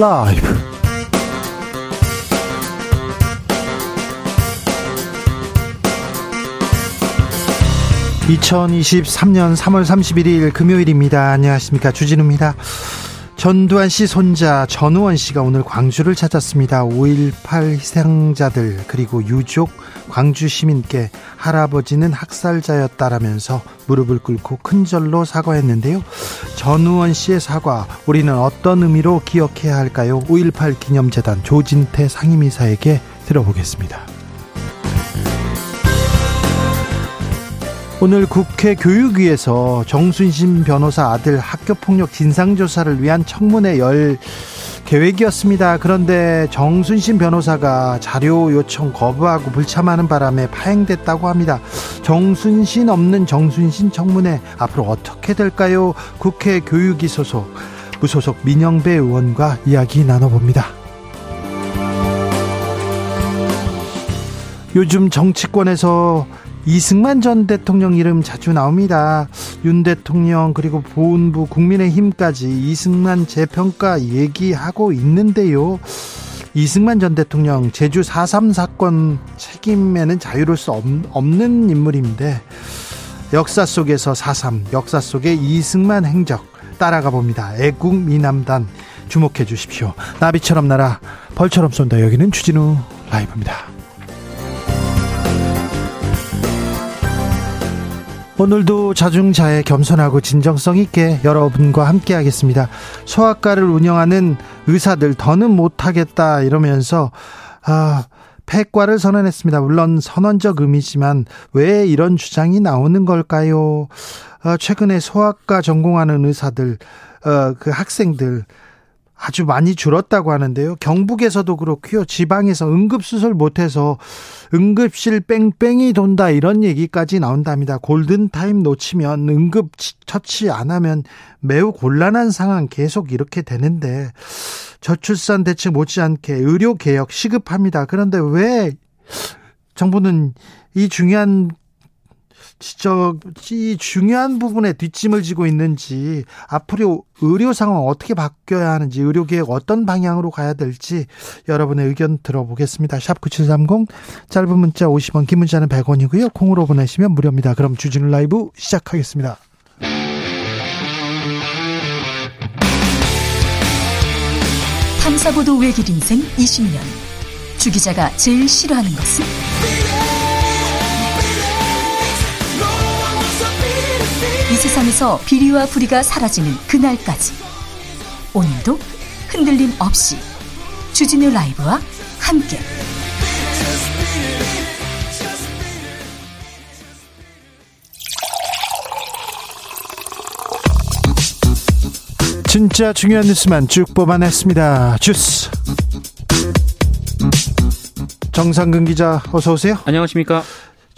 라이브. 2023년 3월 31일 금요일입니다. 안녕하십니까. 주진우입니다. 전두환 씨 손자 전우원 씨가 오늘 광주를 찾았습니다. 5.18 희생자들 그리고 유족 광주 시민께 할아버지는 학살자였다라면서 무릎을 꿇고 큰절로 사과했는데요. 전우원 씨의 사과 우리는 어떤 의미로 기억해야 할까요? 5.18 기념재단 조진태 상임이사에게 들어보겠습니다. 오늘 국회 교육위에서 정순신 변호사 아들 학교폭력 진상조사를 위한 청문회 열 계획이었습니다. 그런데 정순신 변호사가 자료 요청 거부하고 불참하는 바람에 파행됐다고 합니다. 정순신 없는 정순신 청문회 앞으로 어떻게 될까요? 국회 교육위 소속 무소속 민영배 의원과 이야기 나눠봅니다. 요즘 정치권에서 이승만 전 대통령 이름 자주 나옵니다. 윤 대통령 그리고 보훈부 국민의힘까지 이승만 재평가 얘기하고 있는데요. 이승만 전 대통령 제주 4.3 사건 책임에는 자유로울 수 없는 인물인데 역사 속에서 4.3 역사 속의 이승만 행적 따라가 봅니다. 애국 미남단 주목해 주십시오. 나비처럼 날아 벌처럼 쏜다. 여기는 주진우 라이브입니다. 오늘도 자중자애 겸손하고 진정성 있게 여러분과 함께 하겠습니다. 소아과를 운영하는 의사들 더는 못하겠다 이러면서 아 폐과를 선언했습니다. 물론 선언적 의미지만 왜 이런 주장이 나오는 걸까요? 아, 최근에 소아과 전공하는 의사들, 어, 그 학생들 아주 많이 줄었다고 하는데요. 경북에서도 그렇고요. 지방에서 응급수술 못해서 응급실 뺑뺑이 돈다 이런 얘기까지 나온답니다. 골든타임 놓치면 응급 처치 안 하면 매우 곤란한 상황 계속 이렇게 되는데 저출산 대책 못지않게 의료개혁 시급합니다. 그런데 왜 정부는 이 중요한 진짜 이 중요한 부분에 뒷짐을 지고 있는지 앞으로 의료 상황 어떻게 바뀌어야 하는지 의료 계획 어떤 방향으로 가야 될지 여러분의 의견 들어보겠습니다. 샵 9730 짧은 문자 50원 긴 문자는 100원이고요. 콩으로 보내시면 무료입니다. 그럼 주진우 라이브 시작하겠습니다. 탐사보도 외길 인생 20년 주 기자가 제일 싫어하는 것은? 세상에서 비리와 부리가 사라지는 그날까지 오늘도 흔들림 없이 주진우 라이브와 함께 진짜 중요한 뉴스만 쭉 뽑아냈습니다. 주스 정상근 기자 어서 오세요. 안녕하십니까.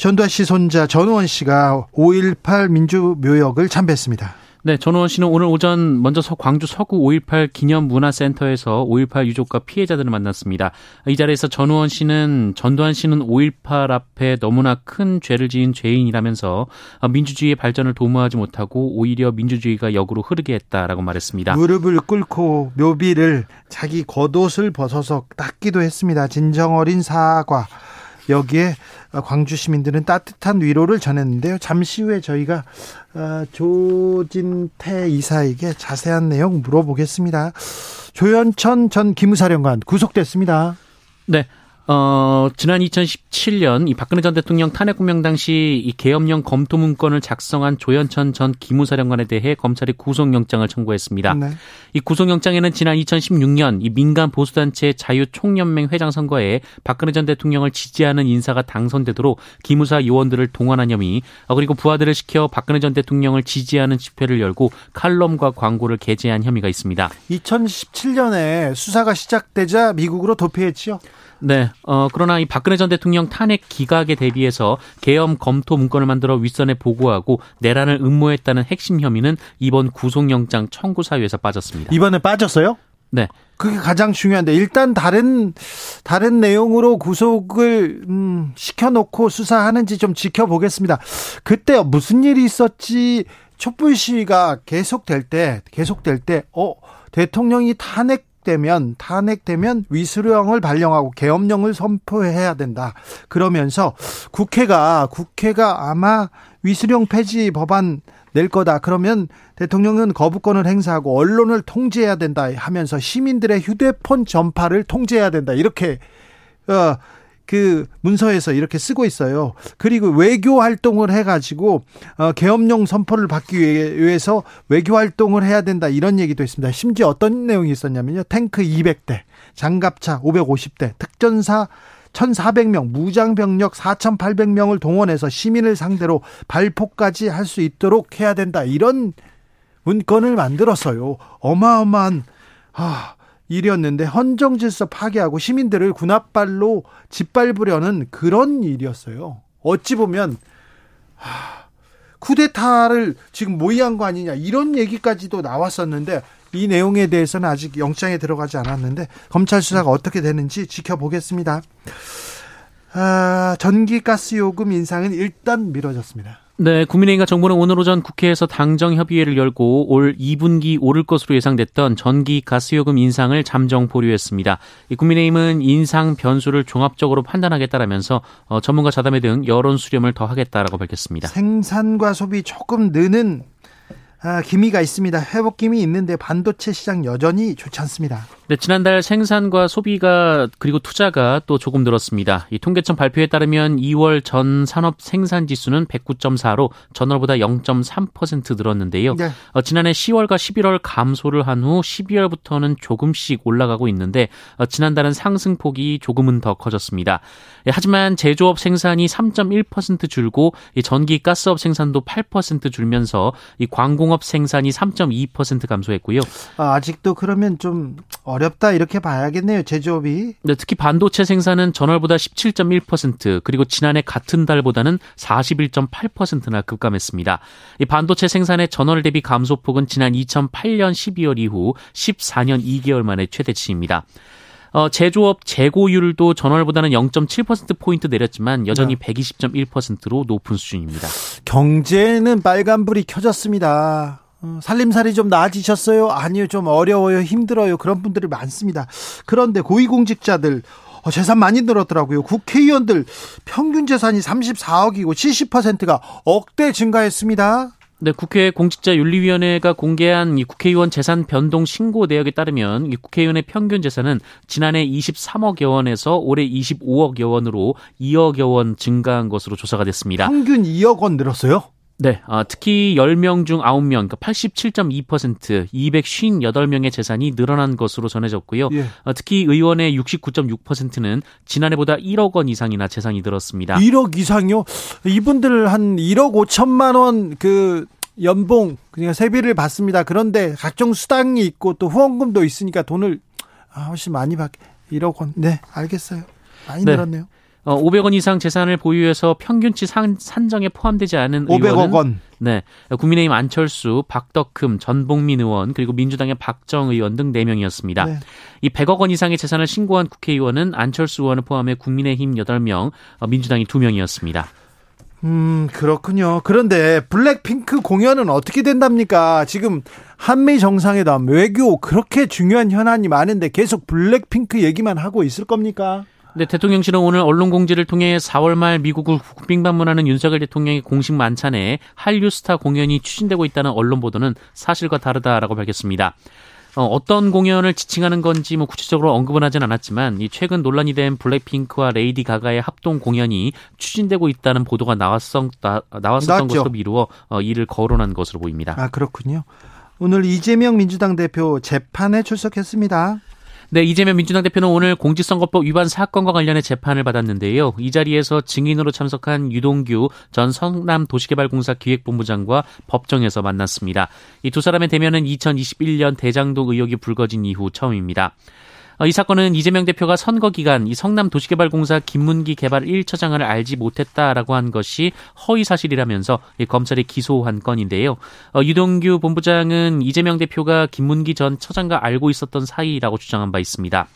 전두환 씨 손자 전우원 씨가 5.18 민주묘역을 참배했습니다. 네, 전우원 씨는 오늘 오전 먼저 광주 서구 5.18 기념문화센터에서 5.18 유족과 피해자들을 만났습니다. 이 자리에서 전우원 씨는 전두환 씨는 5.18 앞에 너무나 큰 죄를 지은 죄인이라면서 민주주의의 발전을 도모하지 못하고 오히려 민주주의가 역으로 흐르게 했다라고 말했습니다. 무릎을 꿇고 묘비를 자기 겉옷을 벗어서 닦기도 했습니다. 진정 어린 사과. 여기에 광주 시민들은 따뜻한 위로를 전했는데요. 잠시 후에 저희가 어, 조진태 이사에게 자세한 내용 물어보겠습니다. 조현천 전 기무사령관 구속됐습니다. 네. 어, 지난 2017년 이 박근혜 전 대통령 탄핵 구명 당시 이 계엄령 검토 문건을 작성한 조현천 전 기무사령관에 대해 검찰이 구속영장을 청구했습니다. 네. 이 구속영장에는 지난 2016년 이 민간 보수단체 자유총연맹 회장 선거에 박근혜 전 대통령을 지지하는 인사가 당선되도록 기무사 요원들을 동원한 혐의, 어, 그리고 부하들을 시켜 박근혜 전 대통령을 지지하는 집회를 열고 칼럼과 광고를 게재한 혐의가 있습니다. 2017년에 수사가 시작되자 미국으로 도피했지요. 네. 어, 그러나 이 박근혜 전 대통령 탄핵 기각에 대비해서 계엄 검토 문건을 만들어 윗선에 보고하고 내란을 음모했다는 핵심 혐의는 이번 구속영장 청구 사유에서 빠졌습니다. 이번에 빠졌어요? 네. 그게 가장 중요한데 일단 다른 다른 내용으로 구속을 음, 시켜놓고 수사하는지 좀 지켜보겠습니다. 그때 무슨 일이 있었지 촛불 시위가 계속될 때 계속될 때 어 대통령이 탄핵 탄핵되면 탄핵되면 위수령을 발령하고 계엄령을 선포해야 된다. 그러면서 국회가 국회가 아마 위수령 폐지 법안 낼 거다. 그러면 대통령은 거부권을 행사하고 언론을 통제해야 된다 하면서 시민들의 휴대폰 전파를 통제해야 된다. 이렇게 어, 그 문서에서 이렇게 쓰고 있어요. 그리고 외교 활동을 해가지고 어, 계엄령 선포를 받기 위해서 외교 활동을 해야 된다 이런 얘기도 있습니다. 심지어 어떤 내용이 있었냐면요. 탱크 200대, 장갑차 550대, 특전사 1,400명, 무장병력 4,800명을 동원해서 시민을 상대로 발포까지 할 수 있도록 해야 된다. 이런 문건을 만들었어요. 어마어마한, 아, 일이었는데 헌정 질서 파괴하고 시민들을 군합발로 짓밟으려는 그런 일이었어요. 어찌 보면 하, 쿠데타를 지금 모의한 거 아니냐 이런 얘기까지도 나왔었는데 이 내용에 대해서는 아직 영장에 들어가지 않았는데 검찰 수사가 어떻게 되는지 지켜보겠습니다. 아, 전기가스 요금 인상은 일단 미뤄졌습니다. 네, 국민의힘과 정부는 오늘 오전 국회에서 당정 협의회를 열고 올 2분기 오를 것으로 예상됐던 전기 가스요금 인상을 잠정 보류했습니다. 국민의힘은 인상 변수를 종합적으로 판단하겠다라면서 어, 전문가 자담회 등 여론 수렴을 더 하겠다라고 밝혔습니다. 생산과 소비 조금 느는 아, 기미가 있습니다. 회복 기미 있는데 반도체 시장 여전히 좋지 않습니다. 네, 지난달 생산과 소비가 그리고 투자가 또 조금 늘었습니다. 이 통계청 발표에 따르면 2월 전 산업 생산 지수는 109.4로 전월보다 0.3% 늘었는데요. 네. 어, 지난해 10월과 11월 감소를 한 후 12월부터는 조금씩 올라가고 있는데 어, 지난달은 상승폭이 조금은 더 커졌습니다. 예, 하지만 제조업 생산이 3.1% 줄고 이 전기 가스업 생산도 8% 줄면서 이 광공업 생산이 3.2% 감소했고요. 아, 아직도 그러면 좀 어렵다 이렇게 봐야겠네요. 제조업이. 네, 특히 반도체 생산은 전월보다 17.1% 그리고 지난해 같은 달보다는 41.8%나 급감했습니다. 이 반도체 생산의 전월 대비 감소폭은 지난 2008년 12월 이후 14년 2개월 만에 최대치입니다. 어, 제조업 재고율도 전월보다는 0.7%포인트 내렸지만 여전히 네. 120.1%로 높은 수준입니다. 경제는 빨간불이 켜졌습니다. 어, 살림살이 좀 나아지셨어요? 아니요, 좀 어려워요, 힘들어요. 그런 분들이 많습니다. 그런데 고위공직자들, 어, 재산 많이 늘었더라고요. 국회의원들 평균 재산이 34억이고 70%가 억대 증가했습니다. 네, 국회 공직자윤리위원회가 공개한 이 국회의원 재산 변동 신고 내역에 따르면 이 국회의원의 평균 재산은 지난해 23억여 원에서 올해 25억여 원으로 2억여 원 증가한 것으로 조사가 됐습니다. 평균 2억 원 늘었어요? 네, 아, 특히 10명 중 9명, 그러니까 87.2%, 258명의 재산이 늘어난 것으로 전해졌고요. 예. 아, 특히 의원의 69.6%는 지난해보다 1억 원 이상이나 재산이 늘었습니다. 1억 이상요? 이분들 한 1억 5천만 원 그 연봉 그러니까 세비를 받습니다. 그런데 각종 수당이 있고 또 후원금도 있으니까 돈을 아, 훨씬 많이 받 1억 원. 네, 알겠어요. 많이 네. 늘었네요. 어, 500원 이상 재산을 보유해서 평균치 산, 산정에 포함되지 않은 500억 의원은 원. 네. 국민의힘 안철수, 박덕흠, 전봉민 의원, 그리고 민주당의 박정 의원 등 4명이었습니다. 네. 이 100억 원 이상의 재산을 신고한 국회의원은 안철수 의원을 포함해 국민의힘 8명, 어, 민주당이 2명이었습니다. 음, 그렇군요. 그런데 블랙핑크 공연은 어떻게 된답니까? 지금 한미 정상회담, 외교 그렇게 중요한 현안이 많은데 계속 블랙핑크 얘기만 하고 있을 겁니까? 네, 대통령실은 오늘 언론 공지를 통해 4월 말 미국을 국빈 방문하는 윤석열 대통령의 공식 만찬에 한류 스타 공연이 추진되고 있다는 언론 보도는 사실과 다르다라고 밝혔습니다. 어, 떤 공연을 지칭하는 건지 뭐 구체적으로 언급은 하진 않았지만 이 최근 논란이 된 블랙핑크와 레이디 가가의 합동 공연이 추진되고 있다는 보도가 나왔었, 나, 왔었던 것으로 미루어 어, 이를 거론한 것으로 보입니다. 아 그렇군요. 오늘 이재명 민주당 대표 재판에 출석했습니다. 네, 이재명 민주당 대표는 오늘 공직선거법 위반 사건과 관련해 재판을 받았는데요. 이 자리에서 증인으로 참석한 유동규 전 성남도시개발공사 기획본부장과 법정에서 만났습니다. 이 두 사람의 대면은 2021년 대장동 의혹이 불거진 이후 처음입니다. 어, 이 사건은 이재명 대표가 선거 기간 이 성남 도시개발공사 김문기 개발 1처장을 알지 못했다라고 한 것이 허위 사실이라면서 검찰이 기소한 건인데요. 어, 유동규 본부장은 이재명 대표가 김문기 전 처장과 알고 있었던 사이라고 주장한 바 있습니다.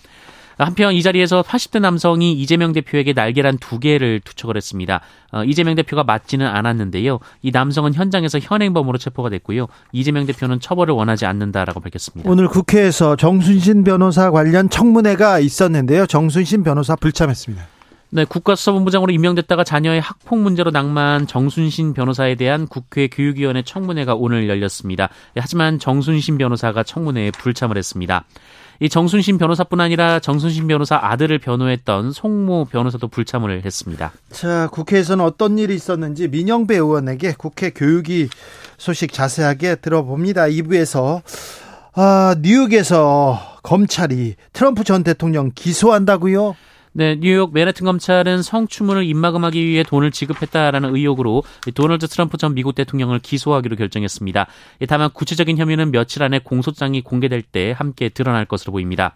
한편 이 자리에서 80대 남성이 이재명 대표에게 날개란 두 개를 투척을 했습니다. 어, 이재명 대표가 맞지는 않았는데요. 이 남성은 현장에서 현행범으로 체포가 됐고요. 이재명 대표는 처벌을 원하지 않는다라고 밝혔습니다. 오늘 국회에서 정순신 변호사 관련 청문회가 있었는데요. 정순신 변호사 불참했습니다. 네, 국가수사본부장으로 임명됐다가 자녀의 학폭 문제로 낭만 정순신 변호사에 대한 국회 교육위원회 청문회가 오늘 열렸습니다. 하지만 정순신 변호사가 청문회에 불참을 했습니다. 이 정순신 변호사뿐 아니라 정순신 변호사 아들을 변호했던 송모 변호사도 불참을 했습니다. 자, 국회에서는 어떤 일이 있었는지 민영배 의원에게 국회 교육위 소식 자세하게 들어봅니다. 2부에서 아, 뉴욕에서 검찰이 트럼프 전 대통령 기소한다고요? 네, 뉴욕 맨해튼 검찰은 성추문을 입막음하기 위해 돈을 지급했다라는 의혹으로 도널드 트럼프 전 미국 대통령을 기소하기로 결정했습니다. 다만 구체적인 혐의는 며칠 안에 공소장이 공개될 때 함께 드러날 것으로 보입니다.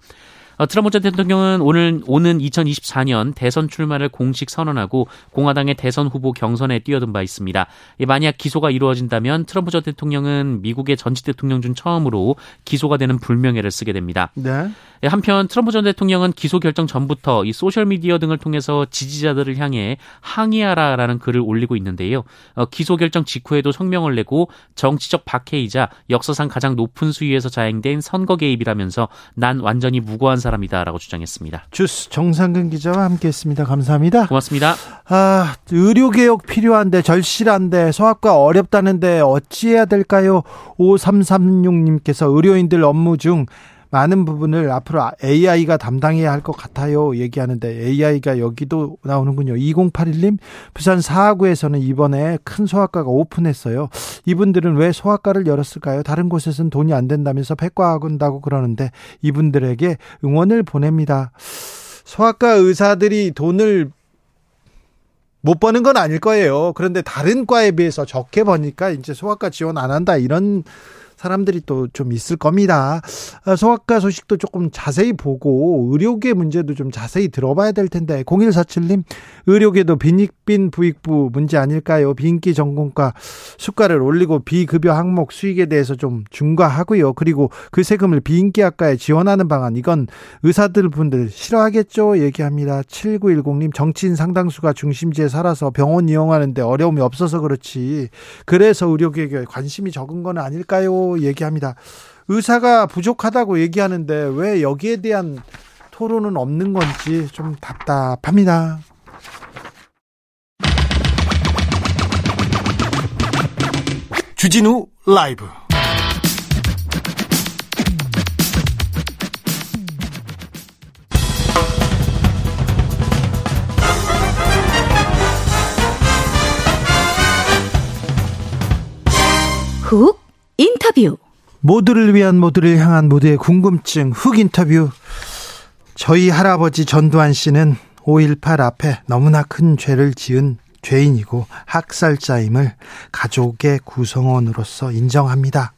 어, 트럼프 전 대통령은 오늘 오는 2024년 대선 출마를 공식 선언하고 공화당의 대선 후보 경선에 뛰어든 바 있습니다. 만약 기소가 이루어진다면 트럼프 전 대통령은 미국의 전직 대통령 중 처음으로 기소가 되는 불명예를 쓰게 됩니다. 네. 예, 한편 트럼프 전 대통령은 기소 결정 전부터 이 소셜 미디어 등을 통해서 지지자들을 향해 항의하라라는 글을 올리고 있는데요. 어, 기소 결정 직후에도 성명을 내고 정치적 박해이자 역사상 가장 높은 수위에서 자행된 선거 개입이라면서 난 완전히 무고한 사람 이다라고 주장했습니다. 주스 정상근 기자와 함께했습니다. 감사합니다. 고맙습니다. 아 의료 개혁 필요한데 절실한데 소아과 어렵다는데 어찌해야 될까요? 5336님께서 의료인들 업무 중 많은 부분을 앞으로 AI가 담당해야 할 것 같아요. 얘기하는데 AI가 여기도 나오는군요. 2081님, 부산 사하구에서는 이번에 큰 소아과가 오픈했어요. 이분들은 왜 소아과를 열었을까요? 다른 곳에서는 돈이 안 된다면서 폐과 한다고 그러는데 이분들에게 응원을 보냅니다. 소아과 의사들이 돈을 못 버는 건 아닐 거예요. 그런데 다른 과에 비해서 적게 버니까 이제 소아과 지원 안 한다 이런 사람들이 또 좀 있을 겁니다. 아, 소아과 소식도 조금 자세히 보고 의료계 문제도 좀 자세히 들어봐야 될 텐데 0147님 의료계도 빈익빈 부익부 문제 아닐까요? 빈기 전공과 수가를 올리고 비급여 항목 수익에 대해서 좀 중과하고요. 그리고 그 세금을 비인기 학과에 지원하는 방안 이건 의사들 분들 싫어하겠죠? 얘기합니다. 7910님 정치인 상당수가 중심지에 살아서 병원 이용하는데 어려움이 없어서 그렇지. 그래서 의료계에 관심이 적은 건 아닐까요? 얘기합니다. 의사가 부족하다고 얘기하는데 왜 여기에 대한 토론은 없는 건지 좀 답답합니다. 주진우 라이브 훅 인터뷰. 모두를 위한 모두를 향한 모두의 궁금증 흑 인터뷰. 저희 할아버지 전두환 씨는 5.18 앞에 너무나 큰 죄를 지은 죄인이고 학살자임을 가족의 구성원으로서 인정합니다.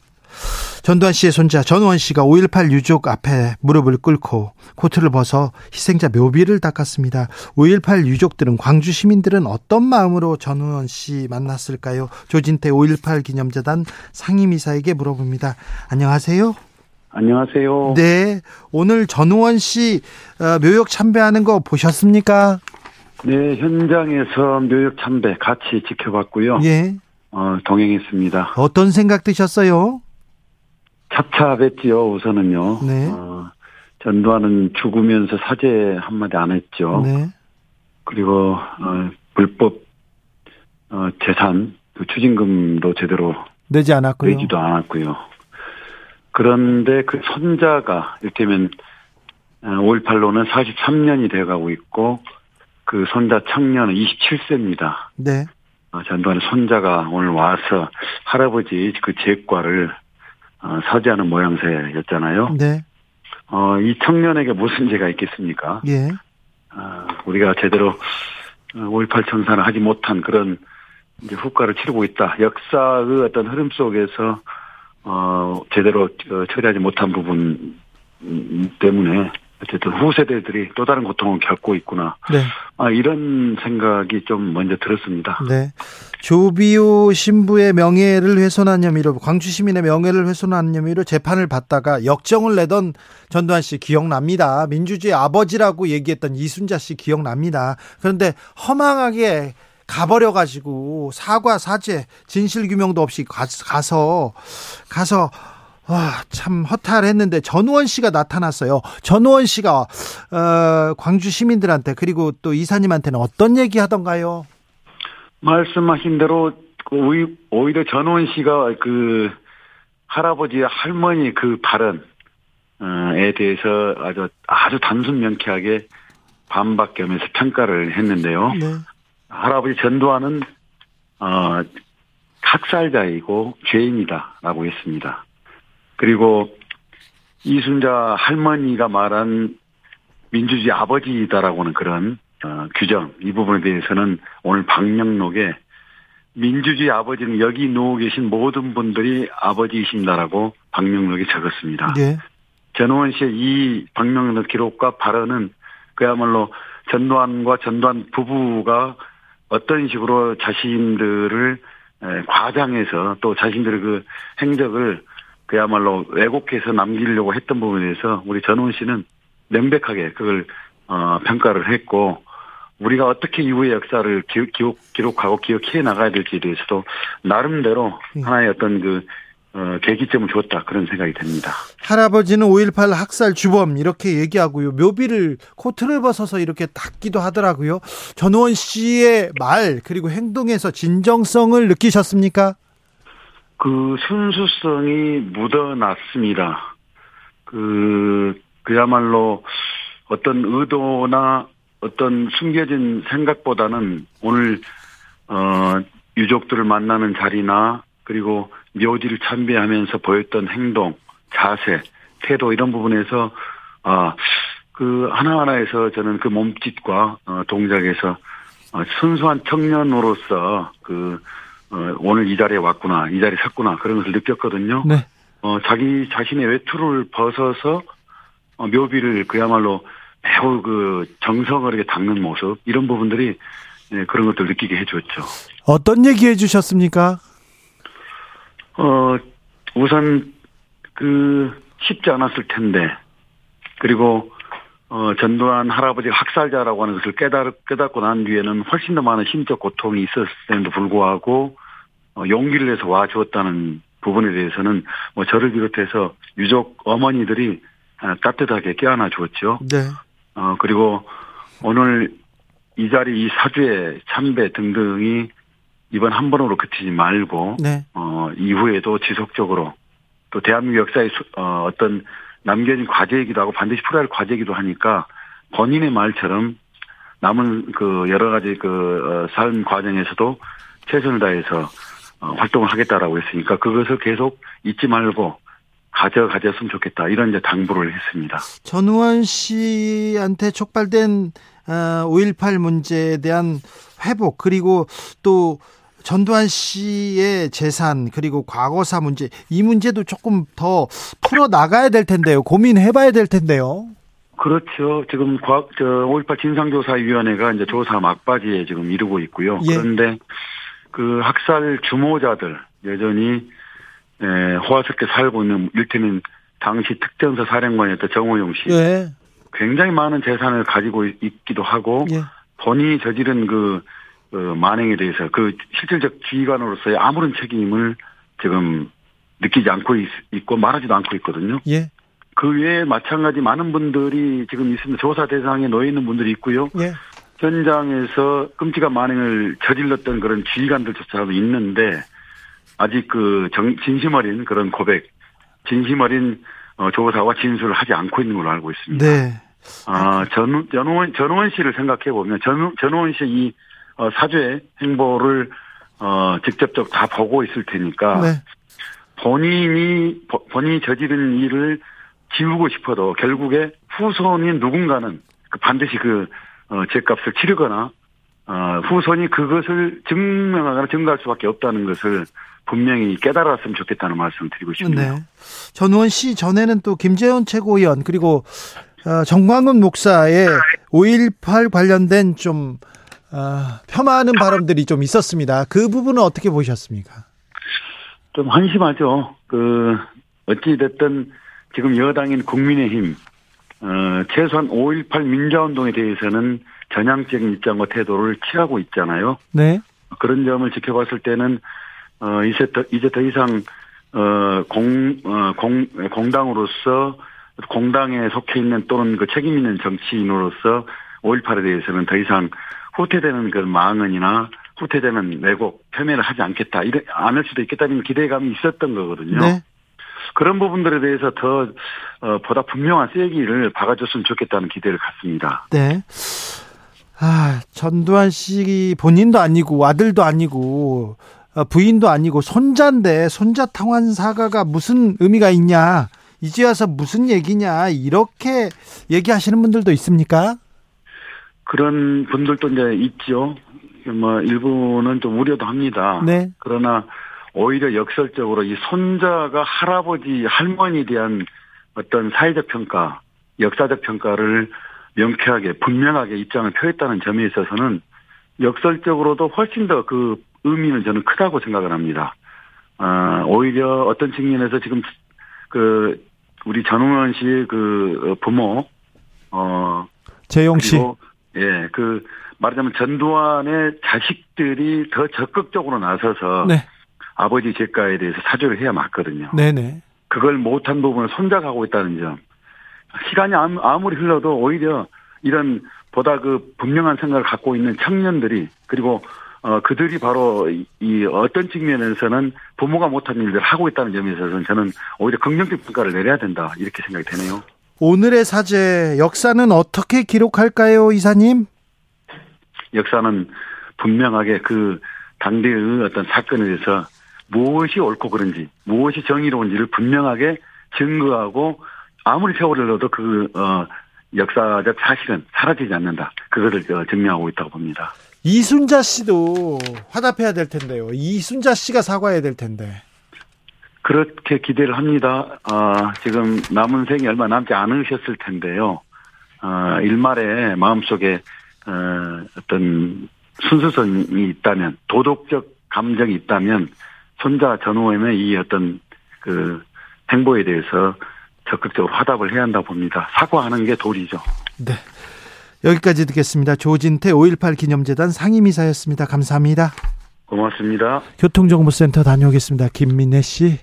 전두환 씨의 손자 전원 씨가 5.18 유족 앞에 무릎을 꿇고 코트를 벗어 희생자 묘비를 닦았습니다. 5.18 유족들은 광주 시민들은 어떤 마음으로 전원 씨 만났을까요? 조진태 5.18 기념재단 상임이사에게 물어봅니다. 안녕하세요. 안녕하세요. 네. 오늘 전우원 씨 어, 묘역 참배하는 거 보셨습니까? 네, 현장에서 묘역 참배 같이 지켜봤고요. 예. 어, 동행했습니다. 어떤 생각 드셨어요? 착잡했지요, 우선은요. 네. 어, 전두환은 죽으면서 사죄 한마디 안 했죠. 네. 그리고, 어, 불법, 어, 재산, 그 추징금도 제대로 내지 않았고요. 내지도 않았고요. 그런데 그 손자가, 이를테면, 5.18로는 어, 43년이 돼가고 있고, 그 손자 청년은 27세입니다. 네. 어, 전두환의 손자가 오늘 와서 할아버지 그 재과를 어, 사죄하는 모양새였잖아요. 네. 어, 이 청년에게 무슨 죄가 있겠습니까? 예. 어, 우리가 제대로 5.18 어, 청산을 하지 못한 그런 이제 후과를 치르고 있다. 역사의 어떤 흐름 속에서 어, 제대로 어, 처리하지 못한 부분 때문에 어쨌든 후세대들이 또 다른 고통을 겪고 있구나. 네. 아, 이런 생각이 좀 먼저 들었습니다. 네. 조비오 신부의 명예를 훼손한 혐의로 광주 시민의 명예를 훼손한 혐의로 재판을 받다가 역정을 내던 전두환 씨 기억납니다. 민주주의 아버지라고 얘기했던 이순자 씨 기억납니다. 그런데 허망하게 가버려 가지고 사과 사죄 진실 규명도 없이 가서 가서 와, 참 허탈했는데 전우원 씨가 나타났어요. 전우원 씨가 어, 광주 시민들한테 그리고 또 이사님한테는 어떤 얘기 하던가요? 말씀하신 대로 그 오히려 전우원 씨가 그 할아버지 할머니 그 발언에 대해서 아주 아주 단순 명쾌하게 반박 겸해서 평가를 했는데요. 네. 할아버지 전두환은 어 학살자이고 죄인이다라고 했습니다. 그리고 이순자 할머니가 말한 민주주의 아버지이다라고는 그런 어, 규정 이 부분에 대해서는 오늘 방명록에 민주주의 아버지는 여기 누워 계신 모든 분들이 아버지이신다라고 방명록에 적었습니다. 네. 전우원 씨의 이 방명록 기록과 발언은 그야말로 전두환과 전두환 부부가 어떤 식으로 자신들을 과장해서 또 자신들의 그 행적을 그야말로 왜곡해서 남기려고 했던 부분에 서 우리 전훈 씨는 명백하게 그걸 어, 평가를 했고 우리가 어떻게 이후의 역사를 기록, 기록 하고 기억해 나가야 될지에 대해서도 나름대로 음. 하나의 어떤 그 어, 계기점을 주었다 그런 생각이 듭니다. 할아버지는 5.18 학살 주범 이렇게 얘기하고요. 묘비를 코트를 벗어서 이렇게 닦기도 하더라고요. 전원 씨의 말 그리고 행동에서 진정성을 느끼셨습니까? 그 순수성이 묻어났습니다. 그 그야말로 어떤 의도나 어떤 숨겨진 생각보다는 오늘 어 유족들을 만나는 자리나 그리고 묘지를 참배하면서 보였던 행동, 자세, 태도 이런 부분에서 아 그 하나하나에서 저는 그 몸짓과 어 동작에서 어 순수한 청년으로서 그 어, 오늘 이 자리에 왔구나, 이 자리에 섰구나 그런 것을 느꼈거든요. 네. 어, 자기 자신의 외투를 벗어서 어, 묘비를 그야말로 매우 그 정성을 이렇게 닦는 모습 이런 부분들이 네, 그런 것들 느끼게 해줬죠. 어떤 얘기 해주셨습니까? 어 우선 그 쉽지 않았을 텐데 그리고 어 전두환 할아버지가 학살자라고 하는 것을 깨달 깨닫고 난 뒤에는 훨씬 더 많은 심적 고통이 있었음에도 불구하고 어, 용기를 내서 와 주었다는 부분에 대해서는 뭐 저를 비롯해서 유족 어머니들이 아, 따뜻하게 껴안아 주었죠. 네. 어 그리고 오늘 이 자리 이 사주의 참배 등등이 이번 한 번으로 그치지 말고 네. 어 이후에도 지속적으로 또 대한민국 역사의 어, 어떤 남겨진 과제이기도 하고 반드시 풀어야 할 과제이기도 하니까 본인의 말처럼 남은 그 여러 가지 그삶 어, 과정에서도 최선을 다해서 어, 활동을 하겠다라고 했으니까 그것을 계속 잊지 말고 가져가졌으면 좋겠다 이런 이제 당부를 했습니다. 전우환 씨한테 촉발된 5.18 어, 문제에 대한 회복 그리고 또 전두환 씨의 재산 그리고 과거사 문제 이 문제도 조금 더 풀어 나가야 될 텐데요. 고민해봐야 될 텐데요. 그렇죠. 지금 과, 저, 5.18 진상조사위원회가 이제 조사 막바지에 지금 이르고 있고요. 예. 그런데 그 학살 주모자들 여전히 에, 호화스럽게 살고 있는 일테면 당시 특전사 사령관이었던 정호용 씨. 예. 굉장히 많은 재산을 가지고 있기도 하고 예. 본인이 저지른 그, 그 만행에 대해서 그 실질적 지휘관으로서의 아무런 책임을 지금 느끼지 않고 있, 고 말하지도 않고 있거든요. 예. 그 외에 마찬가지 많은 분들이 지금 있습니다. 조사 대상에 놓여 있는 분들이 있고요. 예. 현장에서 끔찍한 만행을 저질렀던 그런 지휘관들조차도 있는데 아직 그 정, 진심 어린 그런 고백, 진심 어린 어, 조사와 진술을 하지 않고 있는 걸로 알고 있습니다. 네. 아, 전, 전원, 전원 씨를 생각해 보면 전, 전원 씨의 이 어, 사죄 행보를 어, 직접적 다 보고 있을 테니까 네. 본인이 본인이 저지른 일을 지우고 싶어도 결국에 후손인 누군가는 그 반드시 그 어, 제값을 치르거나 어, 후손이 그것을 증명하거나 증가할 수밖에 없다는 것을 분명히 깨달았으면 좋겠다는 말씀 을 드리고 싶네요. 네. 전우원 씨 전에는 또 김재원 최고위원 그리고 어, 정광훈 목사의 5.18 관련된 좀 어, 폄하하는 발언들이 좀 있었습니다. 그 부분은 어떻게 보셨습니까? 좀 한심하죠. 그 어찌 됐든 지금 여당인 국민의힘 어, 최소한 5.18 민주화운동에 대해서는 전향적인 입장과 태도를 취하고 있잖아요. 네. 그런 점을 지켜봤을 때는 어 이제 더 이제 더 이상 어공어 공 공당으로서 공당에 속해 있는 또는 그 책임 있는 정치인으로서 5.18에 대해서는 더 이상 후퇴되는 그 망언이나 후퇴되는 왜곡 표현을 하지 않겠다 이래 안할 수도 있겠다는 기대감이 있었던 거거든요. 네. 그런 부분들에 대해서 더 어, 보다 분명한 쐐기를 박아줬으면 좋겠다는 기대를 갖습니다. 네. 아, 전두환 씨 본인도 아니고 아들도 아니고 어, 부인도 아니고 손자인데 손자 탕환 사과가 무슨 의미가 있냐? 이제 와서 무슨 얘기냐? 이렇게 얘기하시는 분들도 있습니까? 그런 분들도 이제 있죠. 뭐 일부는 좀 우려도 합니다. 네. 그러나 오히려 역설적으로 이 손자가 할아버지 할머니에 대한 어떤 사회적 평가, 역사적 평가를 명쾌하게 분명하게 입장을 표했다는 점에 있어서는 역설적으로도 훨씬 더 그 의미는 저는 크다고 생각을 합니다. 아, 오히려 어떤 측면에서 지금 그 우리 전웅원 씨의 그 부모 어 재용 씨 예, 그 말하자면 전두환의 자식들이 더 적극적으로 나서서 네. 아버지 제가에 대해서 사죄를 해야 맞거든요. 네네. 그걸 못한 부분을 손자가 하고 있다는 점. 시간이 아무리 흘러도 오히려 이런 보다 그 분명한 생각을 갖고 있는 청년들이 그리고 어 그들이 바로 이 어떤 측면에서는 부모가 못한 일들을 하고 있다는 점에 있어서는 저는 오히려 긍정적 평가를 내려야 된다 이렇게 생각이 되네요. 오늘의 사죄 역사는 어떻게 기록할까요, 이사님? 역사는 분명하게 그 당대의 어떤 사건에 대해서 무엇이 옳고 그른지, 무엇이 정의로운지를 분명하게 증거하고 아무리 세월을 넣어도 그, 어, 역사적 사실은 사라지지 않는다. 그거를 증명하고 있다고 봅니다. 이순자 씨도 화답해야 될 텐데요. 이순자 씨가 사과해야 될 텐데. 그렇게 기대를 합니다. 어, 지금 남은 생이 얼마 남지 않으셨을 텐데요. 어, 일말에 마음속에 어, 어떤 순수성이 있다면 도덕적 감정이 있다면 손자 전우엠의 이 어떤 그 행보에 대해서 적극적으로 화답을 해야 한다 봅니다. 사과하는 게 도리죠. 네. 여기까지 듣겠습니다. 조진태 5.18 기념재단 상임이사였습니다. 감사합니다. 고맙습니다. 교통정보센터 다녀오겠습니다. 김민혜 씨.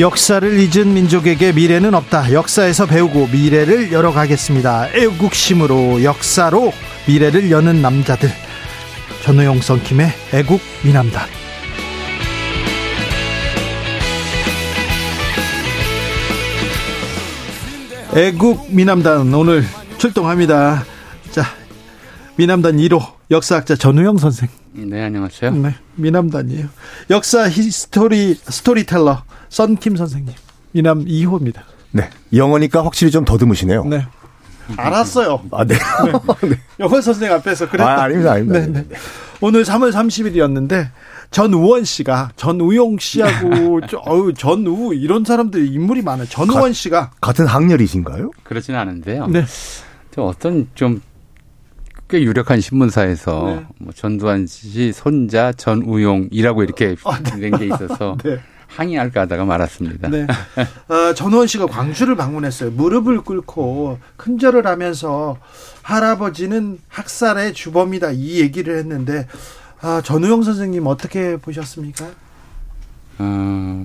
역사를 잊은 민족에게 미래는 없다. 역사에서 배우고 미래를 열어가겠습니다. 애국심으로 역사로 미래를 여는 남자들. 전우용 썬킴의 애국 미남단. 애국 미남단 오늘 출동합니다. 자, 미남단 1호 역사학자 전우용 선생. 네, 안녕하세요. 네, 미남단이에요. 역사 history storyteller 썬킴 선생님. 미남 2호입니다. 네. 영어니까 확실히 좀 더듬으시네요. 네. 알았어요. 아, 네. 네. 영어 선생 앞에서 그랬다. 아, 아닙니다, 아닙니다. 네, 네. 오늘 3월 30일이었는데 전우원 씨가 전우용 씨하고 어우 전우 이런 사람들 인물이 많아요. 전우원 씨가 같은 학렬이신가요? 그렇지는 않은데요. 네. 저 어떤 좀 꽤 유력한 신문사에서 네. 뭐 전두환 씨 손자 전우용이라고 이렇게 아, 네. 된게 있어서 네. 항의할까 하다가 말았습니다. 네. 어, 전우원 씨가 광주를 방문했어요. 무릎을 꿇고 큰절을 하면서 할아버지는 학살의 주범이다 이 얘기를 했는데 아, 전우영 선생님 어떻게 보셨습니까? 어,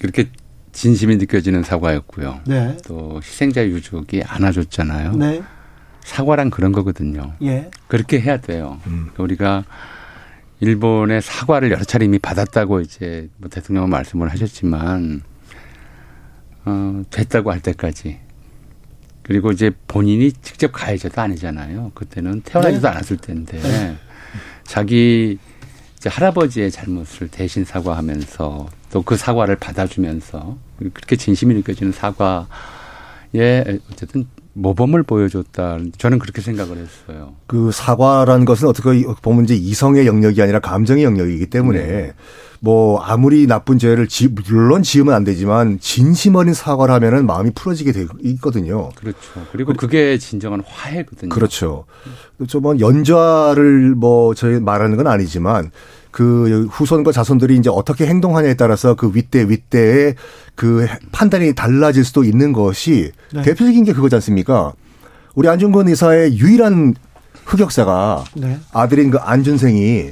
그렇게 진심이 느껴지는 사과였고요. 네. 또 희생자 유족이 안아줬잖아요. 네. 사과란 그런 거거든요. 예. 그렇게 해야 돼요. 음. 우리가 일본의 사과를 여러 차례 이미 받았다고 이제 뭐 대통령은 말씀을 하셨지만 어, 됐다고 할 때까지 그리고 이제 본인이 직접 가해자도 아니잖아요. 그때는 태어나지도 네. 않았을 텐데 네. 자기 이제 할아버지의 잘못을 대신 사과하면서 또 그 사과를 받아주면서 그렇게 진심이 느껴지는 사과에 어쨌든 모범을 보여줬다. 저는 그렇게 생각을 했어요. 그 사과라는 것은 어떻게 보면 이제 이성의 영역이 아니라 감정의 영역이기 때문에 네. 뭐 아무리 나쁜 죄를 지, 물론 지으면 안 되지만 진심 어린 사과를 하면은 마음이 풀어지게 돼 있거든요. 그렇죠. 그리고 그게 진정한 화해거든요. 그렇죠. 좀뭐 연좌를 뭐 저희 말하는 건 아니지만 그 후손과 자손들이 이제 어떻게 행동하냐에 따라서 그 윗대 윗대의 그 판단이 달라질 수도 있는 것이 네. 대표적인 게 그거지 않습니까? 우리 안중근 의사의 유일한 흑역사가 네. 아들인 그 안준생이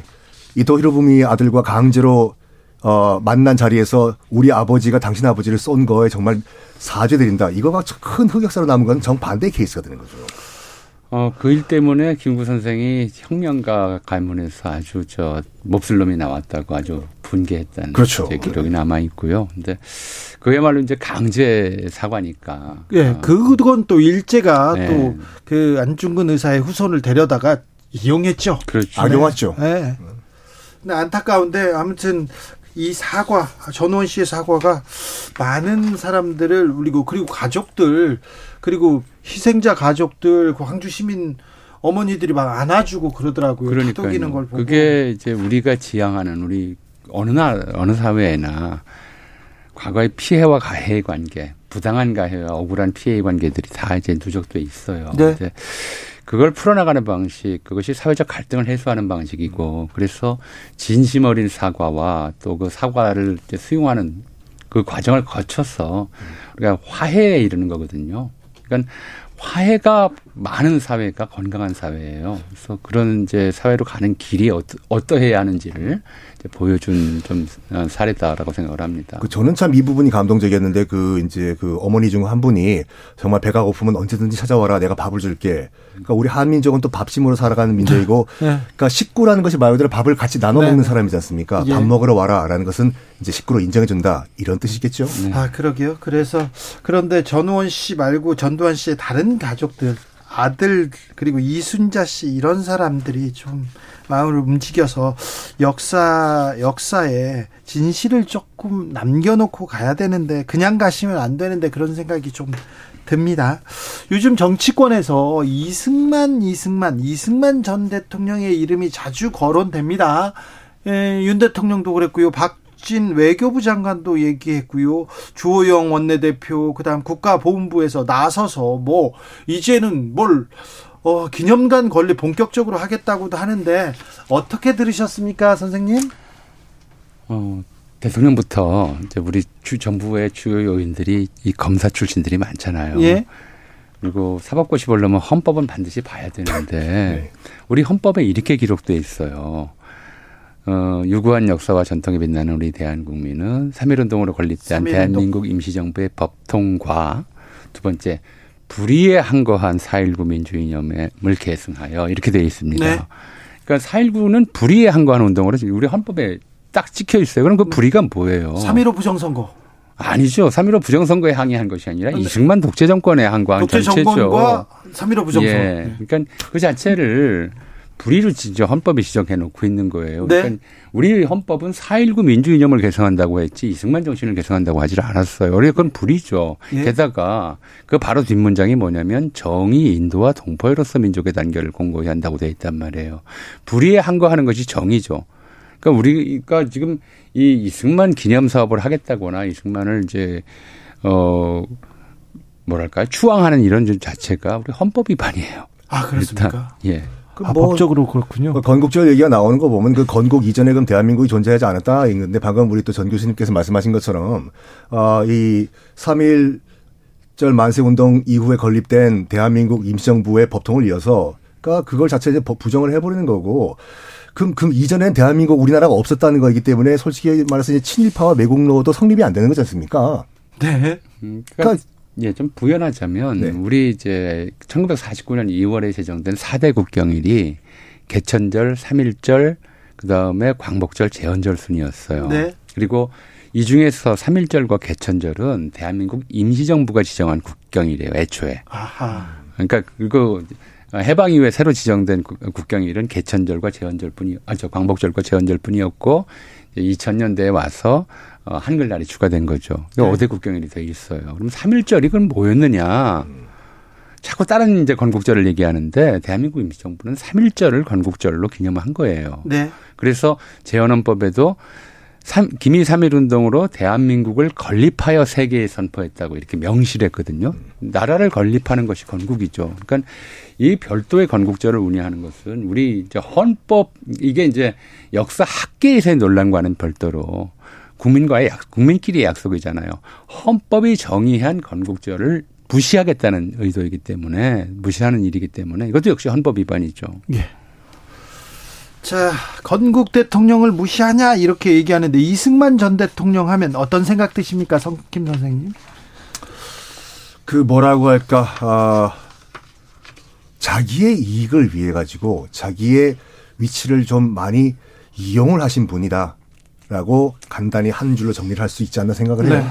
이도 히로부미 아들과 강제로 어, 만난 자리에서 우리 아버지가 당신 아버지를 쏜 거에 정말 사죄드린다. 이거가 큰 흑역사로 남은 건 정반대의 케이스가 되는 거죠. 어, 그 일 때문에 김구 선생이 혁명가 가문에서 아주 저 몹쓸 놈이 나왔다고 아주 분개했다는 그렇죠. 기록이 남아 있고요. 근데 그야말로 이제 강제 사과니까. 예, 네, 그건 또 일제가 네. 또그 안중근 의사의 후손을 데려다가 이용했죠. 그렇죠. 악용했죠. 네. 네. 근데 안타까운데 아무튼 이 사과 전원 씨의 사과가 많은 사람들을 그리고 그리고 가족들 그리고 희생자 가족들 그 광주 시민 어머니들이 막 안아주고 그러더라고요. 보고. 그게 이제 우리가 지향하는 우리 어느 나 어느 사회에나 과거의 피해와 가해의 관계, 부당한 가해와 억울한 피해의 관계들이 다 이제 누적돼 있어요. 네. 그걸 풀어나가는 방식, 그것이 사회적 갈등을 해소하는 방식이고, 그래서 진심 어린 사과와 또 그 사과를 이제 수용하는 그 과정을 거쳐서 우리가 화해에 이르는 거거든요. 그러니까 화해가 많은 사회가 건강한 사회예요. 그래서 그런 이제 사회로 가는 길이 어떠, 어떠해야 하는지를 보여준 좀 어, 사례다라고 생각을 합니다. 그 저는 참 이 부분이 감동적이었는데 그 이제 그 어머니 중 한 분이 정말 배가 고프면 언제든지 찾아와라 내가 밥을 줄게. 그러니까 우리 한민족은 또 밥심으로 살아가는 민족이고 네. 그러니까 식구라는 것이 말 그대로 밥을 같이 나눠 먹는 네. 사람이지 않습니까? 예. 밥 먹으러 와라라는 것은 이제 식구로 인정해 준다 이런 뜻이겠죠. 네. 아 그러게요. 그래서 그런데 전우원 씨 말고 전두환 씨의 다른 가족들 아들 그리고 이순자 씨 이런 사람들이 좀 마음을 움직여서 역사 역사에 진실을 조금 남겨놓고 가야 되는데 그냥 가시면 안 되는데 그런 생각이 좀 듭니다. 요즘 정치권에서 이승만 이승만 이승만 전 대통령의 이름이 자주 거론됩니다. 예, 윤 대통령도 그랬고요. 박진 외교부 장관도 얘기했고요. 주호영 원내대표 그다음 국가보훈부에서 나서서 뭐 이제는 뭘 어, 기념관 건립 본격적으로 하겠다고도 하는데 어떻게 들으셨습니까, 선생님? 어, 대통령부터 이제 우리 주 정부의 주요 요인들이 이 검사 출신들이 많잖아요. 예. 그리고 사법고시 보려면 헌법은 반드시 봐야 되는데 네. 우리 헌법에 이렇게 기록돼 있어요. 어, 유구한 역사와 전통에 빛나는 우리 대한국민은 3.1운동으로 건립된 3.1운동. 대한민국 임시정부의 법통과 두 번째 불의에 항거한 4.19 민주이념을 계승하여 이렇게 되어 있습니다. 네. 그러니까 4.19는 불의에 항거한 운동으로 우리 헌법에 딱 찍혀 있어요. 그럼 그 네. 불의가 뭐예요? 3.15 부정선거. 아니죠. 3.15 부정선거에 항의한 것이 아니라 이승만 독재 정권에 항거한 독재 전체죠. 정권과 3.15 부정선거. 예. 그러니까 그 자체를 불의를 진짜 헌법에 지정해 놓고 있는 거예요. 네. 그러니까 우리 헌법은 4.19 민주 이념을 개성한다고 했지 이승만 정신을 개성한다고 하질 않았어요. 그러니까 그건 불의죠. 예. 게다가 그 바로 뒷문장이 뭐냐면 정의 인도와 동포로서 민족의 단결을 공고히 한다고 돼 있단 말이에요. 불의에 한거하는 것이 정의죠. 그러니까 우리가 지금 이 이승만 기념 사업을 하겠다거나 이승만을 이제 어 뭐랄까 추앙하는 이런 자체가 우리 헌법 위반이에요. 아 그렇습니까? 예. 아, 뭐 법적으로 그렇군요. 그 건국절 얘기가 나오는 거 보면 그 건국 이전에 그럼 대한민국이 존재하지 않았다. 있는데 방금 우리 또 전 교수님께서 말씀하신 것처럼 어, 이 3.1절 만세운동 이후에 건립된 대한민국 임시정부의 법통을 이어서 그러니까 그걸 자체 이제 부정을 해버리는 거고 그럼 그 이전엔 대한민국 우리나라가 없었다는 거이기 때문에 솔직히 말해서 이제 친일파와 매국노도 성립이 안 되는 거지 않습니까? 네. 음, 그러니까, 그러니까 예, 좀 부연하자면 네. 우리 이제 1949년 2월에 제정된 4대 국경일이 개천절, 3일절, 그다음에 광복절, 제헌절 순이었어요. 네. 그리고 이 중에서 3일절과 개천절은 대한민국 임시정부가 지정한 국경일이에요, 애초에. 아하. 그러니까 그리고 해방 이후에 새로 지정된 국경일은 개천절과 제헌절뿐이 아저 광복절과 제헌절뿐이었고 2000년대에 와서 어, 한글날이 추가된 거죠. 네. 5대 국경일이 돼 있어요. 그럼 3일절이 그럼 뭐였느냐? 자꾸 다른 이제 건국절을 얘기하는데 대한민국 임시정부는 3.1절을 건국절로 기념한 거예요. 네. 그래서 재헌헌법에도 3, 기미 3.1 운동으로 대한민국을 건립하여 세계에 선포했다고 이렇게 명시를 했거든요. 나라를 건립하는 것이 건국이죠. 그러니까 이 별도의 건국절을 운영하는 것은 우리 이제 헌법 이게 이제 역사 학계에서의 논란과는 별도로 국민과의 약, 국민끼리의 약속이잖아요. 헌법이 정의한 건국절을 무시하겠다는 의도이기 때문에 무시하는 일이기 때문에 이것도 역시 헌법 위반이죠. 예. 자, 건국 대통령을 무시하냐 이렇게 얘기하는데 이승만 전 대통령 하면 어떤 생각 드십니까, 성김 선생님? 그 뭐라고 할까? 아, 자기의 이익을 위해 가지고 자기의 위치를 좀 많이 이용을 하신 분이다 라고 간단히 한 줄로 정리를 할 수 있지 않나 생각을 해요. 네.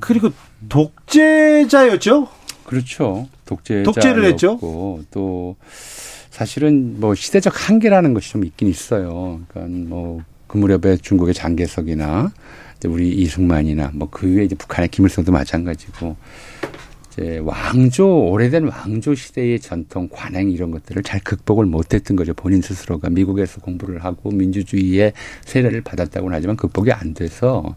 그리고 독재자였죠? 그렇죠. 독재 독재를 했죠. 또 사실은 뭐 시대적 한계라는 것이 좀 있긴 있어요. 그러니까 뭐 그 무렵에 중국의 장개석이나 우리 이승만이나 뭐 그 위에 이제 북한의 김일성도 마찬가지고 이제 왕조 오래된 왕조 시대의 전통 관행 이런 것들을 잘 극복을 못했던 거죠 본인 스스로가 미국에서 공부를 하고 민주주의의 세례를 받았다고는 하지만 극복이 안 돼서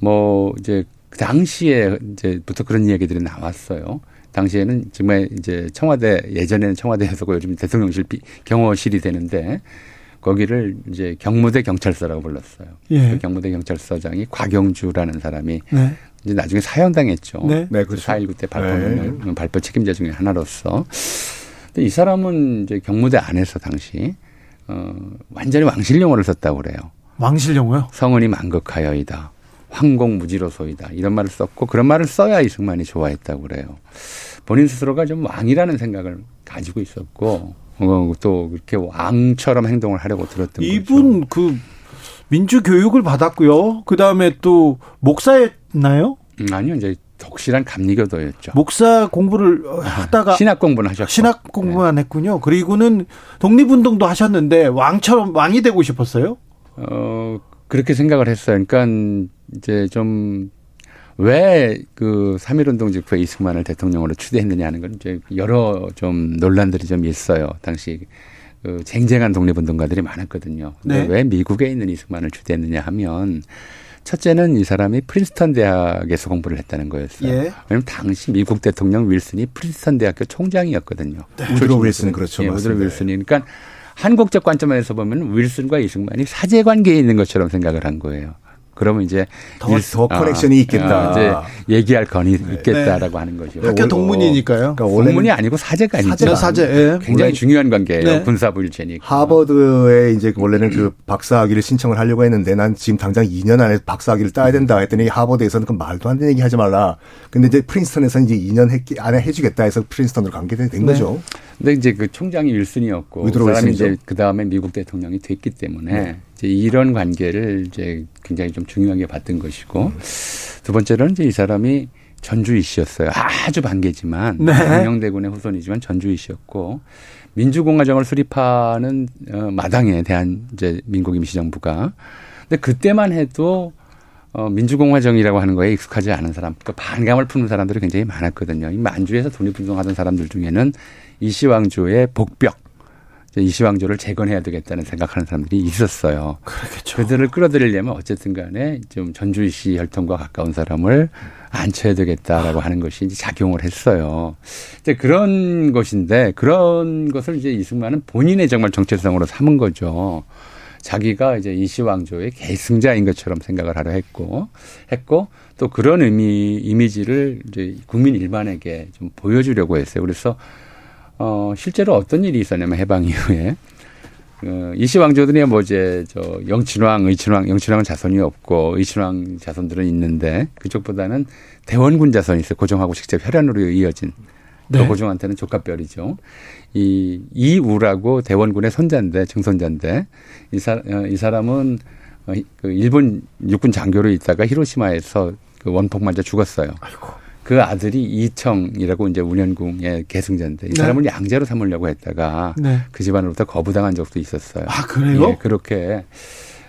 뭐 이제 그 당시에 이제부터 그런 이야기들이 나왔어요. 당시에는 정말 이제 청와대 예전에는 청와대에서고 요즘 대통령실 경호실이 되는데 거기를 이제 경무대 경찰서라고 불렀어요. 예. 그 경무대 경찰서장이 곽영주라는 사람이 네. 이제 나중에 사형당했죠. 네, 네 그렇죠. 4.19 때 발표, 네. 발표 책임자 중에 하나로서. 근데 이 사람은 이제 경무대 안에서 당시 어 완전히 왕실 용어를 썼다고 그래요. 왕실 용어요? 성은이 만극하여이다. 황공무지로소이다. 이런 말을 썼고 그런 말을 써야 이승만이 좋아했다고 그래요. 본인 스스로가 좀 왕이라는 생각을 가지고 있었고 어, 또 그렇게 왕처럼 행동을 하려고 들었던 이분 거죠. 그 민주 교육을 받았고요. 그 다음에 또 목사였 나요? 음, 아니요, 이제 독실한 감리교도였죠. 목사 공부를 하다가 신학 공부는 하셨고 신학 공부만 네. 했군요. 그리고는 독립운동도 하셨는데 왕처럼 왕이 되고 싶었어요? 어 그렇게 생각을 했어요. 그러니까 이제 좀 왜그 3.1운동 직후에 이승만을 대통령으로 추대했느냐 하는 건 이제 여러 좀 논란들이 좀 있어요. 당시 그 쟁쟁한 독립운동가들이 많았거든요. 근데 네. 왜 미국에 있는 이승만을 추대했느냐 하면 첫째는 이 사람이 프린스턴 대학에서 공부를 했다는 거였어요. 예. 왜냐하면 당시 미국 대통령 윌슨이 프린스턴 대학교 총장이었거든요. 네. 우드로 윌슨 그렇죠. 예, 우드로 윌슨이 그러니까 한국적 관점에서 보면 윌슨과 이승만이 사제 관계에 있는 것처럼 생각을 한 거예요. 그러면 이제 더, 더 connection이 어, 있겠다. 어, 이제 얘기할 건이 네. 있겠다라고 네. 하는 거죠. 학교 동문이니까요. 그러니까 동문이 아니고 사제가 아니죠. 사제. 예. 굉장히 중요한 관계예요. 네. 군사부 일체니까. 하버드에 이제 원래는 그 박사학위를 신청을 하려고 했는데 난 지금 당장 2년 안에 박사학위를 따야 된다 했더니 하버드에서는 그 말도 안 되는 얘기 하지 말라. 근데 이제 프린스턴에서는 이제 2년 안에 해주겠다 해서 프린스턴으로 관계 된 네. 거죠. 근데 이제 그 총장이 윌슨이었고 그 사람이 이제 그 다음에 미국 대통령이 됐기 때문에 네. 이제 이런 관계를 이제 굉장히 좀 중요하게 봤던 것이고 두 번째로는 이제 이 사람이 전주이 씨였어요. 아주 반개지만 네. 명대군의 후손이지만 전주이 씨였고 민주공화정을 수립하는 어, 마당에 대한 이제 민국 임시정부가 근데 그때만 해도 어, 민주공화정이라고 하는 거에 익숙하지 않은 사람, 그러니까 반감을 푸는 사람들이 굉장히 많았거든요. 이 만주에서 독립운동하던 사람들 중에는 이시왕조의 복벽, 이시왕조를 재건해야 되겠다는 생각하는 사람들이 있었어요. 그렇겠죠. 그들을 끌어들이려면 어쨌든 간에 좀 전주시 혈통과 가까운 사람을 앉혀야 되겠다라고 하는 것이 이제 작용을 했어요. 이제 그런 것인데 그런 것을 이제 이승만은 본인의 정말 정체성으로 삼은 거죠. 자기가 이제 이시왕조의 계승자인 것처럼 생각을 하려 했고 했고 또 그런 의미 이미지를 이제 국민 일반에게 좀 보여주려고 했어요. 그래서 어, 실제로 어떤 일이 있었냐면 해방 이후에 어, 이시 왕조들이 뭐 이제 저 영친왕, 의친왕, 영친왕은 자손이 없고 의친왕 자손들은 있는데 그쪽보다는 대원군 자손이 있어요. 고종하고 직접 혈연으로 이어진 네. 고종한테는 조카별이죠. 이 이우라고 대원군의 손자인데 증손자인데 이, 사, 어, 이 사람은 어, 그 일본 육군 장교로 있다가 히로시마에서 그 원폭 맞아 죽었어요. 아이고. 그 아들이 이청이라고 이제 운현궁의 계승자인데 이 네. 사람을 네. 양자로 삼으려고 했다가 네. 그 집안으로부터 거부당한 적도 있었어요. 아 그래요? 예, 그렇게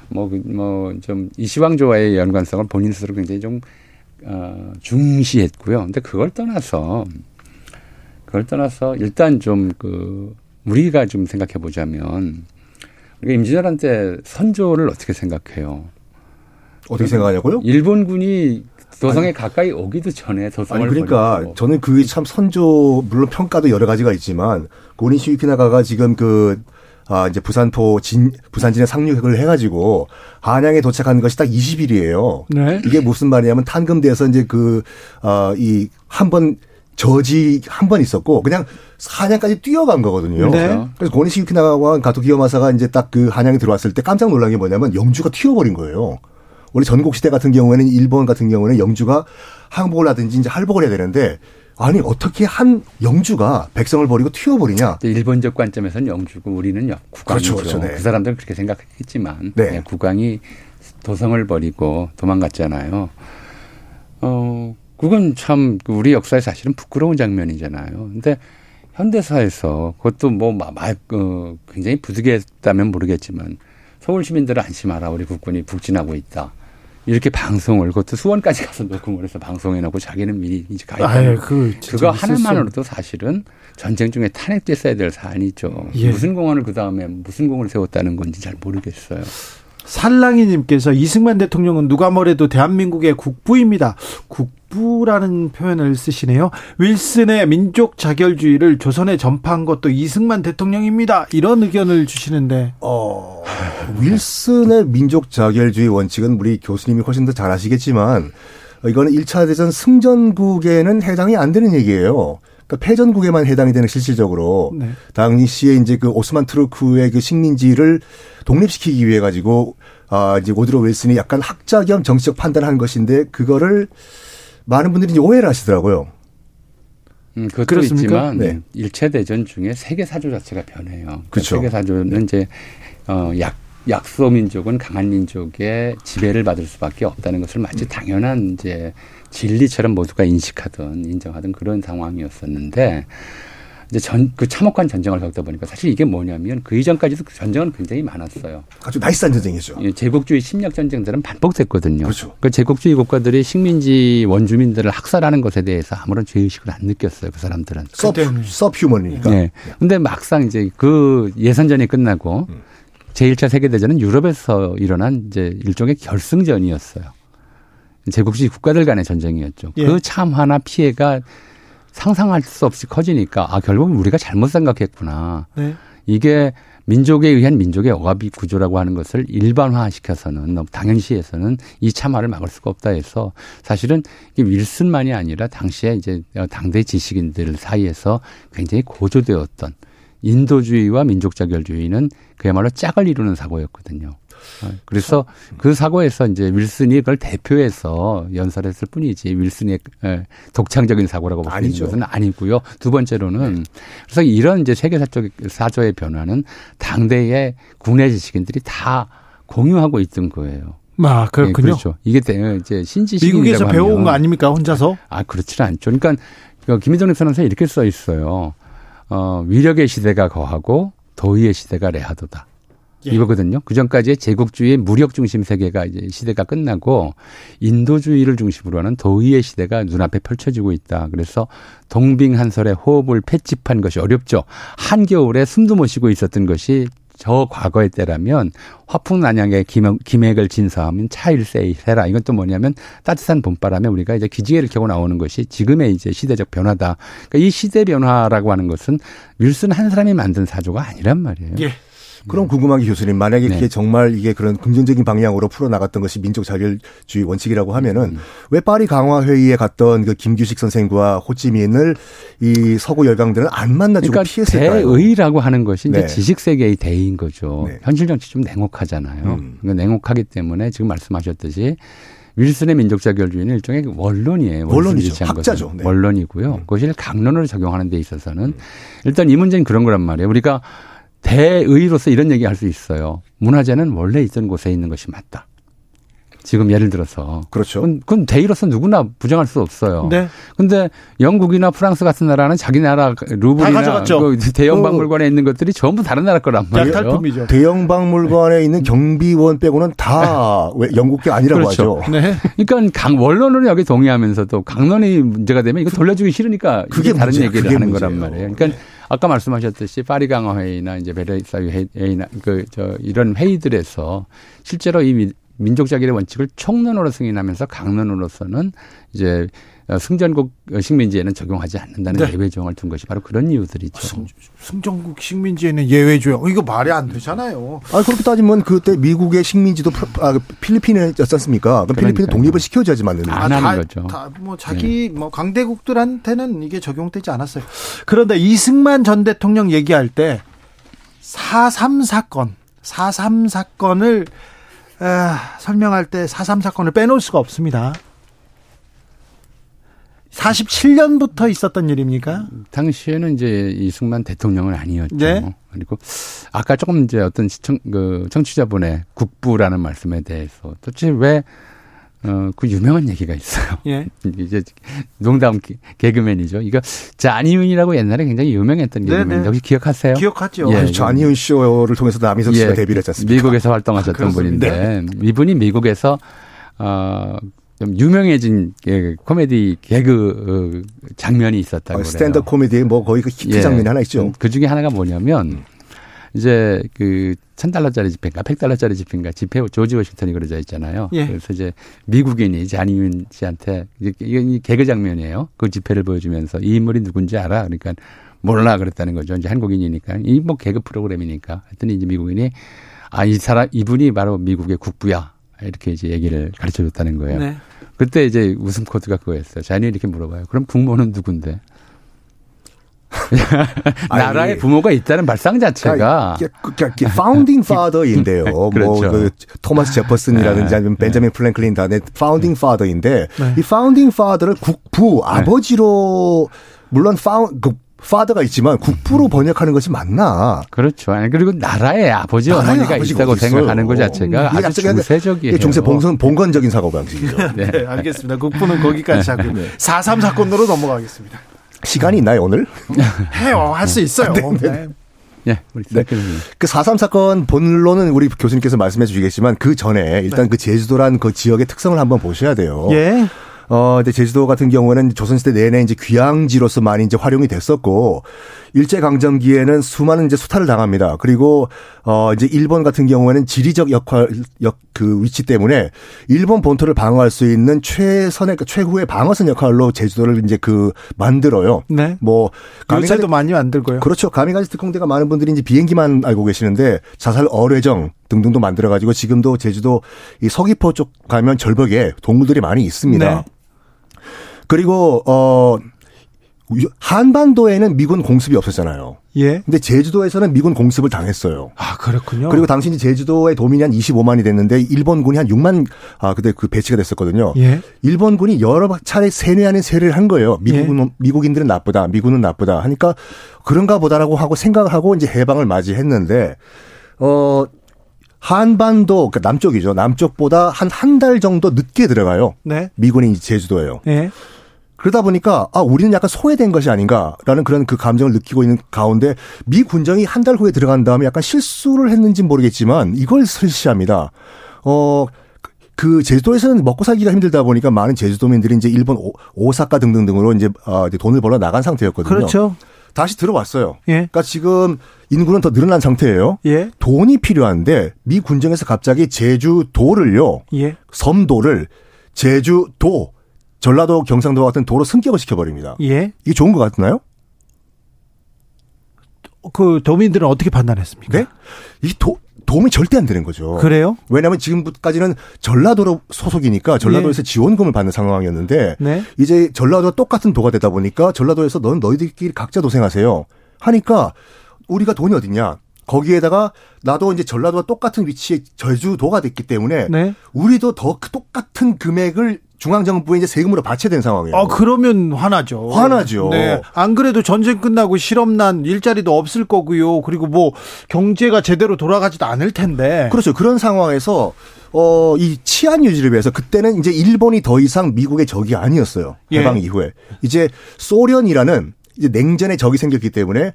뭐 뭐좀 그, 이시왕조와의 연관성을 본인 스스로 굉장히 좀 어, 중시했고요. 근데 그걸 떠나서 그걸 떠나서 일단 좀 그 우리가 좀 생각해 보자면 우리가 임진왜란 때 선조를 어떻게 생각해요? 어떻게 생각하냐고요? 일본군이 도성에 아니, 가까이 오기도 전에 도성을 아니 그러니까 버리고. 저는 그게 참 선조 물론 평가도 여러 가지가 있지만 고린 시위키나가가 지금 그 아, 이제 부산포 진, 부산진에 상륙을 해가지고 한양에 도착한 것이 딱 20일이에요. 네. 이게 무슨 말이냐면 탄금대에서 이제 그, 아, 이, 한 번, 저지 한 번 있었고 그냥 한양까지 뛰어간 거거든요. 네. 그래서 고니시키나와 가토 기요마사가 이제 딱 그 한양에 들어왔을 때 깜짝 놀란 게 뭐냐면 영주가 튀어버린 거예요. 원래 전국 시대 같은 경우에는 일본 같은 경우는 영주가 항복을 하든지 이제 할복을 해야 되는데 아니 어떻게 한 영주가 백성을 버리고 튀어버리냐? 일본적 관점에서는 영주고 우리는 국왕이죠. 그렇죠, 그렇죠, 네. 그 사람들은 그렇게 생각했겠지만 네. 네. 국왕이 도성을 버리고 도망갔잖아요. 어 그건 참 우리 역사에 사실은 부끄러운 장면이잖아요. 근데 현대사에서 그것도 뭐 마, 마, 어, 굉장히 부득이했다면 모르겠지만 서울 시민들은 안심하라 우리 국군이 북진하고 있다. 이렇게 방송을 그것도 수원까지 가서 녹음을 해서 방송해놓고 자기는 미리 이제 가입 그, 그거 하나만으로도 사실은 전쟁 중에 탄핵됐어야 될 사안이죠. 예. 무슨 공원을 그 다음에 무슨 공을 세웠다는 건지 잘 모르겠어요. 살랑이님께서 이승만 대통령은 누가 뭐래도 대한민국의 국부입니다. 국 부라는 표현을 쓰시네요. 윌슨의 민족 자결주의를 조선에 전파한 것도 이승만 대통령입니다. 이런 의견을 주시는데. 어, 윌슨의 민족 자결주의 원칙은 우리 교수님이 훨씬 더 잘 아시겠지만 이거는 1차 대전 승전국에는 해당이 안 되는 얘기예요. 그러니까 패전국에만 해당이 되는 실질적으로 네. 당시에 이제 그 오스만 트루크의 그 식민지를 독립시키기 위해 가지고 아 이제 오드로 윌슨이 약간 학자 겸 정치적 판단한 것인데 그거를 많은 분들이 오해를 하시더라고요. 음, 그것도 그렇습니까? 있지만 네. 일체 대전 중에 세계 사조 자체가 변해요. 그러니까 그렇죠. 세계 사조는 이제 어 약 약소 민족은 강한 민족의 지배를 받을 수밖에 없다는 것을 마치 당연한 이제 진리처럼 모두가 인식하던 인정하던 그런 상황이었었는데 이제 전, 그 참혹한 전쟁을 겪다 보니까 사실 이게 뭐냐면 그 이전까지도 그 전쟁은 굉장히 많았어요. 아주 나이스한 전쟁이죠. 예, 제국주의 침략 전쟁들은 반복됐거든요. 그렇죠. 그 제국주의 국가들이 식민지 원주민들을 학살하는 것에 대해서 아무런 죄의식을 안 느꼈어요. 그 사람들은. 서, 퓨먼이니까 네. 근데 막상 이제 그 예선전이 끝나고 음. 제1차 세계대전은 유럽에서 일어난 이제 일종의 결승전이었어요. 제국주의 국가들 간의 전쟁이었죠. 예. 그 참화나 피해가 상상할 수 없이 커지니까 아 결국 우리가 잘못 생각했구나. 네. 이게 민족에 의한 민족의 억압이 구조라고 하는 것을 일반화시켜서는 너무 당연시해서는 이 참화를 막을 수가 없다 해서 사실은 이게 윌슨만이 아니라 당시에 이제 당대 지식인들 사이에서 굉장히 고조되었던 인도주의와 민족자결주의는 그야말로 짝을 이루는 사고였거든요. 그래서 그 사고에서 이제 윌슨이 그걸 대표해서 연설했을 뿐이지 윌슨의 독창적인 사고라고 볼 수 있는 것은 아니고요. 두 번째로는 네. 그래서 이런 이제 세계 사적 사조의 변화는 당대의 국내 지식인들이 다 공유하고 있던 거예요. 아, 그렇군요. 네, 그렇죠. 이게 이제 신지식 미국에서 배워온 거 아닙니까 혼자서? 아, 그렇지는 않죠. 그러니까 김희정 선언서에 이렇게 써 있어요. 어, 위력의 시대가 거하고 도의의 시대가 레하도다. 예. 이거거든요. 그 전까지의 제국주의 무력 중심 세계가 이제 시대가 끝나고 인도주의를 중심으로 하는 도의의 시대가 눈앞에 펼쳐지고 있다. 그래서 동빙한설의 호흡을 패집한 것이 어렵죠. 한겨울에 숨도 못 쉬고 있었던 것이 저 과거의 때라면 화풍 난양의 기맥 을 진사하면 차일세이세라. 이건 또 뭐냐면 따뜻한 봄바람에 우리가 이제 기지개를 켜고 나오는 것이 지금의 이제 시대적 변화다. 그러니까 이 시대 변화라고 하는 것은 윌슨 한 사람이 만든 사조가 아니란 말이에요. 예. 그럼 궁금한 게 교수님 만약에 네. 그게 정말 이게 그런 긍정적인 방향으로 풀어 나갔던 것이 민족 자결주의 원칙이라고 하면은 음. 왜 파리 강화 회의에 갔던 그 김규식 선생과 호찌민을 이 서구 열강들은 안 만나주고 그러니까 피했을까요? 대의라고 하는 것이 이제 네. 지식 세계의 대의인 거죠. 네. 현실 정치 좀 냉혹하잖아요. 음. 그러니까 냉혹하기 때문에 지금 말씀하셨듯이 윌슨의 민족 자결주의는 일종의 원론이에요. 원론이죠. 학자죠. 네. 원론이고요. 음. 그것을 강론으로 적용하는 데 있어서는 음. 일단 이 문제는 그런 거란 말이에요. 우리가 대의로서 이런 얘기 할 수 있어요. 문화재는 원래 있던 곳에 있는 것이 맞다. 지금 예를 들어서 그렇죠. 그건, 그건 대의로서 누구나 부정할 수 없어요. 네. 근데 영국이나 프랑스 같은 나라는 자기 나라 루브리나 그 대형 박물관에 있는 것들이 전부 다른 나라 거란 말이에요. 탈품이죠. 대형 박물관에 있는 경비원 빼고는 다 영국 게 아니라고 그렇죠. 하죠. 네. 그러니까 강 원론은 여기 동의하면서도 강론이 문제가 되면 이거 돌려주기 싫으니까 그게 다른 문제야. 얘기를 하는 문제예요. 거란 말이에요. 그러니까 네. 아까 말씀하셨듯이 파리 강화 회의나 이제 베르사유 회의나 그 저 이런 회의들에서 실제로 이 민족 자기의 원칙을 총론으로 승인하면서 강론으로서는 이제 승전국 식민지에는 적용하지 않는다는 네. 예외 조항을 둔 것이 바로 그런 이유들이죠. 승, 승전국 식민지에는 예외 조항 이거 말이 안 되잖아요. 아 그렇게 따지면 그때 미국의 식민지도 아, 필리핀이었지 않습니까? 그럼 필리핀은 독립을 시켜줘야지 맞는 안 하는 거죠. 다 뭐 자기 네. 뭐 강대국들한테는 이게 적용되지 않았어요. 그런데 이승만 전 대통령 얘기할 때 4.3 사건, 4.3 사건을 아, 설명할 때 4.3 사건을 빼놓을 수가 없습니다. 47년부터 있었던 일입니까? 당시에는 이제 이승만 대통령은 아니었죠. 네? 그리고 아까 조금 이제 어떤 시청, 그 청취자분의 국부라는 말씀에 대해서 도대체 왜 어, 그 유명한 얘기가 있어요. 예. 이제 농담 개그맨이죠. 이거 자니윤이라고 옛날에 굉장히 유명했던 네, 개그맨. 혹시 기억하세요? 기억하죠. 예. 자니윤 쇼를 통해서 남희석 씨가 예. 데뷔를 했지 않습니까? 미국에서 활동하셨던 아, 분인데 네. 이분이 미국에서 어, 좀 유명해진 예, 코미디 개그 어, 장면이 있었다고 어, 스탠드 코미디에 뭐 거의 그 히트 예. 장면이 하나 있죠. 그 중에 하나가 뭐냐면 이제 그 천달러짜리 지폐인가 백달러짜리 지폐인가 지폐 조지 워싱턴이 그려져 있잖아요. 예. 그래서 이제 미국인이 자니윤 씨한테 이게 개그 장면이에요. 그 지폐를 보여주면서 이 인물이 누군지 알아? 그러니까 몰라 그랬다는 거죠. 이제 한국인이니까 이 뭐 개그 프로그램이니까. 하여튼 이제 미국인이 아 이 사람 이분이 바로 미국의 국부야 이렇게 이제 얘기를 가르쳐 줬다는 거예요. 네. 그때 이제 웃음 코드가 그거였어요. 자니 이렇게 물어봐요. 그럼 국모는 누군데? 나라의 부모가 있다는 발상 자체가 그러니까 파운딩 father인데요. 뭐 그렇죠. 뭐 그 토마스 제퍼슨이라든지 네. 아니면 벤자민 네. 프랭클린 다음에 founding father인데 네. 이 founding father를 국부 아버지로 물론 foun 그 father가 있지만 국부로 번역하는 것이 맞나? 그렇죠. 아니, 그리고 나라의 아버지 어머니가 있다고 생각하는 것 자체가 아주 중세적이에요. 중세 봉선 봉건적인 사고 방식이죠. 네. 네, 알겠습니다. 국부는 거기까지 하고 네. 4.3 사건으로 넘어가겠습니다. 시간이 있나요, 오늘? 해요. 할 수 있어요. 네. 네. 예, 우리 네. 그4.3 사건 본론은 우리 교수님께서 말씀해 주시겠지만 그 전에 일단 네. 그 제주도란 그 지역의 특성을 한번 보셔야 돼요. 예. 어, 근데 제주도 같은 경우에는 조선시대 내내 이제 귀향지로서 많이 이제 활용이 됐었고, 일제강점기에는 수많은 이제 수탈을 당합니다. 그리고, 어, 이제 일본 같은 경우에는 지리적 역할, 역, 그 위치 때문에 일본 본토를 방어할 수 있는 최선의, 그 최후의 방어선 역할로 제주도를 이제 그 만들어요. 네. 뭐, 요새도 많이 만들고요. 그렇죠. 가미가지 특공대가 많은 분들이 이제 비행기만 알고 계시는데 자살 어뢰정 등등도 만들어가지고 지금도 제주도 이 서귀포 쪽 가면 절벽에 동물들이 많이 있습니다. 네. 그리고 어 한반도에는 미군 공습이 없었잖아요. 예. 근데 제주도에서는 미군 공습을 당했어요. 아, 그렇군요. 그리고 당신이 제주도의 도민이 한 25만이 됐는데 일본군이 한 6만 아 그때 그 배치가 됐었거든요. 예. 일본군이 여러 차례 세뇌 하는 세례를 한 거예요. 미국은 예. 미국인들은 나쁘다. 미군은 나쁘다. 하니까 그런가 보다라고 하고 생각을 하고 이제 해방을 맞이했는데 어 한반도 그러니까 남쪽이죠. 남쪽보다 한 한 달 정도 늦게 들어가요. 네. 미군이 제주도예요. 네. 그러다 보니까 아 우리는 약간 소외된 것이 아닌가라는 그런 그 감정을 느끼고 있는 가운데 미 군정이 한 달 후에 들어간 다음에 약간 실수를 했는지 모르겠지만 이걸 실시합니다. 어. 그 제주도에서는 먹고 살기가 힘들다 보니까 많은 제주도민들이 이제 일본 오, 사카 등등등으로 이제, 어, 이제 돈을 벌어 나간 상태였거든요. 그렇죠. 다시 들어왔어요. 예. 그러니까 지금 인구는 더 늘어난 상태예요. 예. 돈이 필요한데 미 군정에서 갑자기 제주도를요. 예. 섬도를 제주도 전라도 경상도 같은 도로 승격을 시켜버립니다. 예. 이게 좋은 것 같나요? 그 도민들은 어떻게 판단했습니까? 네? 이 도, 도움이 절대 안 되는 거죠. 그래요? 왜냐하면 지금까지는 전라도로 소속이니까 전라도에서 예. 지원금을 받는 상황이었는데 네. 이제 전라도와 똑같은 도가 되다 보니까 전라도에서 넌 너희들끼리 각자 도생하세요. 하니까 우리가 돈이 어딨냐? 거기에다가 나도 이제 전라도와 똑같은 위치에 제주도가 됐기 때문에 네. 우리도 더 똑같은 금액을 중앙정부에 이제 세금으로 되는 상황이에요. 아, 그러면 화나죠. 화나죠. 네. 안 그래도 전쟁 끝나고 실업난 일자리도 없을 거고요. 그리고 뭐 경제가 제대로 돌아가지도 않을 텐데. 그렇죠. 그런 상황에서 어, 이 치안 유지를 위해서 그때는 이제 일본이 더 이상 미국의 적이 아니었어요. 예. 해방 예. 이후에. 이제 소련이라는 이제 냉전의 적이 생겼기 때문에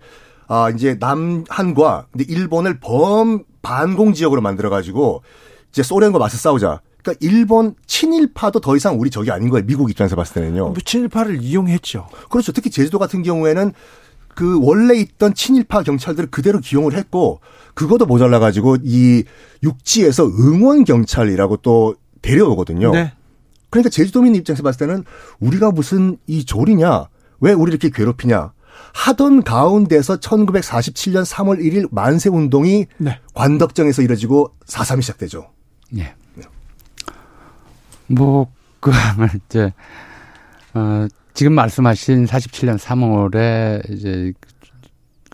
아, 이제 남한과 일본을 범 반공 지역으로 만들어 가지고 이제 소련과 맞서 싸우자. 그러니까 일본 친일파도 더 이상 우리 적이 아닌 거예요. 미국 입장에서 봤을 때는요. 뭐 친일파를 이용했죠. 그렇죠. 특히 제주도 같은 경우에는 그 원래 있던 친일파 경찰들을 그대로 기용을 했고 그것도 모자라 가지고 이 육지에서 응원 경찰이라고 또 데려오거든요. 네. 그러니까 제주도민 입장에서 봤을 때는 우리가 무슨 이 조리냐? 왜 우리 이렇게 괴롭히냐? 하던 가운데서 1947년 3월 1일 만세 운동이 네. 관덕정에서 이뤄지고 4.3이 시작되죠. 예. 네. 뭐, 그, 이제, 어, 지금 말씀하신 47년 3월에 이제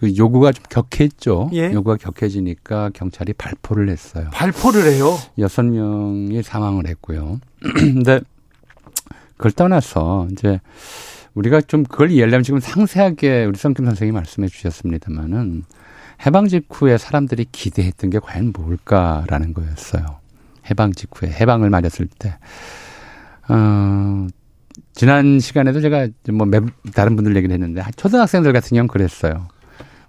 그 요구가 좀 격했죠. 예. 요구가 격해지니까 경찰이 발포를 했어요. 발포를 해요? 여섯 명이 사망을 했고요. 근데 그걸 떠나서 이제 우리가 좀 그걸 이해하려면 지금 상세하게 우리 성김 선생님이 말씀해 주셨습니다마는 해방 직후에 사람들이 기대했던 게 과연 뭘까라는 거였어요. 해방 직후에 해방을 맞았을 때. 어, 지난 시간에도 제가 뭐 다른 분들 얘기를 했는데 초등학생들 같은 경우는 그랬어요.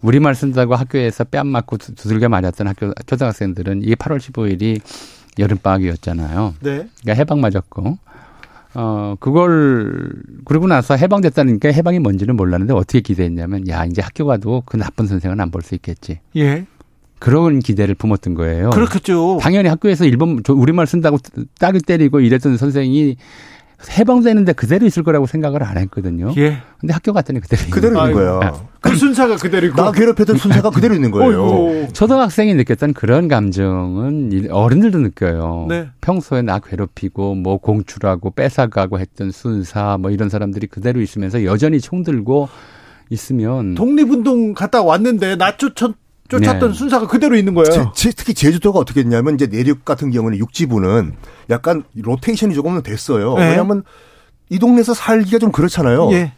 우리말 쓴다고 학교에서 뺨 맞고 두들겨 맞았던 학교 초등학생들은 이게 8월 15일이 여름 방학이었잖아요. 네. 그러니까 해방 맞았고 어, 그걸, 그러고 나서 해방됐다는 게 해방이 뭔지는 몰랐는데 어떻게 기대했냐면, 야, 이제 학교 가도 그 나쁜 선생은 안 볼 수 있겠지. 예. 그런 기대를 품었던 거예요. 그렇겠죠. 당연히 학교에서 일본, 우리말 쓴다고 딱을 때리고 이랬던 선생이 해방되는데 그대로 있을 거라고 생각을 안 했거든요. 예. 근데 학교 갔더니 그대로 그대로 있는 거예요. 그 순사가 그대로 있고 나 괴롭혔던 순사가 그대로 있는 거예요. 초등학생이 느꼈던 그런 감정은 어른들도 느껴요. 네. 평소에 나 괴롭히고 뭐 공출하고 뺏어가고 했던 순사 뭐 이런 사람들이 그대로 있으면서 여전히 총 들고 있으면 독립운동 갔다 왔는데 나 쫓았 쫓았던 네. 순사가 그대로 있는 거예요. 제, 특히 제주도가 어떻게 했냐면 이제 내륙 같은 경우는 육지부는 약간 로테이션이 조금은 됐어요. 네. 왜냐하면 이 동네에서 살기가 좀 그렇잖아요. 예.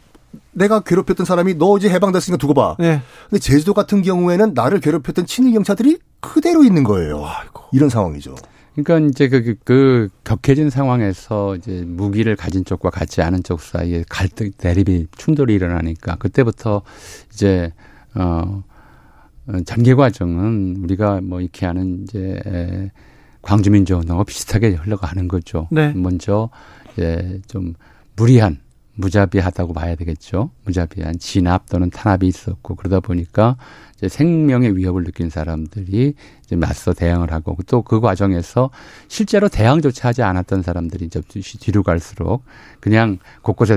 내가 괴롭혔던 사람이 너 이제 해방됐으니까 두고 봐. 네. 근데 제주도 같은 경우에는 나를 괴롭혔던 친일 경찰들이 그대로 있는 거예요. 아이고. 이런 상황이죠. 그러니까 이제 그, 그, 그 격해진 상황에서 이제 무기를 가진 쪽과 갖지 않은 쪽 사이에 갈등, 대립이 충돌이 일어나니까 그때부터 이제 어 전개 과정은 우리가 뭐 이렇게 하는 이제 광주민주화 운동과 비슷하게 흘러가는 거죠. 네. 먼저 이제 좀 무리한 무자비하다고 봐야 되겠죠. 무자비한 진압 또는 탄압이 있었고 그러다 보니까 이제 생명의 위협을 느낀 사람들이 이제 맞서 대응을 하고 또 그 과정에서 실제로 대항조차 하지 않았던 사람들이 이제 뒤로 갈수록 그냥 곳곳에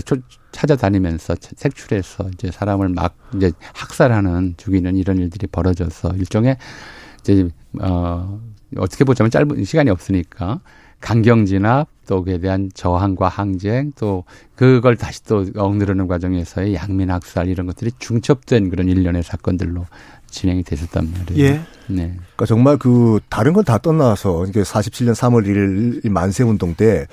찾아다니면서 색출해서 이제 사람을 막 이제 학살하는 죽이는 이런 일들이 벌어져서 일종의 이제 어 어떻게 보자면 짧은 시간이 없으니까 강경 진압 또 그에 대한 저항과 항쟁 또 그걸 다시 또 억누르는 과정에서의 양민 학살 이런 것들이 중첩된 그런 일련의 사건들로 진행이 됐었단 말이에요. 예. 네. 그러니까 정말 그 다른 건다 떠나서 이게 47년 3월 1일 만세 운동 때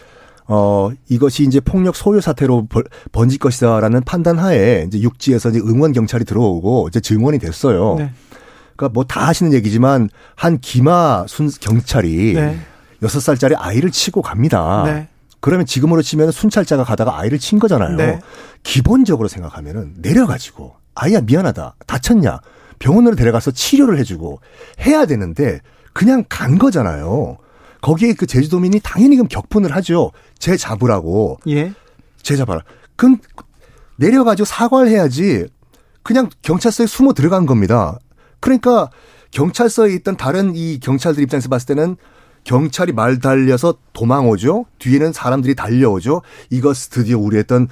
어, 이것이 이제 폭력 소요 사태로 번질 것이다라는 판단 하에 이제 육지에서 이제 응원 경찰이 들어오고 이제 증원이 됐어요. 네. 그러니까 뭐 다 하시는 얘기지만 한 기마 순 경찰이 네. 6살짜리 아이를 치고 갑니다. 네. 그러면 지금으로 치면 순찰자가 가다가 아이를 친 거잖아요. 네. 기본적으로 생각하면은 내려가지고 아이야 미안하다 다쳤냐 병원으로 데려가서 치료를 해주고 해야 되는데 그냥 간 거잖아요. 거기에 그 제주도민이 당연히 그럼 격분을 하죠. 제 잡으라고. 예. 제 잡아라. 그럼 내려가지고 사과를 해야지 그냥 경찰서에 숨어 들어간 겁니다. 그러니까 경찰서에 있던 다른 이 경찰들 입장에서 봤을 때는 경찰이 말 달려서 도망오죠. 뒤에는 사람들이 달려오죠. 이것 드디어 우리 했던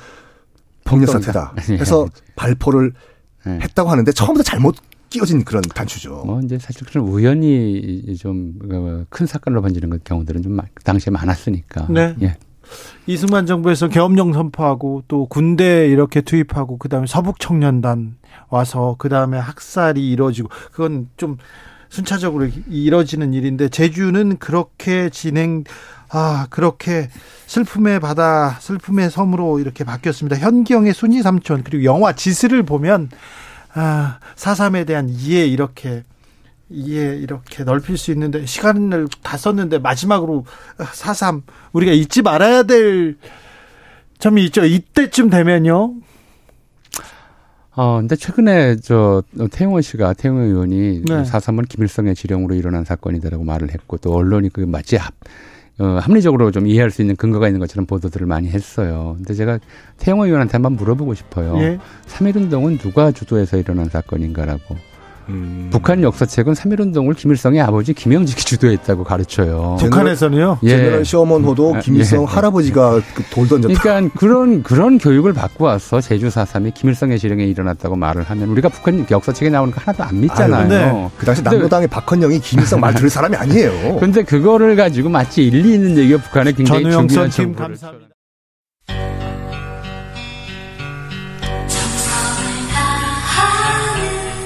폭력 사태다. 해서 발포를 네. 했다고 하는데 처음부터 잘못 끼어진 그런 단추죠. 뭐 이제 사실 그런 우연히 좀큰 그 사건으로 번지는 경우들은 좀 당시에 많았으니까. 네. 예. 이승만 정부에서 계엄령 선포하고 또 군대 이렇게 투입하고 그다음에 서북 청년단 와서 그다음에 학살이 이루어지고 그건 좀 순차적으로 이뤄지는 일인데 제주는 그렇게 진행 아 그렇게 슬픔의 바다 슬픔의 섬으로 이렇게 바뀌었습니다. 현기영의 순이 삼촌 그리고 영화 지스를 보면 아, 사삼에 대한 이해 이렇게 예, 이렇게 넓힐 수 있는데 시간을 다 썼는데 마지막으로 4.3 우리가 잊지 말아야 될 점이 있죠. 이때쯤 되면요. 어, 근데 최근에 저 태용원 씨가 태용원 의원이 네. 4.3은 김일성의 지령으로 일어난 사건이다라고 말을 했고 또 언론이 그 마치 합, 어, 합리적으로 좀 이해할 수 있는 근거가 있는 것처럼 보도들을 많이 했어요. 근데 제가 태영호 의원한테 한번 물어보고 싶어요. 예. 3.1운동은 누가 주도해서 일어난 사건인가라고. 음. 북한 역사책은 3.1운동을 김일성의 아버지 김영직이 주도했다고 가르쳐요. 북한에서는요? 예. 제너럴 쇼먼호도 아, 김일성 예. 할아버지가 그돌 던졌다. 그러니까 그런, 그런 교육을 받고 와서 제주 4.3이 김일성의 지령에 일어났다고 말을 하면 우리가 북한 역사책에 나오는 거 하나도 안 믿잖아요. 아유, 그 당시 남로당의 박헌영이 김일성 말 들을 사람이 아니에요. 근데 그거를 가지고 마치 일리 있는 얘기가 북한에 굉장히 중요한 정보를.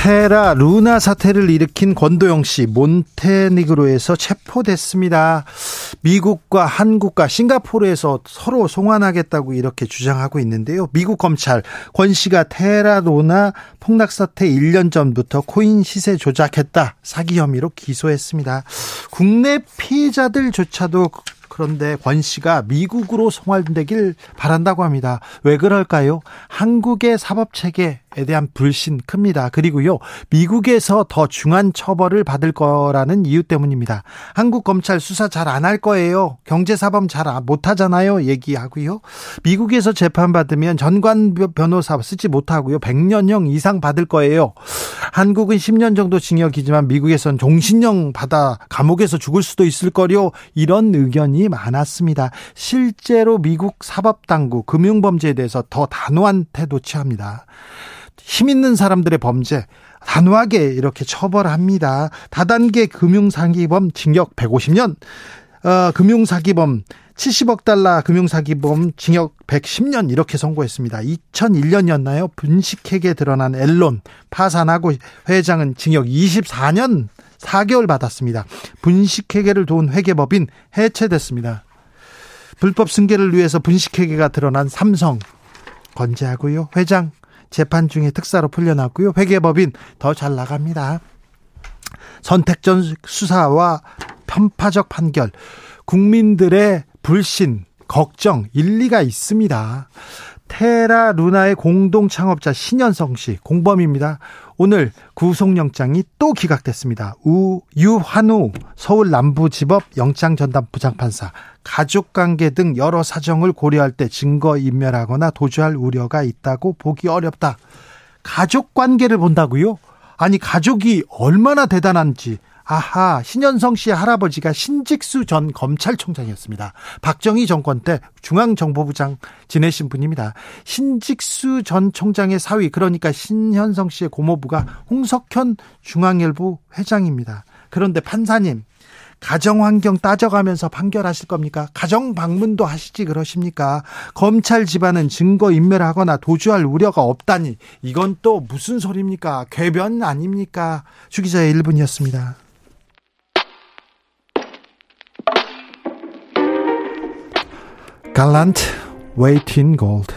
테라 루나 사태를 일으킨 권도영 씨 몬테니그로에서 체포됐습니다. 미국과 한국과 싱가포르에서 서로 송환하겠다고 이렇게 주장하고 있는데요. 미국 검찰 권 씨가 테라 루나 폭락 사태 1년 전부터 코인 시세 조작했다 사기 혐의로 기소했습니다. 국내 피해자들조차도 그런데 권 씨가 미국으로 송환되길 바란다고 합니다. 왜 그럴까요? 한국의 사법 체계 에 대한 불신 큽니다. 그리고요, 미국에서 더 중한 처벌을 받을 거라는 이유 때문입니다. 한국 검찰 수사 잘 안 할 거예요. 경제사범 잘 못 하잖아요. 얘기하고요. 미국에서 재판받으면 전관 변호사 쓰지 못하고요. 100년형 이상 받을 거예요. 한국은 10년 정도 징역이지만 미국에선 종신형 받아 감옥에서 죽을 수도 있을 거요. 이런 의견이 많았습니다. 실제로 미국 사법당국 금융범죄에 대해서 더 단호한 태도 취합니다. 힘 있는 사람들의 범죄 단호하게 이렇게 처벌합니다. 다단계 금융사기범 징역 150년, 어, 금융사기범 70억 달러 금융사기범 징역 110년 이렇게 선고했습니다. 2001년이었나요? 분식회계 드러난 앨론 파산하고 회장은 징역 24년 4개월 받았습니다. 분식회계를 도운 회계법인 해체됐습니다. 불법 승계를 위해서 분식회계가 드러난 삼성 건재하고요. 회장 재판 중에 특사로 풀려났고요. 회계법인 더 잘 나갑니다. 선택전 수사와 편파적 판결, 국민들의 불신, 걱정, 일리가 있습니다. 테라 루나의 공동 창업자 신현성 씨 공범입니다. 오늘 구속영장이 또 기각됐습니다. 우 유한우 서울 남부지법 영장전담 부장판사 가족관계 등 여러 사정을 고려할 때 증거 인멸하거나 도주할 우려가 있다고 보기 어렵다. 가족관계를 본다고요? 아니 가족이 얼마나 대단한지 아하, 신현성 씨의 할아버지가 신직수 전 검찰총장이었습니다. 박정희 정권 때 중앙정보부장 지내신 분입니다. 신직수 전 총장의 사위, 그러니까 신현성 씨의 고모부가 홍석현 중앙일보 회장입니다. 그런데 판사님, 가정 환경 따져가면서 판결하실 겁니까? 가정 방문도 하시지 그러십니까? 검찰 집안은 증거 인멸하거나 도주할 우려가 없다니 이건 또 무슨 소리입니까? 궤변 아닙니까? 주기자의 1분이었습니다. 갈란트 웨이틴 골드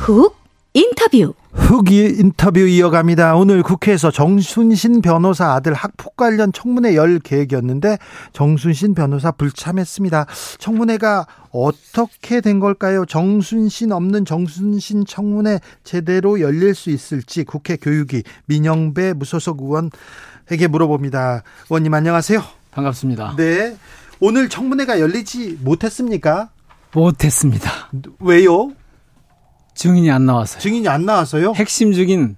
훅 인터뷰 후기 인터뷰 이어갑니다. 오늘 국회에서 정순신 변호사 아들 학폭 관련 청문회 열 계획이었는데 정순신 변호사 불참했습니다. 청문회가 어떻게 된 걸까요? 정순신 없는 정순신 청문회 제대로 열릴 수 있을지 국회 교육위 민영배 무소속 의원에게 물어봅니다. 의원님 안녕하세요. 반갑습니다. 네. 오늘 청문회가 열리지 못했습니까? 못했습니다. 왜요? 증인이 안 나왔어요. 증인이 안 나왔어요? 핵심 증인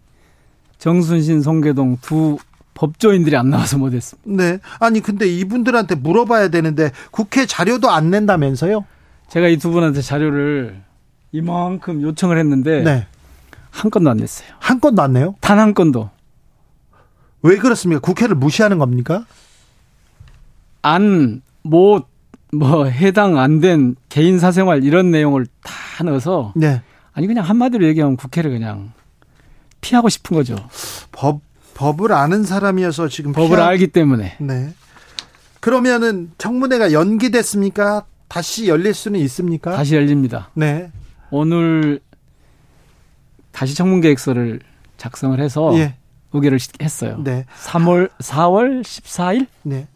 정순신, 송계동 두 법조인들이 안 나와서 못했습니다. 네. 아니 근데 이분들한테 물어봐야 되는데 국회 자료도 안 낸다면서요? 제가 이 두 분한테 자료를 이만큼 요청을 했는데 네. 한 건도 안 냈어요. 한 건도 안 내요? 단 한 건도. 왜 그렇습니까? 국회를 무시하는 겁니까? 안, 못, 뭐, 해당 안 된 개인 사생활 이런 내용을 다 넣어서. 네. 아니, 그냥 한마디로 얘기하면 국회를 그냥 피하고 싶은 거죠. 법, 법을 아는 사람이어서 지금 법을 피하... 알기 때문에. 네. 그러면은 청문회가 연기됐습니까? 다시 열릴 수는 있습니까? 다시 열립니다. 네. 오늘 다시 청문 계획서를 작성을 해서 예. 의결을 했어요. 네. 3월 4월 14일? 네.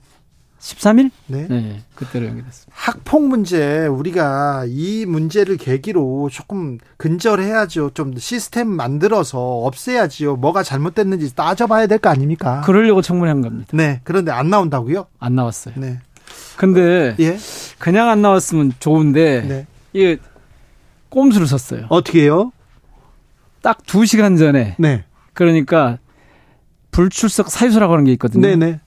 13일? 네. 네. 그때로 연기됐습니다. 학폭 문제 우리가 이 문제를 계기로 조금 근절해야죠. 좀 시스템 만들어서 없애야지요. 뭐가 잘못됐는지 따져봐야 될 거 아닙니까? 그러려고 청문회한 겁니다. 네. 그런데 안 나온다고요? 안 나왔어요. 네. 근데 예? 그냥 안 나왔으면 좋은데 네. 이게 꼼수를 썼어요. 어떻게 해요? 딱 2시간 전에. 네. 그러니까 불출석 사유서라고 하는 게 있거든요. 네네.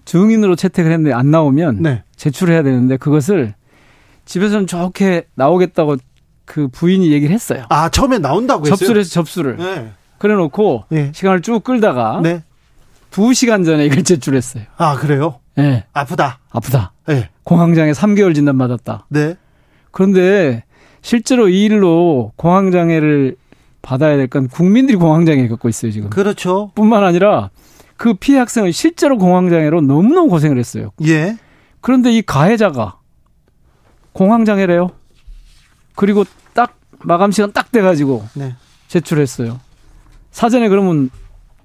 네. 증인으로 채택을 했는데 안 나오면 네. 제출해야 되는데 그것을 집에서는 좋게 나오겠다고 그 부인이 얘기를 했어요. 아 처음에 나온다고 했어요? 접수를 해서 접수를. 네. 그래놓고 네. 시간을 쭉 끌다가 네. 2시간 전에 이걸 제출했어요. 아 그래요? 네. 아프다. 아프다. 네. 공황장애 3개월 진단 받았다. 네. 그런데 실제로 이 일로 공황장애를 받아야 될 건 국민들이 공황장애 겪고 있어요 지금. 그렇죠. 뿐만 아니라 그 피해 학생은 실제로 공황장애로 너무너무 고생을 했어요. 예. 그런데 이 가해자가 공황장애래요. 그리고 딱 마감 시간 딱 돼가지고 네. 제출했어요. 사전에 그러면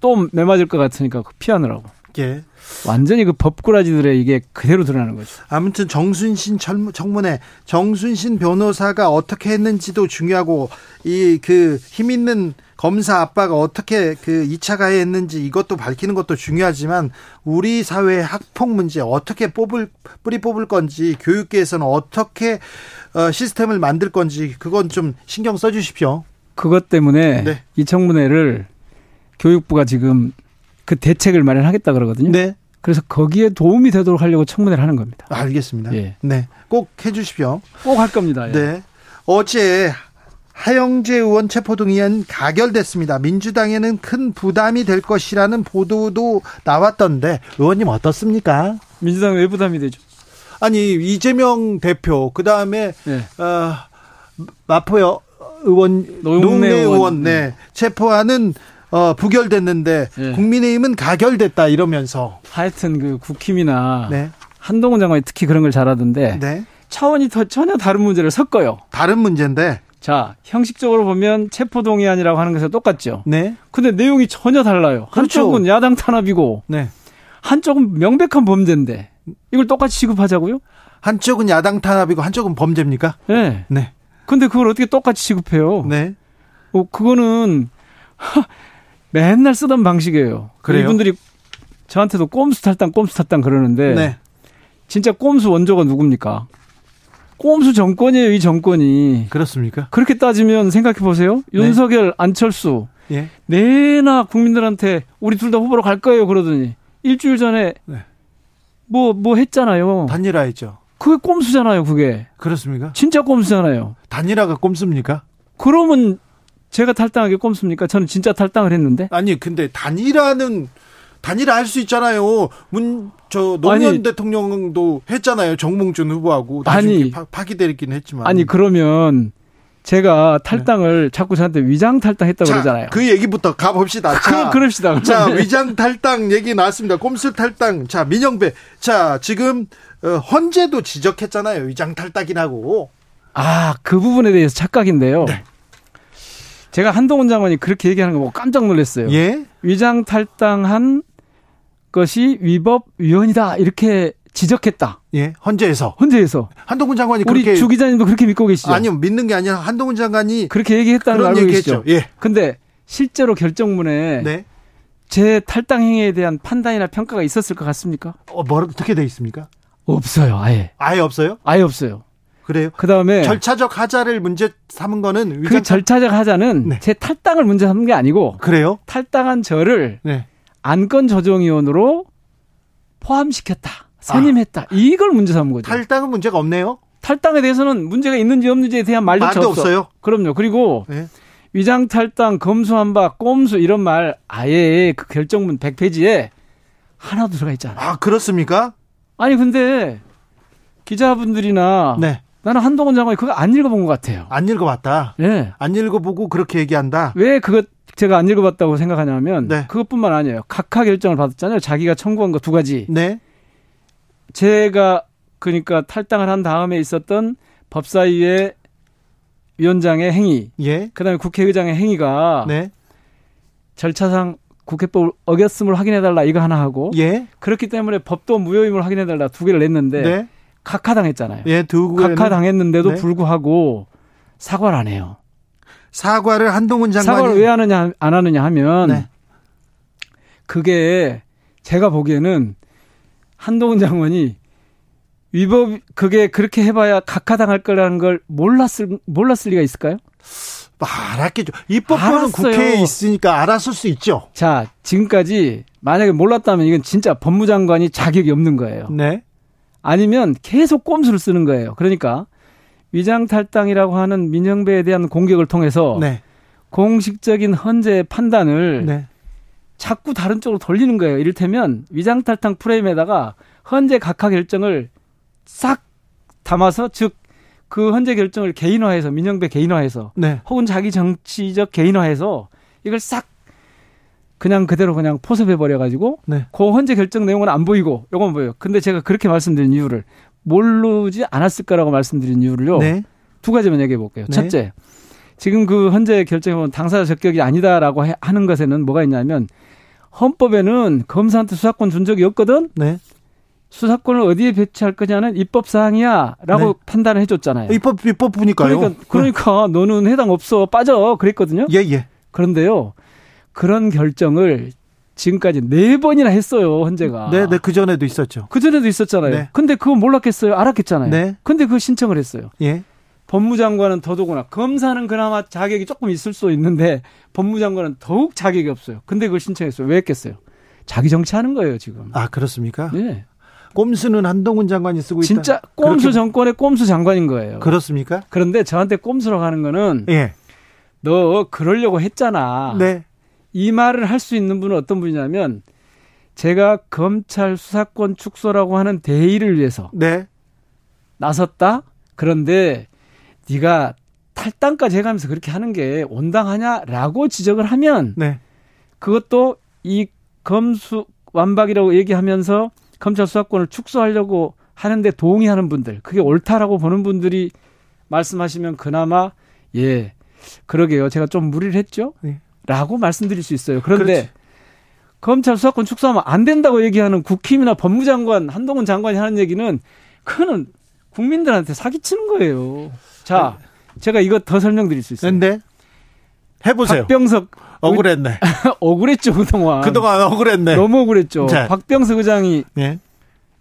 또 매맞을 것 같으니까 피하느라고. 예. 완전히 그 법꾸라지들의 이게 그대로 드러나는 거죠. 아무튼 정순신 청문회 정순신 변호사가 어떻게 했는지도 중요하고 이 그 힘 있는 검사 아빠가 어떻게 그 2차 가해 했는지 이것도 밝히는 것도 중요하지만 우리 사회의 학폭 문제 어떻게 뽑을 뿌리 뽑을 건지 교육계에서는 어떻게 어, 시스템을 만들 건지 그건 좀 신경 써 주십시오. 그것 때문에 네. 이 청문회를 교육부가 지금 그 대책을 마련하겠다 그러거든요. 네. 그래서 거기에 도움이 되도록 하려고 청문회를 하는 겁니다. 알겠습니다. 예. 네. 꼭 해주십시오. 꼭 할 겁니다. 예. 네. 어제 하영재 의원 체포동의안 가결됐습니다. 민주당에는 큰 부담이 될 것이라는 보도도 나왔던데 의원님 어떻습니까? 민주당 왜 부담이 되죠? 아니 이재명 대표 그 다음에 네. 어, 마포 의원 농내 의원, 네. 네. 체포하는 어, 부결됐는데 네. 국민의힘은 가결됐다 이러면서 하여튼 그 국힘이나 네. 한동훈 장관이 특히 그런 걸 잘하던데 네. 차원이 더 전혀 다른 문제를 섞어요. 다른 문제인데 자, 형식적으로 보면 체포동의안이라고 하는 것은 똑같죠. 네. 근데 내용이 전혀 달라요. 그렇죠. 한쪽은 야당 탄압이고, 네. 한쪽은 명백한 범죄인데, 이걸 똑같이 취급하자고요? 한쪽은 야당 탄압이고, 한쪽은 범죄입니까? 네. 네. 근데 그걸 어떻게 똑같이 취급해요? 네. 어, 그거는, 하, 맨날 쓰던 방식이에요. 그래요? 이분들이 저한테도 꼼수 탈당, 꼼수 탈당 그러는데, 네. 진짜 꼼수 원조가 누굽니까? 꼼수 정권이에요, 이 정권이. 그렇습니까? 그렇게 따지면 생각해 보세요. 네. 윤석열, 안철수. 예. 내나 국민들한테 우리 둘 다 후보로 갈 거예요, 그러더니 일주일 전에 네. 뭐, 뭐 했잖아요. 단일화 했죠. 그게 꼼수잖아요, 그게. 그렇습니까? 진짜 꼼수잖아요. 단일화가 꼼수입니까? 그러면 제가 탈당하게 꼼수입니까? 저는 진짜 탈당을 했는데. 아니, 근데 단일화는 단일화 할 수 있잖아요. 문, 저, 노무현 아니, 대통령도 했잖아요. 정몽준 후보하고. 아니. 파, 기되긴 했지만. 아니, 그러면 제가 탈당을 네. 자꾸 저한테 위장 탈당했다고 자, 그러잖아요. 그 얘기부터 가봅시다. 자, 그, 그럽시다. 자, 위장 탈당 얘기 나왔습니다. 꼼수 탈당. 자, 민영배. 자, 지금, 어, 헌재도 지적했잖아요. 위장 탈당이라고. 아, 그 부분에 대해서 착각인데요. 네. 제가 한동훈 장관이 그렇게 얘기하는 거 보고 깜짝 놀랐어요. 예? 위장 탈당한 것이 위법 위헌이다 이렇게 지적했다. 예, 헌재에서. 헌재에서. 한동훈 장관이 우리 그렇게 주 기자님도 그렇게 믿고 계시죠? 아니요, 믿는 게 아니라 한동훈 장관이 그렇게 얘기했다는 걸 알고 얘기했죠. 계시죠? 예. 근데 실제로 결정문에 네. 제 탈당 행위에 대한 판단이나 평가가 있었을 것 같습니까? 어, 뭐 어떻게 돼 있습니까? 없어요, 아예. 아예 없어요? 아예 없어요. 그래요? 그다음에 절차적 하자를 문제 삼은 거는 그 절차적 하자는 네. 제 탈당을 문제 삼은 게 아니고 그래요? 탈당한 저를 네. 안건 조정위원으로 포함시켰다. 선임했다. 아. 이걸 문제 삼은 거죠. 탈당은 문제가 없네요. 탈당에 대해서는 문제가 있는지 없는지에 대한 말조차 말도 없어요. 그럼요. 그리고 네. 위장 탈당, 검수한바, 꼼수 이런 말 아예 그 결정문 100페이지에 하나 들어가 있잖아요. 아 그렇습니까? 아니 근데 기자분들이나 네. 나는 한동훈 장관이 그거 안 읽어본 것 같아요. 안 읽어봤다. 네. 안 읽어보고 그렇게 얘기한다. 왜 그거 제가 안 읽어봤다고 생각하냐면 네. 그것뿐만 아니에요. 각하 결정을 받았잖아요. 자기가 청구한 거 두 가지. 네. 제가 그러니까 탈당을 한 다음에 있었던 법사위의 위원장의 행위, 예. 그다음에 국회의장의 행위가 네. 절차상 국회법을 어겼음을 확인해달라 이거 하나 하고, 예. 그렇기 때문에 법도 무효임을 확인해달라 두 개를 냈는데 네. 각하당했잖아요. 예, 두 각하당했는데도 네. 불구하고 사과를 안 해요. 사과를 한동훈 장관이 사과를 왜 하느냐 안 하느냐 하면 네. 그게 제가 보기에는 한동훈 장관이 위법 그게 그렇게 해봐야 각하당할 거라는 걸 몰랐을 몰랐을 리가 있을까요? 뭐 알았겠죠. 입법부는 국회에 있으니까 알았을 수 있죠. 자, 지금까지 만약에 몰랐다면 이건 진짜 법무장관이 자격이 없는 거예요. 네. 아니면 계속 꼼수를 쓰는 거예요. 그러니까 위장 탈당이라고 하는 민영배에 대한 공격을 통해서 네. 공식적인 헌재 판단을 네. 자꾸 다른 쪽으로 돌리는 거예요. 이를테면 위장 탈당 프레임에다가 헌재 각하 결정을 싹 담아서 즉 그 헌재 결정을 개인화해서 민영배 개인화해서 네. 혹은 자기 정치적 개인화해서 이걸 싹 그냥 그대로 그냥 포섭해 버려 가지고 네. 그 헌재 결정 내용은 안 보이고 요건 보여요. 근데 제가 그렇게 말씀드린 이유를 모르지 않았을 거라고 말씀드린 이유를요. 네. 두 가지만 얘기해 볼게요. 네. 첫째. 지금 그 헌재 결정에 보면 당사자 적격이 아니다라고 하는 것에는 뭐가 있냐면 헌법에는 검사한테 수사권 준 적이 없거든. 네. 수사권을 어디에 배치할 거냐는 입법 사항이야라고 네. 판단을 해줬잖아요. 입법 입법부니까요. 그러니까, 그러니까 너는 해당 없어 빠져 그랬거든요. 예 예. 그런데요 그런 결정을 지금까지 네 번이나 했어요 헌재가. 네, 네, 그 전에도 있었죠. 그 전에도 있었잖아요. 네. 근데 그거 몰랐겠어요? 알았겠잖아요. 네. 근데 그 신청을 했어요. 예. 법무장관은 더더구나 검사는 그나마 자격이 조금 있을 수 있는데 법무장관은 더욱 자격이 없어요. 근데 그걸 신청했어요. 왜 했겠어요? 자기 정치하는 거예요 지금. 아 그렇습니까? 네. 꼼수는 한동훈 장관이 쓰고 있다. 진짜 꼼수 그렇게... 정권의 꼼수 장관인 거예요. 그렇습니까? 그런데 저한테 꼼수로 가는 거는 예. 너 그러려고 했잖아. 네. 이 말을 할 수 있는 분은 어떤 분이냐면 제가 검찰 수사권 축소라고 하는 대의를 위해서 네. 나섰다. 그런데 네가 탈당까지 해가면서 그렇게 하는 게 온당하냐라고 지적을 하면 네. 그것도 이 검수 완박이라고 얘기하면서 검찰 수사권을 축소하려고 하는데 동의하는 분들 그게 옳다라고 보는 분들이 말씀하시면 그나마 예 그러게요 제가 좀 무리를 했죠 네. 라고 말씀드릴 수 있어요 그런데 그렇지. 검찰 수사권 축소하면 안 된다고 얘기하는 국힘이나 법무장관 한동훈 장관이 하는 얘기는 그거는 국민들한테 사기치는 거예요 자, 제가 이거 더 설명드릴 수 있어요. 근데 해보세요. 박병석 억울했네. 억울했죠 그동안. 그동안 억울했네. 너무 억울했죠. 네. 박병석 의장이 네.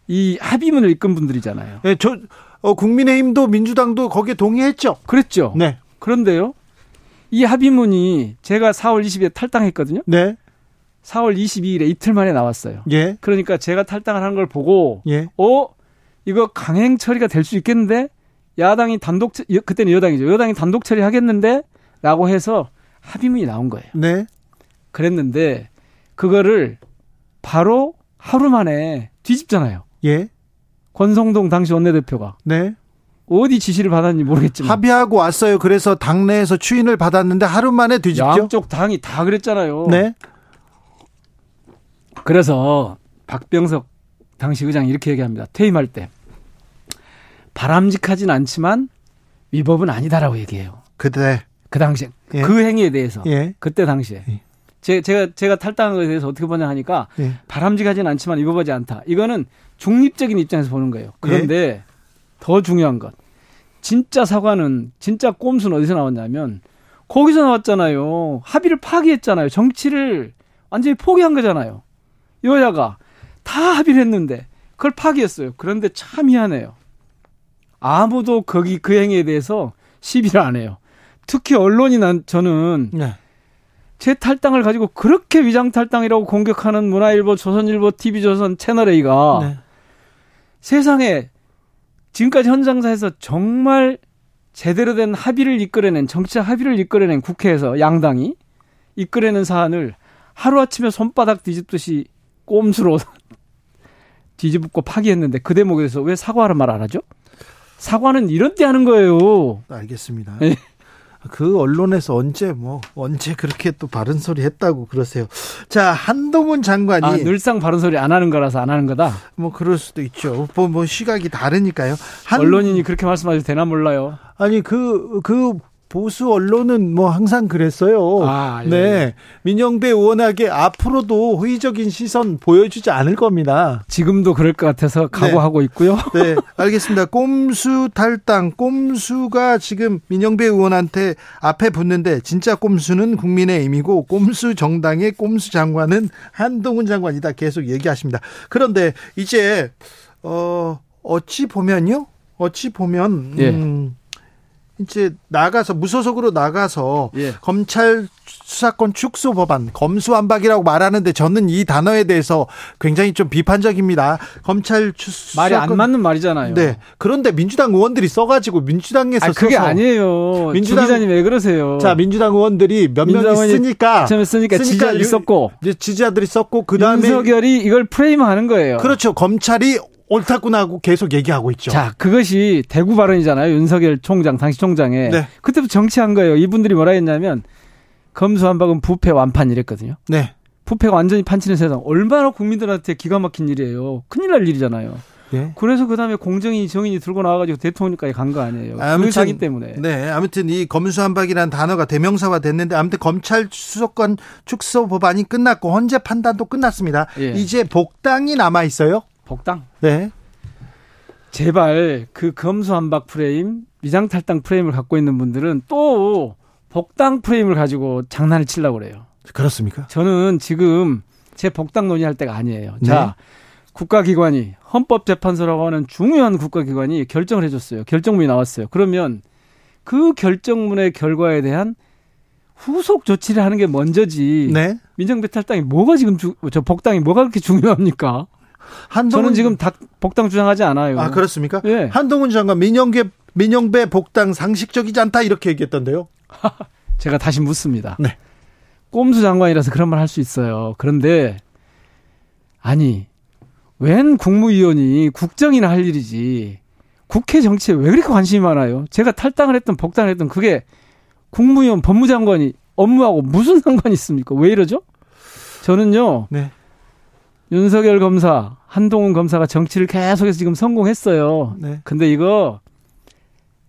이 합의문을 이끈 분들이잖아요. 네, 저 어, 국민의힘도 민주당도 거기에 동의했죠. 그랬죠. 네. 그런데요, 이 합의문이 제가 4월 20일에 탈당했거든요. 네. 4월 22일에 이틀 만에 나왔어요. 예. 그러니까 제가 탈당을 한 걸 보고, 예. 어, 이거 강행 처리가 될 수 있겠는데? 야당이 단독 그때는 여당이죠. 여당이 단독 처리하겠는데라고 해서 합의문이 나온 거예요. 네. 그랬는데 그거를 바로 하루 만에 뒤집잖아요. 예. 권성동 당시 원내대표가. 네. 어디 지시를 받았는지 모르겠지만 합의하고 왔어요. 그래서 당내에서 추인을 받았는데 하루 만에 뒤집죠. 양쪽 당이 다 그랬잖아요. 네. 그래서 박병석 당시 의장이 이렇게 얘기합니다. 퇴임할 때 바람직하진 않지만 위법은 아니다라고 얘기해요. 그때 그 당시에 예. 그 행위에 대해서 예. 그때 당시에 예. 제, 제가 제가 탈당한 것에 대해서 어떻게 보냐 하니까 예. 바람직하진 않지만 위법하지 않다. 이거는 중립적인 입장에서 보는 거예요. 그런데 예. 더 중요한 것 진짜 사과는 진짜 꼼수는 어디서 나왔냐면 거기서 나왔잖아요. 합의를 파기했잖아요. 정치를 완전히 포기한 거잖아요. 여야가 다 합의를 했는데 그걸 파기했어요. 그런데 참 희한해요. 아무도 거기 그 행위에 대해서 시비를 안 해요. 특히 언론이 난 저는 네. 제 탈당을 가지고 그렇게 위장 탈당이라고 공격하는 문화일보, 조선일보, TV조선, 채널A가 네. 세상에 지금까지 현장사에서 정말 제대로 된 합의를 이끌어낸 정치적 합의를 이끌어낸 국회에서 양당이 이끌어낸 사안을 하루아침에 손바닥 뒤집듯이 꼼수로 뒤집고 파기했는데 그 대목에 대해서 왜 사과하는 말 안 하죠? 사과는 이런 때 하는 거예요. 알겠습니다. 네. 그 언론에서 언제 뭐 언제 그렇게 또 바른 소리 했다고 그러세요. 자 한동훈 장관이 아, 늘상 바른 소리 안 하는 거라서 안 하는 거다. 뭐 그럴 수도 있죠. 뭐, 뭐 시각이 다르니까요. 한, 언론인이 그렇게 말씀하셔도 되나 몰라요. 아니 그그 그 보수 언론은 뭐 항상 그랬어요. 아, 예. 네. 민영배 의원에게 앞으로도 호의적인 시선 보여주지 않을 겁니다. 지금도 그럴 것 같아서 각오하고 네. 있고요. 네. 알겠습니다. 꼼수 탈당, 꼼수가 지금 민영배 의원한테 앞에 붙는데 진짜 꼼수는 국민의힘이고 꼼수 정당의 꼼수 장관은 한동훈 장관이다 계속 얘기하십니다. 그런데 이제 어 어찌 보면요. 어찌 보면 예. 음 예. 이제 나가서 무소속으로 나가서 예. 검찰 수사권 축소 법안 검수완박이라고 말하는데 저는 이 단어에 대해서 굉장히 좀 비판적입니다. 검찰 수사권 말이 안 맞는 말이잖아요. 네. 그런데 민주당 의원들이 써가지고 민주당에서 아니, 그게 아니에요. 민주당 기자님 왜 그러세요? 자 민주당 의원들이 몇 명이 쓰니까 처음에 쓰니까, 쓰니까 지지자들이 썼고 지지자들이 썼고 그 다음에 윤석열이 이걸 프레임하는 거예요. 그렇죠. 검찰이 옳다구나 하고 계속 얘기하고 있죠. 자, 그것이 대구 발언이잖아요. 윤석열 총장, 당시 총장에. 네. 그때부터 정치한 거예요. 이분들이 뭐라 했냐면 검수한박은 부패 완판 이랬거든요. 네. 부패가 완전히 판치는 세상. 얼마나 국민들한테 기가 막힌 일이에요. 큰일 날 일이잖아요. 네. 그래서 그 다음에 공정이 정인이 들고 나와가지고 대통령까지 간 거 아니에요. 아무튼 자기 때문에. 네, 아무튼 이 검수한박이라는 단어가 대명사가 됐는데 아무튼 검찰 수사권 축소 법안이 끝났고 헌재 판단도 끝났습니다. 예. 이제 복당이 남아 있어요. 복당? 네. 제발 그 검수 한박 프레임, 위장 탈당 프레임을 갖고 있는 분들은 또 복당 프레임을 가지고 장난을 치려고 그래요. 그렇습니까? 저는 지금 제 복당 논의할 때가 아니에요. 네. 자, 국가기관이 헌법재판소라고 하는 중요한 국가기관이 결정을 해줬어요. 결정문이 나왔어요. 그러면 그 결정문의 결과에 대한 후속 조치를 하는 게 먼저지. 네. 민정배탈당이 뭐가 지금 주, 저 복당이 뭐가 그렇게 중요합니까? 한동훈 저는 지금 닭 복당 주장하지 않아요. 아 그렇습니까? 예. 한동훈 장관 민영배 민영배 복당 상식적이지 않다 이렇게 얘기했던데요. 제가 다시 묻습니다. 네. 꼼수 장관이라서 그런 말 할 수 있어요. 그런데 아니 웬 국무위원이 국정이나 할 일이지 국회 정치에 왜 그렇게 관심이 많아요? 제가 탈당을 했던 복당을 했던 그게 국무위원 법무장관이 업무하고 무슨 상관이 있습니까? 왜 이러죠? 저는요. 네. 윤석열 검사, 한동훈 검사가 정치를 계속해서 지금 성공했어요. 네. 근데 이거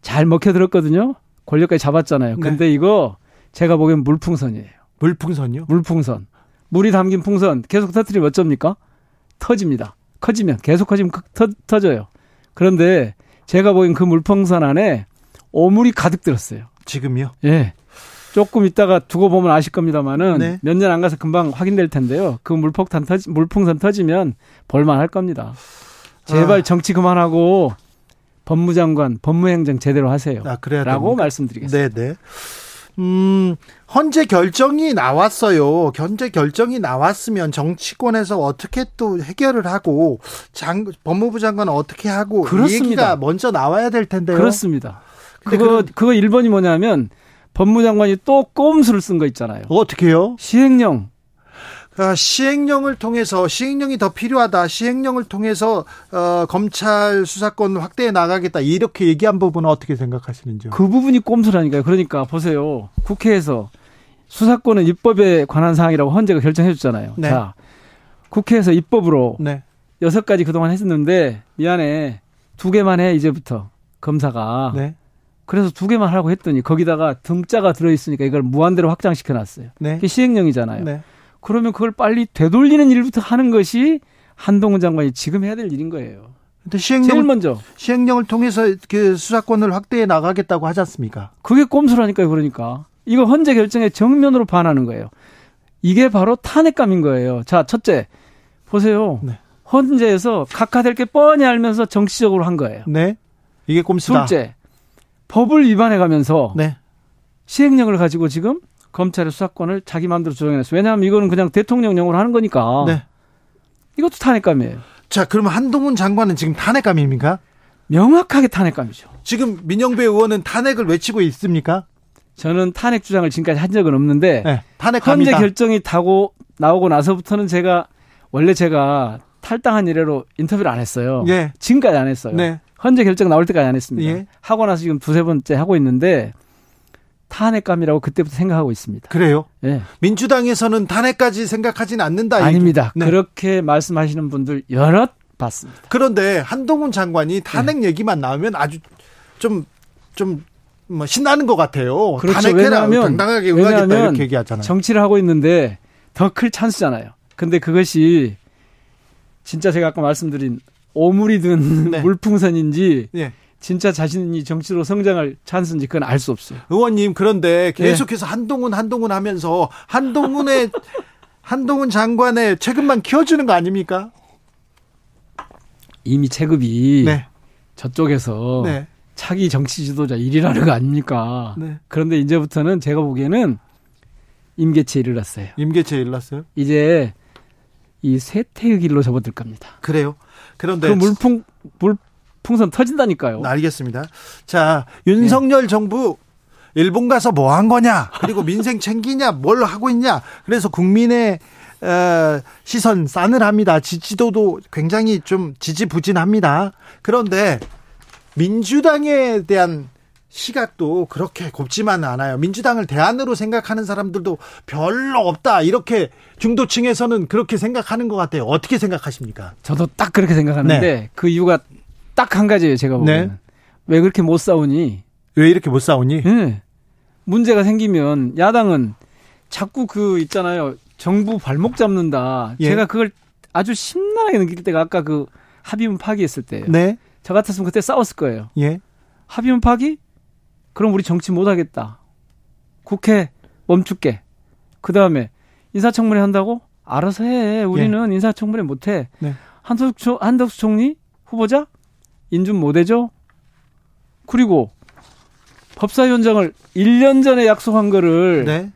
잘 먹혀들었거든요. 권력까지 잡았잖아요. 네. 근데 네. 이거 제가 보기엔 물풍선이에요. 물풍선이요? 물풍선. 물이 담긴 풍선 계속 터트리면 어쩝니까? 터집니다. 커지면 계속 커지면 터, 터져요. 그런데 제가 보기엔 그 물풍선 안에 오물이 가득 들었어요. 지금요? 예. 조금 있다가 두고 보면 아실 겁니다만은 네. 몇년 안 가서 금방 확인될 텐데요. 그 물폭탄 터지, 물풍선 터지면 벌만할 겁니다. 제발 아. 정치 그만하고 법무장관, 법무행정 제대로 하세요. 아, 그래야 라고 됩니까? 말씀드리겠습니다. 네, 네. 음, 헌재 결정이 나왔어요. 현재 결정이 나왔으면 정치권에서 어떻게 또 해결을 하고 장, 법무부 장관은 어떻게 하고 그렇습니다. 얘기가 먼저 나와야 될 텐데요. 그렇습니다. 그거 그런... 그거 1번이 뭐냐면 법무장관이 또 꼼수를 쓴 거 있잖아요. 어떻게요? 시행령. 아, 시행령을 통해서 시행령이 더 필요하다. 시행령을 통해서 어, 검찰 수사권 확대해 나가겠다. 이렇게 얘기한 부분은 어떻게 생각하시는지요? 그 부분이 꼼수라니까요. 그러니까 보세요. 국회에서 수사권은 입법에 관한 사항이라고 헌재가 결정해 줬잖아요. 네. 자, 국회에서 입법으로 네. 여섯 가지 그동안 했었는데 미안해. 두 개만 해 이제부터 검사가. 네. 그래서 두 개만 하라고 했더니 거기다가 등자가 들어있으니까 이걸 무한대로 확장시켜 놨어요. 네. 그게 시행령이잖아요. 네. 그러면 그걸 빨리 되돌리는 일부터 하는 것이 한동훈 장관이 지금 해야 될 일인 거예요. 근데 시행령 먼저 시행령을 통해서 그 수사권을 확대해 나가겠다고 하지 않습니까? 그게 꼼수라니까요. 그러니까 이거 헌재 결정에 정면으로 반하는 거예요. 이게 바로 탄핵감인 거예요. 자, 첫째 보세요. 네. 헌재에서 각하될 게 뻔히 알면서 정치적으로 한 거예요. 네. 이게 꼼수다. 둘째 법을 위반해 가면서 네. 시행령을 가지고 지금 검찰의 수사권을 자기 마음대로 조정해놨어요. 왜냐하면 이거는 그냥 대통령령으로 하는 거니까. 네. 이것도 탄핵감이에요. 자, 그러면 한동훈 장관은 지금 탄핵감입니까? 명확하게 탄핵감이죠. 지금 민영배 의원은 탄핵을 외치고 있습니까? 저는 탄핵 주장을 지금까지 한 적은 없는데 네, 탄핵합니다. 현재 결정이 타고 나오고 나서부터는 제가 원래 제가 탈당한 이래로 인터뷰를 안 했어요. 예. 지금까지 안 했어요. 네. 현재 결정 나올 때까지 안 했습니다. 예. 하고 나서 지금 두세 번째 하고 있는데 탄핵감이라고 그때부터 생각하고 있습니다. 그래요? 예. 민주당에서는 탄핵까지 생각하지는 않는다. 아닙니다. 네. 그렇게 말씀하시는 분들 여럿 봤습니다. 그런데 한동훈 장관이 탄핵 네. 얘기만 나오면 아주 좀, 좀, 뭐 신나는 것 같아요. 그렇죠. 탄핵해라. 왜냐하면, 당당하게 응하겠다 이렇게 얘기하잖아요. 정치를 하고 있는데 더 클 찬스잖아요. 근데 그것이 진짜 제가 아까 말씀드린 오물이 든 네. 물풍선인지 네. 진짜 자신이 정치로 성장할 찬스인지 그건 알 수 없어요. 의원님 그런데 계속해서 네. 한동훈 한동훈 하면서 한동훈의 한동훈 장관의 체급만 키워주는 거 아닙니까? 이미 체급이 네. 저쪽에서 네. 차기 정치 지도자 1위라는 거 아닙니까? 네. 그런데 이제부터는 제가 보기에는 임계치에 이르렀어요. 임계치에 이르렀어요? 이제 이 쇠퇴의 길로 접어들 겁니다. 그래요? 그런데 그 물풍 물풍선 터진다니까요. 알겠습니다. 자, 윤석열 네. 정부 일본 가서 뭐 한 거냐? 그리고 민생 챙기냐? 뭘 하고 있냐? 그래서 국민의 어, 시선 싸늘합니다. 지지도도 굉장히 좀 지지부진합니다. 그런데 민주당에 대한 시각도 그렇게 곱지만 않아요. 민주당을 대안으로 생각하는 사람들도 별로 없다. 이렇게 중도층에서는 그렇게 생각하는 것 같아요. 어떻게 생각하십니까? 저도 딱 그렇게 생각하는데 네. 그 이유가 딱 한 가지예요. 제가 보기에는. 네. 왜 그렇게 못 싸우니? 왜 이렇게 못 싸우니? 네. 문제가 생기면 야당은 자꾸 그 있잖아요. 정부 발목 잡는다. 예. 제가 그걸 아주 심란하게 느낄 때가 아까 그 합의문 파기했을 때예요. 네. 저 같았으면 그때 싸웠을 거예요. 예. 합의문 파기? 그럼 우리 정치 못 하겠다. 국회 멈출게. 그 다음에 인사청문회 한다고? 알아서 해. 우리는 예. 인사청문회 못 해. 네. 한덕수, 한덕수 총리 후보자? 인준 못 해줘? 그리고 법사위원장을 1년 전에 약속한 거를 네.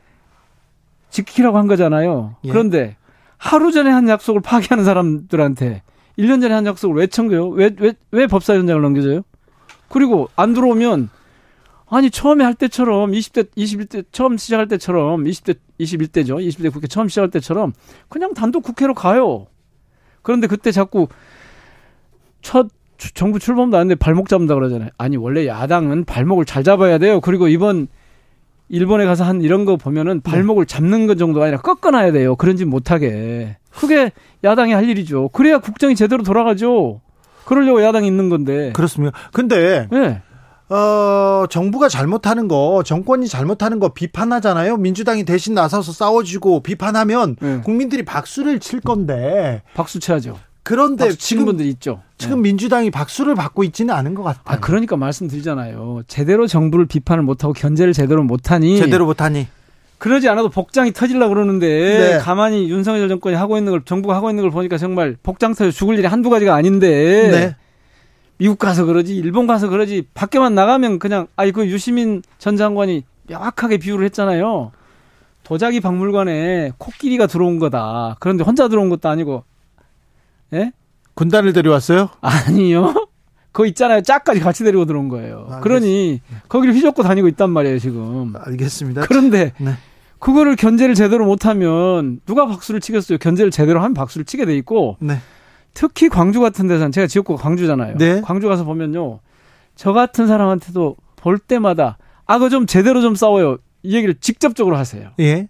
지키라고 한 거잖아요. 예. 그런데 하루 전에 한 약속을 파기하는 사람들한테 1년 전에 한 약속을 왜 청겨요? 왜, 왜, 왜 법사위원장을 넘겨줘요? 그리고 안 들어오면 아니 처음에 할 때처럼 20대 21대 처음 시작할 때처럼 20대 21대죠. 20대 국회 처음 시작할 때처럼 그냥 단독 국회로 가요. 그런데 그때 자꾸 첫 정부 출범도 안돼 발목 잡는다 그러잖아요. 아니 원래 야당은 발목을 잘 잡아야 돼요. 그리고 이번 일본에 가서 한 이런 거 보면은 네. 발목을 잡는 것 정도가 아니라 꺾어놔야 돼요. 그런지 못하게. 그게 야당이 할 일이죠. 그래야 국정이 제대로 돌아가죠. 그러려고 야당이 있는 건데. 그렇습니다. 근데 네. 어, 정부가 잘못하는 거, 정권이 잘못하는 거 비판하잖아요. 민주당이 대신 나서서 싸워주고 비판하면 네. 국민들이 박수를 칠 건데. 박수 쳐야죠. 그런데 지금 분들 있죠. 지금 네. 민주당이 박수를 받고 있지는 않은 것 같아요. 아, 그러니까 말씀드리잖아요. 제대로 정부를 비판을 못하고 견제를 제대로 못하니. 제대로 못하니. 그러지 않아도 복장이 터질라 그러는데 네. 가만히 윤석열 정권이 하고 있는 걸 정부가 하고 있는 걸 보니까 정말 복장 터져 죽을 일이 한두 가지가 아닌데. 네. 미국 가서 그러지 일본 가서 그러지 밖에만 나가면 그냥 아이 그 유시민 전 장관이 명확하게 비유를 했잖아요. 도자기 박물관에 코끼리가 들어온 거다. 그런데 혼자 들어온 것도 아니고 예? 군단을 데려왔어요? 아니요. 그거 있잖아요. 짝까지 같이 데리고 들어온 거예요. 아, 그러니 거기를 휘젓고 다니고 있단 말이에요, 지금. 알겠습니다. 그런데 네. 그거를 견제를 제대로 못하면 누가 박수를 치겠어요? 견제를 제대로 하면 박수를 치게 돼 있고 네. 특히 광주 같은 데서는 제가 지역구가 광주잖아요. 네. 광주 가서 보면요. 저 같은 사람한테도 볼 때마다 아, 그좀 제대로 좀 싸워요. 이 얘기를 직접적으로 하세요. 예.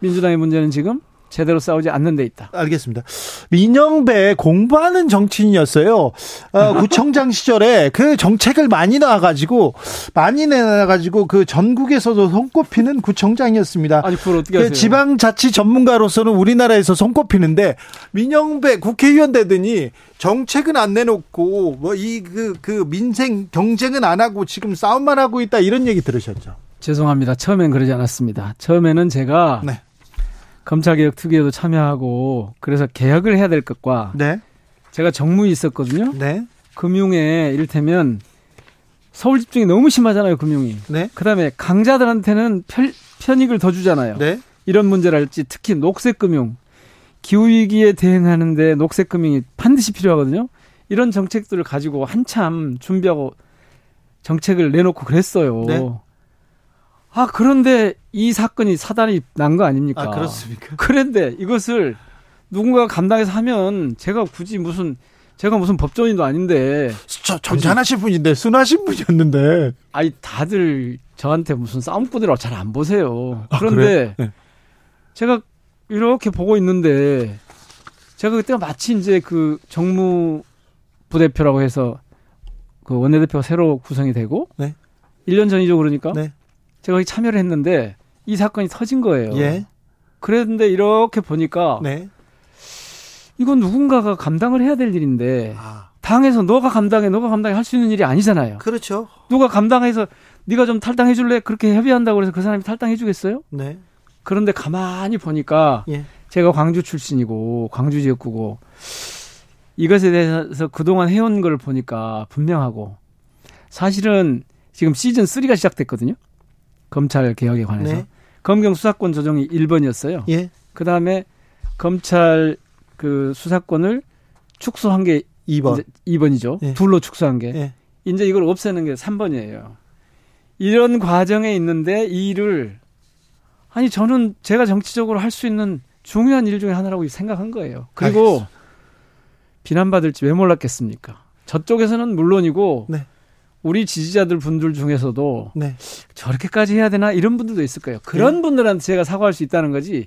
민주당의 문제는 지금 제대로 싸우지 않는 데 있다. 알겠습니다. 민영배 공부하는 정치인이었어요. 어, 구청장 시절에 그 정책을 많이 나와가지고 많이 내놔가지고 그 전국에서도 손꼽히는 구청장이었습니다. 아니 그걸 어떻게 하세요? 지방자치 전문가로서는 우리나라에서 손꼽히는데 민영배 국회의원 되더니 정책은 안 내놓고 뭐 이 그그 그 민생 경쟁은 안 하고 지금 싸움만 하고 있다 이런 얘기 들으셨죠? 죄송합니다. 처음엔 그러지 않았습니다. 처음에는 제가 네. 검찰개혁 특위에도 참여하고 그래서 개혁을 해야 될 것과 네. 제가 정무에 있었거든요. 네. 금융에 이를테면 서울 집중이 너무 심하잖아요, 금융이. 네. 그다음에 강자들한테는 편, 편익을 더 주잖아요. 네. 이런 문제랄지 특히 녹색 금융 기후 위기에 대응하는데 녹색 금융이 반드시 필요하거든요. 이런 정책들을 가지고 한참 준비하고 정책을 내놓고 그랬어요. 네. 아 그런데 이 사건이 사단이 난 거 아닙니까? 아 그렇습니까? 그런데 이것을 누군가 감당해서 하면 제가 굳이 무슨 제가 무슨 법조인도 아닌데 저 점잖으신 분인데 순하신 분이었는데 아니 다들 저한테 무슨 싸움꾼이라고 잘 안 보세요. 아, 그런데 그래? 네. 제가 이렇게 보고 있는데 제가 그때가 마치 이제 그 정무 부대표라고 해서 그 원내대표가 새로 구성이 되고 네. 1년 전이죠 그러니까 네. 제가 거기 참여를 했는데 이 사건이 터진 거예요. 예. 그랬는데 이렇게 보니까 네. 이건 누군가가 감당을 해야 될 일인데 아. 당에서 너가 감당해 너가 감당해 할 수 있는 일이 아니잖아요. 그렇죠. 누가 감당해서 네가 좀 탈당해 줄래 그렇게 협의한다고 해서 그 사람이 탈당해 주겠어요? 네. 그런데 가만히 보니까 예. 제가 광주 출신이고 광주 지역구고 이것에 대해서 그동안 해온 걸 보니까 분명하고 사실은 지금 시즌 3가 시작됐거든요. 검찰 개혁에 관해서. 네. 검경 수사권 조정이 1번이었어요. 예. 그 다음에 검찰 그 수사권을 축소한 게 2번. 2번이죠. 예. 둘로 축소한 게. 예. 이제 이걸 없애는 게 3번이에요. 이런 과정에 있는데 이 일을 아니 저는 제가 정치적으로 할 수 있는 중요한 일 중에 하나라고 생각한 거예요. 그리고 알겠습니다. 비난받을지 왜 몰랐겠습니까? 저쪽에서는 물론이고 네. 우리 지지자들 분들 중에서도 네. 저렇게까지 해야 되나 이런 분들도 있을 거예요. 그런 네. 분들한테 제가 사과할 수 있다는 거지.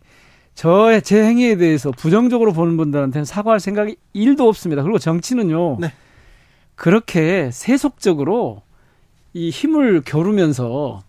저의 제 행위에 대해서 부정적으로 보는 분들한테는 사과할 생각이 일도 없습니다. 그리고 정치는요. 네. 그렇게 세속적으로 이 힘을 겨루면서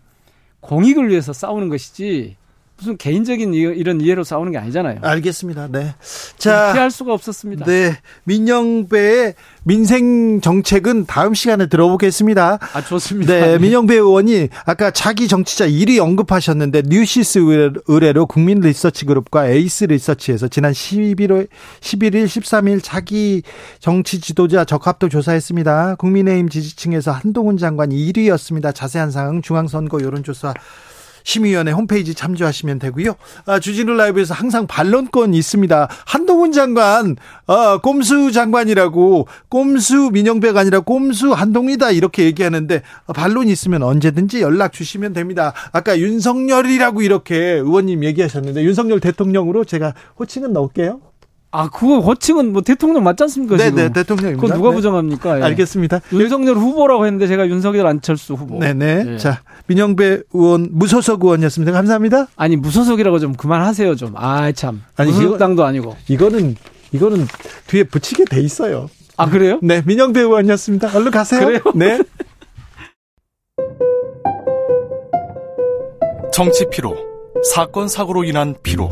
공익을 위해서 싸우는 것이지 무슨 개인적인 이런 이해로 싸우는 게 아니잖아요. 알겠습니다. 네. 자, 피할 수가 없었습니다. 네. 민형배의 민생 정책은 다음 시간에 들어보겠습니다. 아, 좋습니다. 네. 민형배 의원이 아까 차기 정치자 1위 언급하셨는데 뉴시스 의뢰로 국민 리서치 그룹과 에이스 리서치에서 지난 11월 11일 13일 차기 정치 지도자 적합도 조사했습니다. 국민의힘 지지층에서 한동훈 장관이 1위였습니다. 자세한 사항 중앙선거 여론조사 심의위원회 홈페이지 참조하시면 되고요. 아, 주진우 라이브에서 항상 반론권 있습니다. 한동훈 장관, 아, 꼼수 장관이라고 꼼수 민영배가 아니라 꼼수 한동이다 이렇게 얘기하는데 반론이 있으면 언제든지 연락 주시면 됩니다. 아까 윤석열이라고 이렇게 의원님 얘기하셨는데 윤석열 대통령으로 제가 호칭은 넣을게요. 아, 그거 호칭은 뭐 대통령 맞지 않습니까? 네, 네, 대통령입니다. 그건 누가 네. 부정합니까? 예. 알겠습니다. 윤석열 후보라고 했는데 제가 윤석열 안철수 후보. 네네. 네. 자, 민영배 의원 무소속 의원이었습니다. 감사합니다. 아니 무소속이라고 좀 그만하세요 좀. 아 참. 아니 무소속당도 아니고. 이거는 이거는 뒤에 붙이게 돼 있어요. 아 그래요? 네, 민영배 의원이었습니다. 얼른 가세요. 그래요? 네. 정치 피로, 사건 사고로 인한 피로,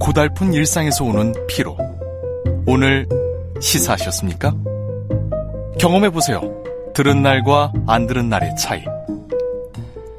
고달픈 일상에서 오는 피로. 오늘 시사하셨습니까? 경험해 보세요. 들은 날과 안 들은 날의 차이.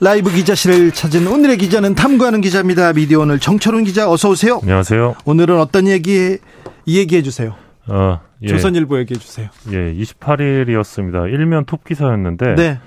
라이브 기자실을 찾은 오늘의 기자는 탐구하는 기자입니다. 미디어 오늘 정철운 기자 어서 오세요. 안녕하세요. 오늘은 어떤 얘기 이 얘기해 주세요. 어, 예. 조선일보 얘기해 주세요. 예, 28일이었습니다. 일면 톱 기사였는데 네.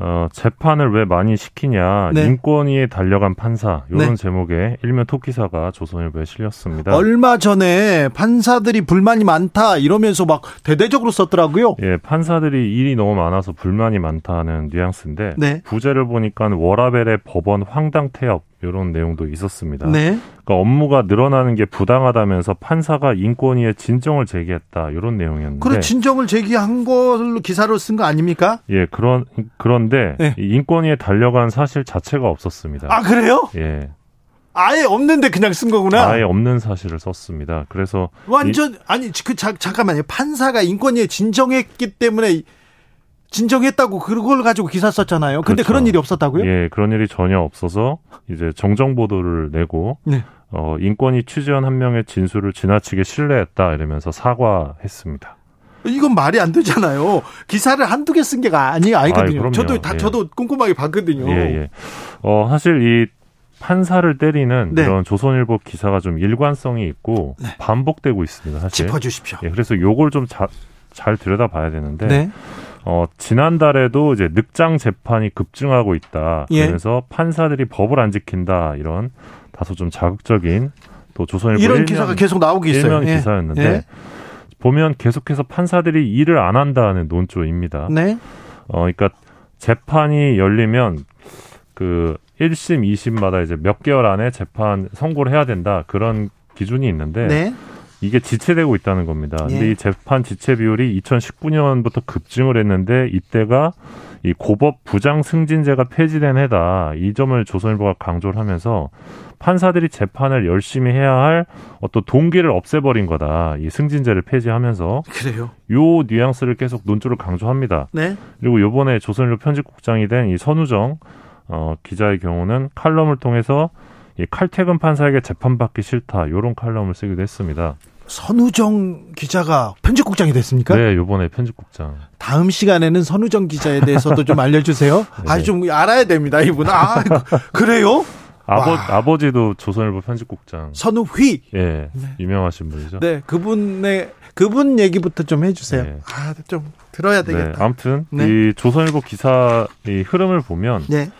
어, 재판을 왜 많이 시키냐 네. 인권위에 달려간 판사 이런 네. 제목의 일면 톱 기사가 조선일보에 실렸습니다. 얼마 전에 판사들이 불만이 많다 이러면서 막 대대적으로 썼더라고요. 예, 판사들이 일이 너무 많아서 불만이 많다는 뉘앙스인데 네. 부제를 보니까 워라밸의 법원 황당 태업 이런 내용도 있었습니다. 네. 그러니까 업무가 늘어나는 게 부당하다면서 판사가 인권위에 진정을 제기했다 이런 내용이었는데. 그래 진정을 제기한 걸로 기사로 쓴 거 아닙니까? 예, 그런 그런데 네. 인권위에 달려간 사실 자체가 없었습니다. 아 그래요? 예. 아예 없는데 그냥 쓴 거구나. 아예 없는 사실을 썼습니다. 그래서 완전 이, 아니 그 자, 잠깐만요. 판사가 인권위에 진정했기 때문에 진정했다고 그걸 가지고 기사 썼잖아요. 근데 그렇죠. 그런 일이 없었다고요? 예, 그런 일이 전혀 없어서 이제 정정 보도를 내고 네. 어, 인권위 취재원 한 명의 진술을 지나치게 신뢰했다 이러면서 사과했습니다. 이건 말이 안 되잖아요. 기사를 한두 개 쓴 게 아니 아니거든요. 아이, 저도 다 예. 저도 꼼꼼하게 봤거든요. 예, 예. 어, 사실 이 판사를 때리는 네. 이런 조선일보 기사가 좀 일관성이 있고 네. 반복되고 있습니다. 사실. 짚어주십시오. 예, 그래서 요걸 좀잘 들여다봐야 되는데 네. 어, 지난달에도 이제 늑장 재판이 급증하고 있다. 예. 그래서 판사들이 법을 안 지킨다 이런 다소 좀 자극적인 또 조선일보 이런 기사가 계속 나오고 있어요. 일명 예. 기사였는데 예. 보면 계속해서 판사들이 일을 안 한다는 논조입니다. 네. 어, 그러니까 재판이 열리면 그 1심, 2심마다 이제 몇 개월 안에 재판 선고를 해야 된다. 그런 기준이 있는데 네. 이게 지체되고 있다는 겁니다. 예. 근데 이 재판 지체 비율이 2019년부터 급증을 했는데 이때가 이 고법 부장 승진제가 폐지된 해다. 이 점을 조선일보가 강조를 하면서 판사들이 재판을 열심히 해야 할 어떤 동기를 없애버린 거다. 이 승진제를 폐지하면서 그래요. 요 뉘앙스를 계속 논조를 강조합니다. 네. 그리고 요번에 조선일보 편집국장이 된 이 선우정 어, 기자의 경우는 칼럼을 통해서 이 칼퇴근 판사에게 재판받기 싫다 요런 칼럼을 쓰기도 했습니다. 선우정 기자가 편집국장이 됐습니까? 네, 요번에 편집국장. 다음 시간에는 선우정 기자에 대해서도 좀 알려주세요. 네. 아니, 좀 알아야 됩니다, 이분. 아, 그래요? 아버, 아버지도 조선일보 편집국장. 선우휘. 예, 네. 유명하신 분이죠. 네, 그분의, 그분 얘기부터 좀 해주세요. 네. 아, 좀 들어야 되겠다. 네, 아무튼, 네. 이 조선일보 기사 이 흐름을 보면. 네.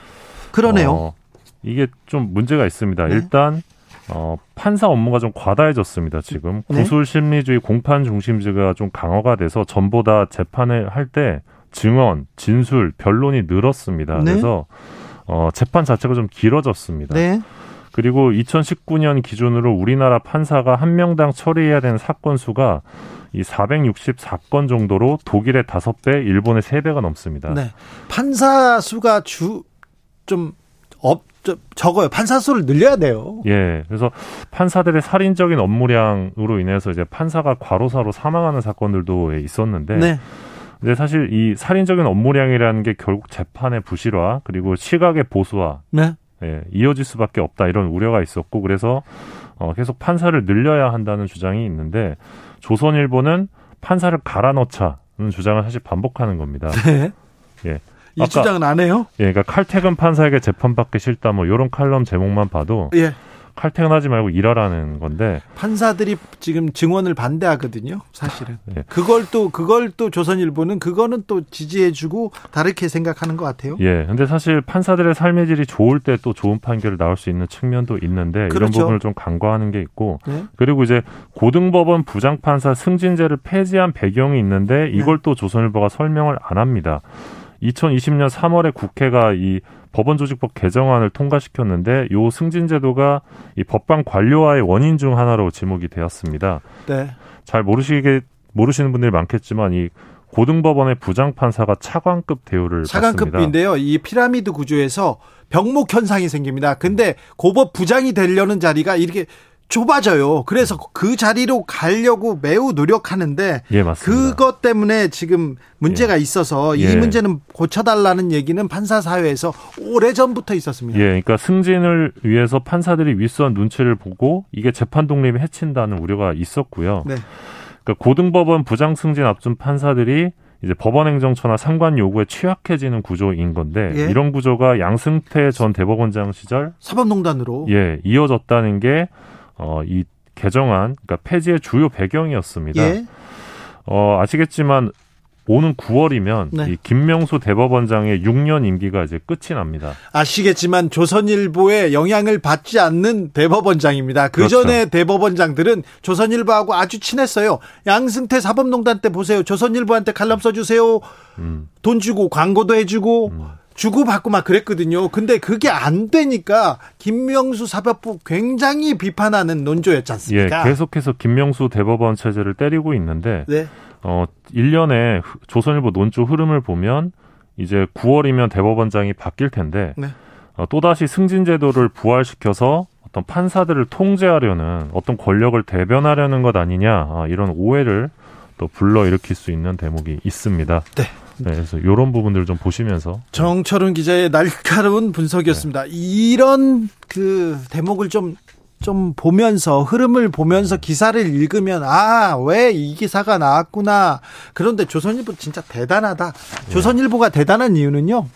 그러네요. 어, 이게 좀 문제가 있습니다. 네. 일단 어, 판사 업무가 좀 과다해졌습니다. 지금 네? 구술 심리주의 공판 중심제가 좀 강화가 돼서 전보다 재판을 할 때 증언, 진술, 변론이 늘었습니다. 네? 그래서 어, 재판 자체가 좀 길어졌습니다. 네. 그리고 2019년 기준으로 우리나라 판사가 한 명당 처리해야 되는 사건 수가 이 464건 정도로 독일의 5배, 일본의 3배가 넘습니다. 네. 판사 수가 주 좀 업, 적어요. 판사 수를 늘려야 돼요. 예. 그래서 판사들의 살인적인 업무량으로 인해서 이제 판사가 과로사로 사망하는 사건들도 있었는데. 네. 근데 사실 이 살인적인 업무량이라는 게 결국 재판의 부실화 그리고 시각의 보수화 네. 예, 이어질 수밖에 없다 이런 우려가 있었고 그래서 어, 계속 판사를 늘려야 한다는 주장이 있는데 조선일보는 판사를 갈아 넣자는 주장을 사실 반복하는 겁니다. 네. 예. 이 주장은 안 해요? 예, 그러니까 칼퇴근 판사에게 재판받기 싫다 뭐 이런 칼럼 제목만 봐도 예. 칼퇴근하지 말고 일하라는 건데 판사들이 지금 증언을 반대하거든요. 사실은 예. 그걸 또 그걸 또 조선일보는 그거는 또 지지해주고 다르게 생각하는 것 같아요. 예, 근데 사실 판사들의 삶의 질이 좋을 때 또 좋은 판결을 나올 수 있는 측면도 있는데 그렇죠. 이런 부분을 좀 간과하는 게 있고 네. 그리고 이제 고등법원 부장판사 승진제를 폐지한 배경이 있는데 이걸 네. 또 조선일보가 설명을 안 합니다. 2020년 3월에 국회가 이 법원조직법 개정안을 통과시켰는데 요 승진 제도가 이 법관 관료화의 원인 중 하나로 지목이 되었습니다. 네. 잘 모르시게 모르시는 분들이 많겠지만 이 고등법원의 부장판사가 차관급 대우를 차관급인데요. 이 피라미드 구조에서 병목 현상이 생깁니다. 근데 고법 부장이 되려는 자리가 이렇게 좁아져요. 그래서 그 자리로 가려고 매우 노력하는데 예, 그것 때문에 지금 문제가 예. 있어서 이 예. 문제는 고쳐달라는 얘기는 판사 사회에서 오래 전부터 있었습니다. 예, 그러니까 승진을 위해서 판사들이 윗선 눈치를 보고 이게 재판 독립에 해친다는 우려가 있었고요. 네. 그러니까 고등법원 부장 승진 앞둔 판사들이 이제 법원행정처나 상관 요구에 취약해지는 구조인 건데 예. 이런 구조가 양승태 전 대법원장 시절 사법농단으로 예 이어졌다는 게 어, 이 개정안, 그러니까 폐지의 주요 배경이었습니다. 예. 어, 아시겠지만 오는 9월이면 네. 이 김명수 대법원장의 6년 임기가 이제 끝이 납니다. 아시겠지만 조선일보에 영향을 받지 않는 대법원장입니다. 그 전에 그렇죠. 대법원장들은 조선일보하고 아주 친했어요. 양승태 사법농단 때 보세요. 조선일보한테 칼럼 써주세요. 음. 돈 주고 광고도 해주고 음. 주고받고 막 그랬거든요. 근데 그게 안 되니까 김명수 사법부 굉장히 비판하는 논조였지 않습니까? 예, 계속해서 김명수 대법원 체제를 때리고 있는데 네. 어 1년에 조선일보 논조 흐름을 보면 이제 9월이면 대법원장이 바뀔 텐데 네. 어, 또다시 승진 제도를 부활시켜서 어떤 판사들을 통제하려는 어떤 권력을 대변하려는 것 아니냐 아, 이런 오해를 또 불러일으킬 수 있는 대목이 있습니다. 네. 네, 그래서 이런 부분들을 좀 보시면서 정철은 기자의 날카로운 분석이었습니다. 네. 이런 그 대목을 좀좀 보면서 흐름을 보면서 기사를 읽으면 아 왜 이 기사가 나왔구나 그런데 조선일보 진짜 대단하다 네. 조선일보가 대단한 이유는요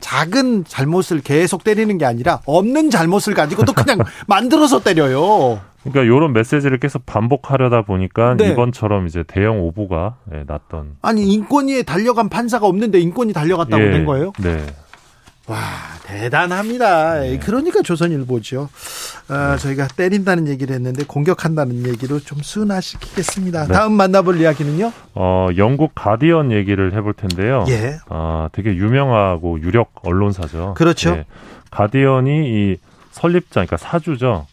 작은 잘못을 계속 때리는 게 아니라 없는 잘못을 가지고도 그냥 만들어서 때려요. 그러니까 이런 메시지를 계속 반복하려다 보니까 네. 이번처럼 이제 대형 오보가 네, 났던. 아니 인권위에 달려간 판사가 없는데 인권이 달려갔다고 예, 된 거예요? 네. 와 대단합니다. 네. 그러니까 조선일보죠. 아, 네. 저희가 때린다는 얘기를 했는데 공격한다는 얘기로 좀 순화시키겠습니다. 네. 다음 만나볼 이야기는요? 어 영국 가디언 얘기를 해볼 텐데요. 예. 아 되게 유명하고 유력 언론사죠. 그렇죠. 예. 가디언이 이 설립자, 그러니까 사주죠.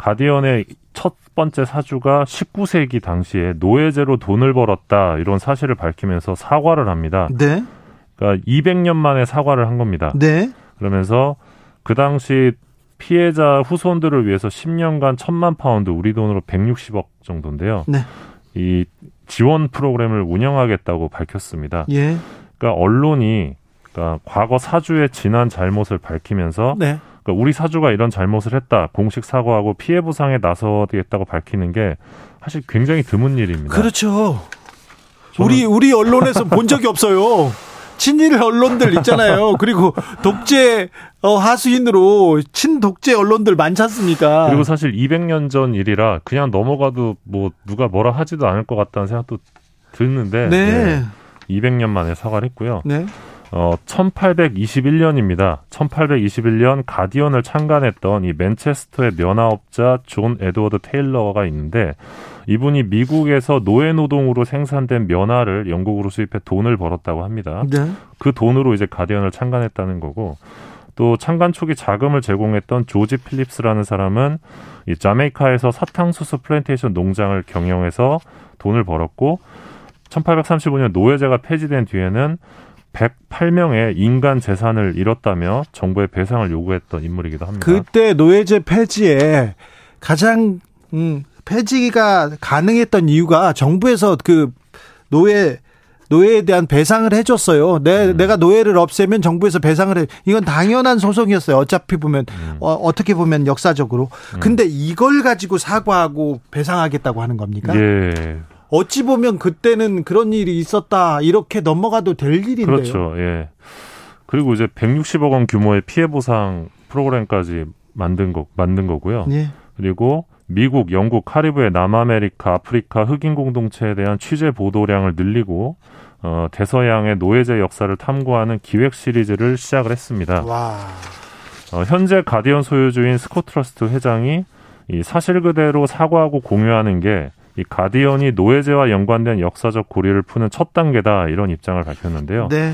가디언의 첫 번째 사주가 19세기 당시에 노예제로 돈을 벌었다 이런 사실을 밝히면서 사과를 합니다. 네. 그러니까 200년 만에 사과를 한 겁니다. 네. 그러면서 그 당시 피해자 후손들을 위해서 10년간 1000만 파운드 우리 돈으로 160억 정도인데요. 네. 이 지원 프로그램을 운영하겠다고 밝혔습니다. 예. 그러니까 언론이 그러니까 과거 사주의 지난 잘못을 밝히면서 네. 그러니까 우리 사주가 이런 잘못을 했다 공식 사과하고 피해 보상에 나서겠다고 밝히는 게 사실 굉장히 드문 일입니다. 그렇죠. 우리 우리 언론에서 본 적이 없어요. 친일 언론들 있잖아요. 그리고 독재 어, 하수인으로 친독재 언론들 많지 않습니까? 그리고 사실 200년 전 일이라 그냥 넘어가도 뭐 누가 뭐라 하지도 않을 것 같다는 생각도 드는데 네. 네. 200년 만에 사과를 했고요. 네. 어, 1821년입니다. 1821년 가디언을 창간했던 이 맨체스터의 면화업자 존 에드워드 테일러가 있는데 이분이 미국에서 노예 노동으로 생산된 면화를 영국으로 수입해 돈을 벌었다고 합니다. 네. 그 돈으로 이제 가디언을 창간했다는 거고 또 창간 초기 자금을 제공했던 조지 필립스라는 사람은 이 자메이카에서 사탕수수 플랜테이션 농장을 경영해서 돈을 벌었고 1835년 노예제가 폐지된 뒤에는 108명의 인간 재산을 잃었다며 정부에 배상을 요구했던 인물이기도 합니다. 그때 노예제 폐지에 가장 음, 폐지가 가능했던 이유가 정부에서 그 노예 노예에 대한 배상을 해줬어요. 내, 음. 내가 노예를 없애면 정부에서 배상을 해. 이건 당연한 소송이었어요. 어차피 보면, 음. 어, 떻게 보면 역사적으로. 음. 근데 이걸 가지고 사과하고 배상하겠다고 하는 겁니까? 예. 어찌 보면 그때는 그런 일이 있었다 이렇게 넘어가도 될 일인데요. 그렇죠. 예. 그리고 이제 160억 원 규모의 피해 보상 프로그램까지 만든 거 만든 거고요. 예. 그리고 미국, 영국, 카리브해, 남아메리카, 아프리카 흑인 공동체에 대한 취재 보도량을 늘리고 어, 대서양의 노예제 역사를 탐구하는 기획 시리즈를 시작을 했습니다. 와. 어, 현재 가디언 소유주인 스콧 트러스트 회장이 이 사실 그대로 사과하고 공유하는 게 이 가디언이 노예제와 연관된 역사적 고리를 푸는 첫 단계다 이런 입장을 밝혔는데요. 네.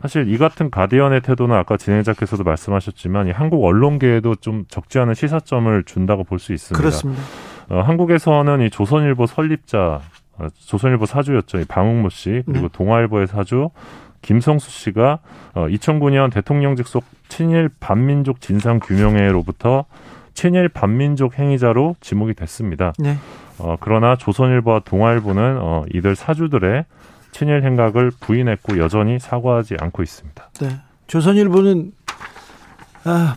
사실 이 같은 가디언의 태도는 아까 진행자께서도 말씀하셨지만 이 한국 언론계에도 좀 적지 않은 시사점을 준다고 볼 수 있습니다. 그렇습니다. 어, 한국에서는 이 조선일보 설립자, 어, 조선일보 사주였죠. 이 방웅모 씨 그리고 네. 동아일보의 사주 김성수 씨가 어, 2009년 대통령 직 속 친일 반민족 진상 규명회로부터 친일 반민족 행위자로 지목이 됐습니다. 네. 어, 그러나 조선일보와 동아일보는 어, 이들 사주들의 친일 행각을 부인했고 여전히 사과하지 않고 있습니다. 네. 조선일보는 아,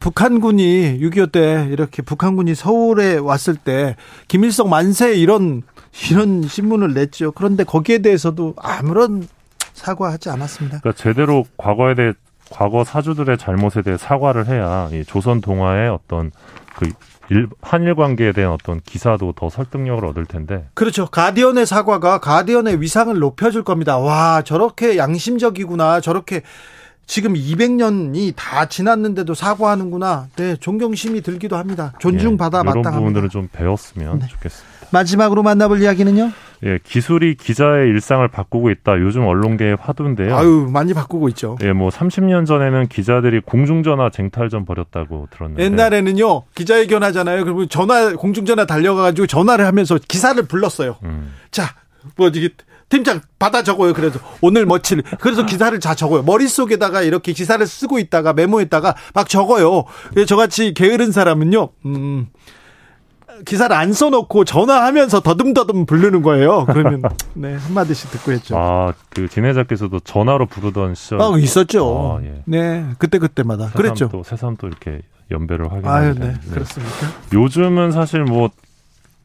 북한군이 6.25 때 이렇게 북한군이 서울에 왔을 때 김일성 만세 이런 이런 신문을 냈죠. 그런데 거기에 대해서도 아무런 사과하지 않았습니다. 그러니까 제대로 과거에 대해 과거 사주들의 잘못에 대해 사과를 해야 이 조선 동아의 어떤 그 일, 한일 관계에 대한 어떤 기사도 더 설득력을 얻을 텐데. 그렇죠. 가디언의 사과가 가디언의 위상을 높여줄 겁니다. 와, 저렇게 양심적이구나. 저렇게 지금 200년이 다 지났는데도 사과하는구나. 네, 존경심이 들기도 합니다. 존중받아 예, 마땅합니다. 이런 부분들을 좀 배웠으면 네. 좋겠습니다. 마지막으로 만나볼 이야기는요? 예, 기술이 기자의 일상을 바꾸고 있다. 요즘 언론계의 화두인데요. 아유, 많이 바꾸고 있죠. 예, 뭐 30년 전에는 기자들이 공중전화 쟁탈전 벌였다고 들었는데 옛날에는요. 기자회견 하잖아요. 그리고 전화 공중전화 달려가 가지고 전화를 하면서 기사를 불렀어요. 음. 자, 뭐 이게 팀장 받아 적어요. 그래서 오늘 며칠 그래서 기사를 다 적어요. 머릿속에다가 이렇게 기사를 쓰고 있다가 메모했다가 막 적어요. 저같이 게으른 사람은요. 음. 기사를 안 써놓고 전화하면서 더듬더듬 부르는 거예요. 그러면 네 한마디씩 듣고 했죠. 아그 진해자께서도 전화로 부르던 시절 아, 있었죠. 아, 예. 네 그때 그때마다 그랬죠. 또 새삼 또 이렇게 연배를 확인하게 네. 네. 그렇습니까? 요즘은 사실 뭐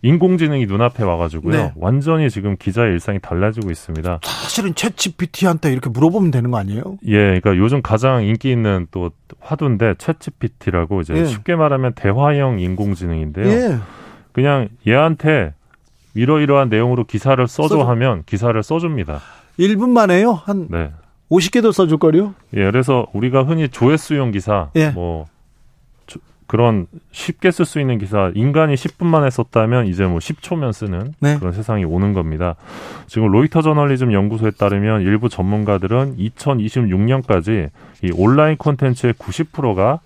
인공지능이 눈앞에 와가지고요. 네. 완전히 지금 기자의 일상이 달라지고 있습니다. 사실은 챗 GPT한테 이렇게 물어보면 되는 거 아니에요? 예, 그러니까 요즘 가장 인기 있는 또 화두인데 챗 GPT라고 이제 예. 쉽게 말하면 대화형 인공지능인데요. 예. 그냥 얘한테 이러이러한 내용으로 기사를 써줘, 써줘. 하면 기사를 써줍니다. 1분 만에요? 한 네. 50개도 써줄 거요? 예, 그래서 우리가 흔히 조회수용 기사, 예. 뭐 그런 쉽게 쓸 수 있는 기사 인간이 10분 만에 썼다면 이제 뭐 10초면 쓰는 네. 그런 세상이 오는 겁니다. 지금 로이터 저널리즘 연구소에 따르면 일부 전문가들은 2026년까지 이 온라인 콘텐츠의 90%가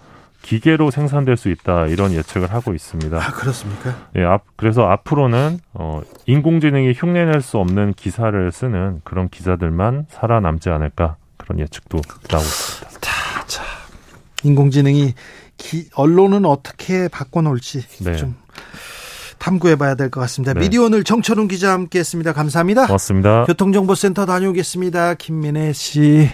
기계로 생산될 수 있다 이런 예측을 하고 있습니다. 아 그렇습니까? 예, 앞, 그래서 앞으로는 어, 인공지능이 흉내낼 수 없는 기사를 쓰는 그런 기자들만 살아남지 않을까 그런 예측도 나오고 있습니다. 자, 자, 인공지능이 기, 언론은 어떻게 바꿔놓을지 네. 좀 탐구해봐야 될 것 같습니다. 네. 미디어 오늘 정철훈 기자 함께했습니다. 감사합니다. 고맙습니다. 교통정보센터 다녀오겠습니다. 김민혜 씨.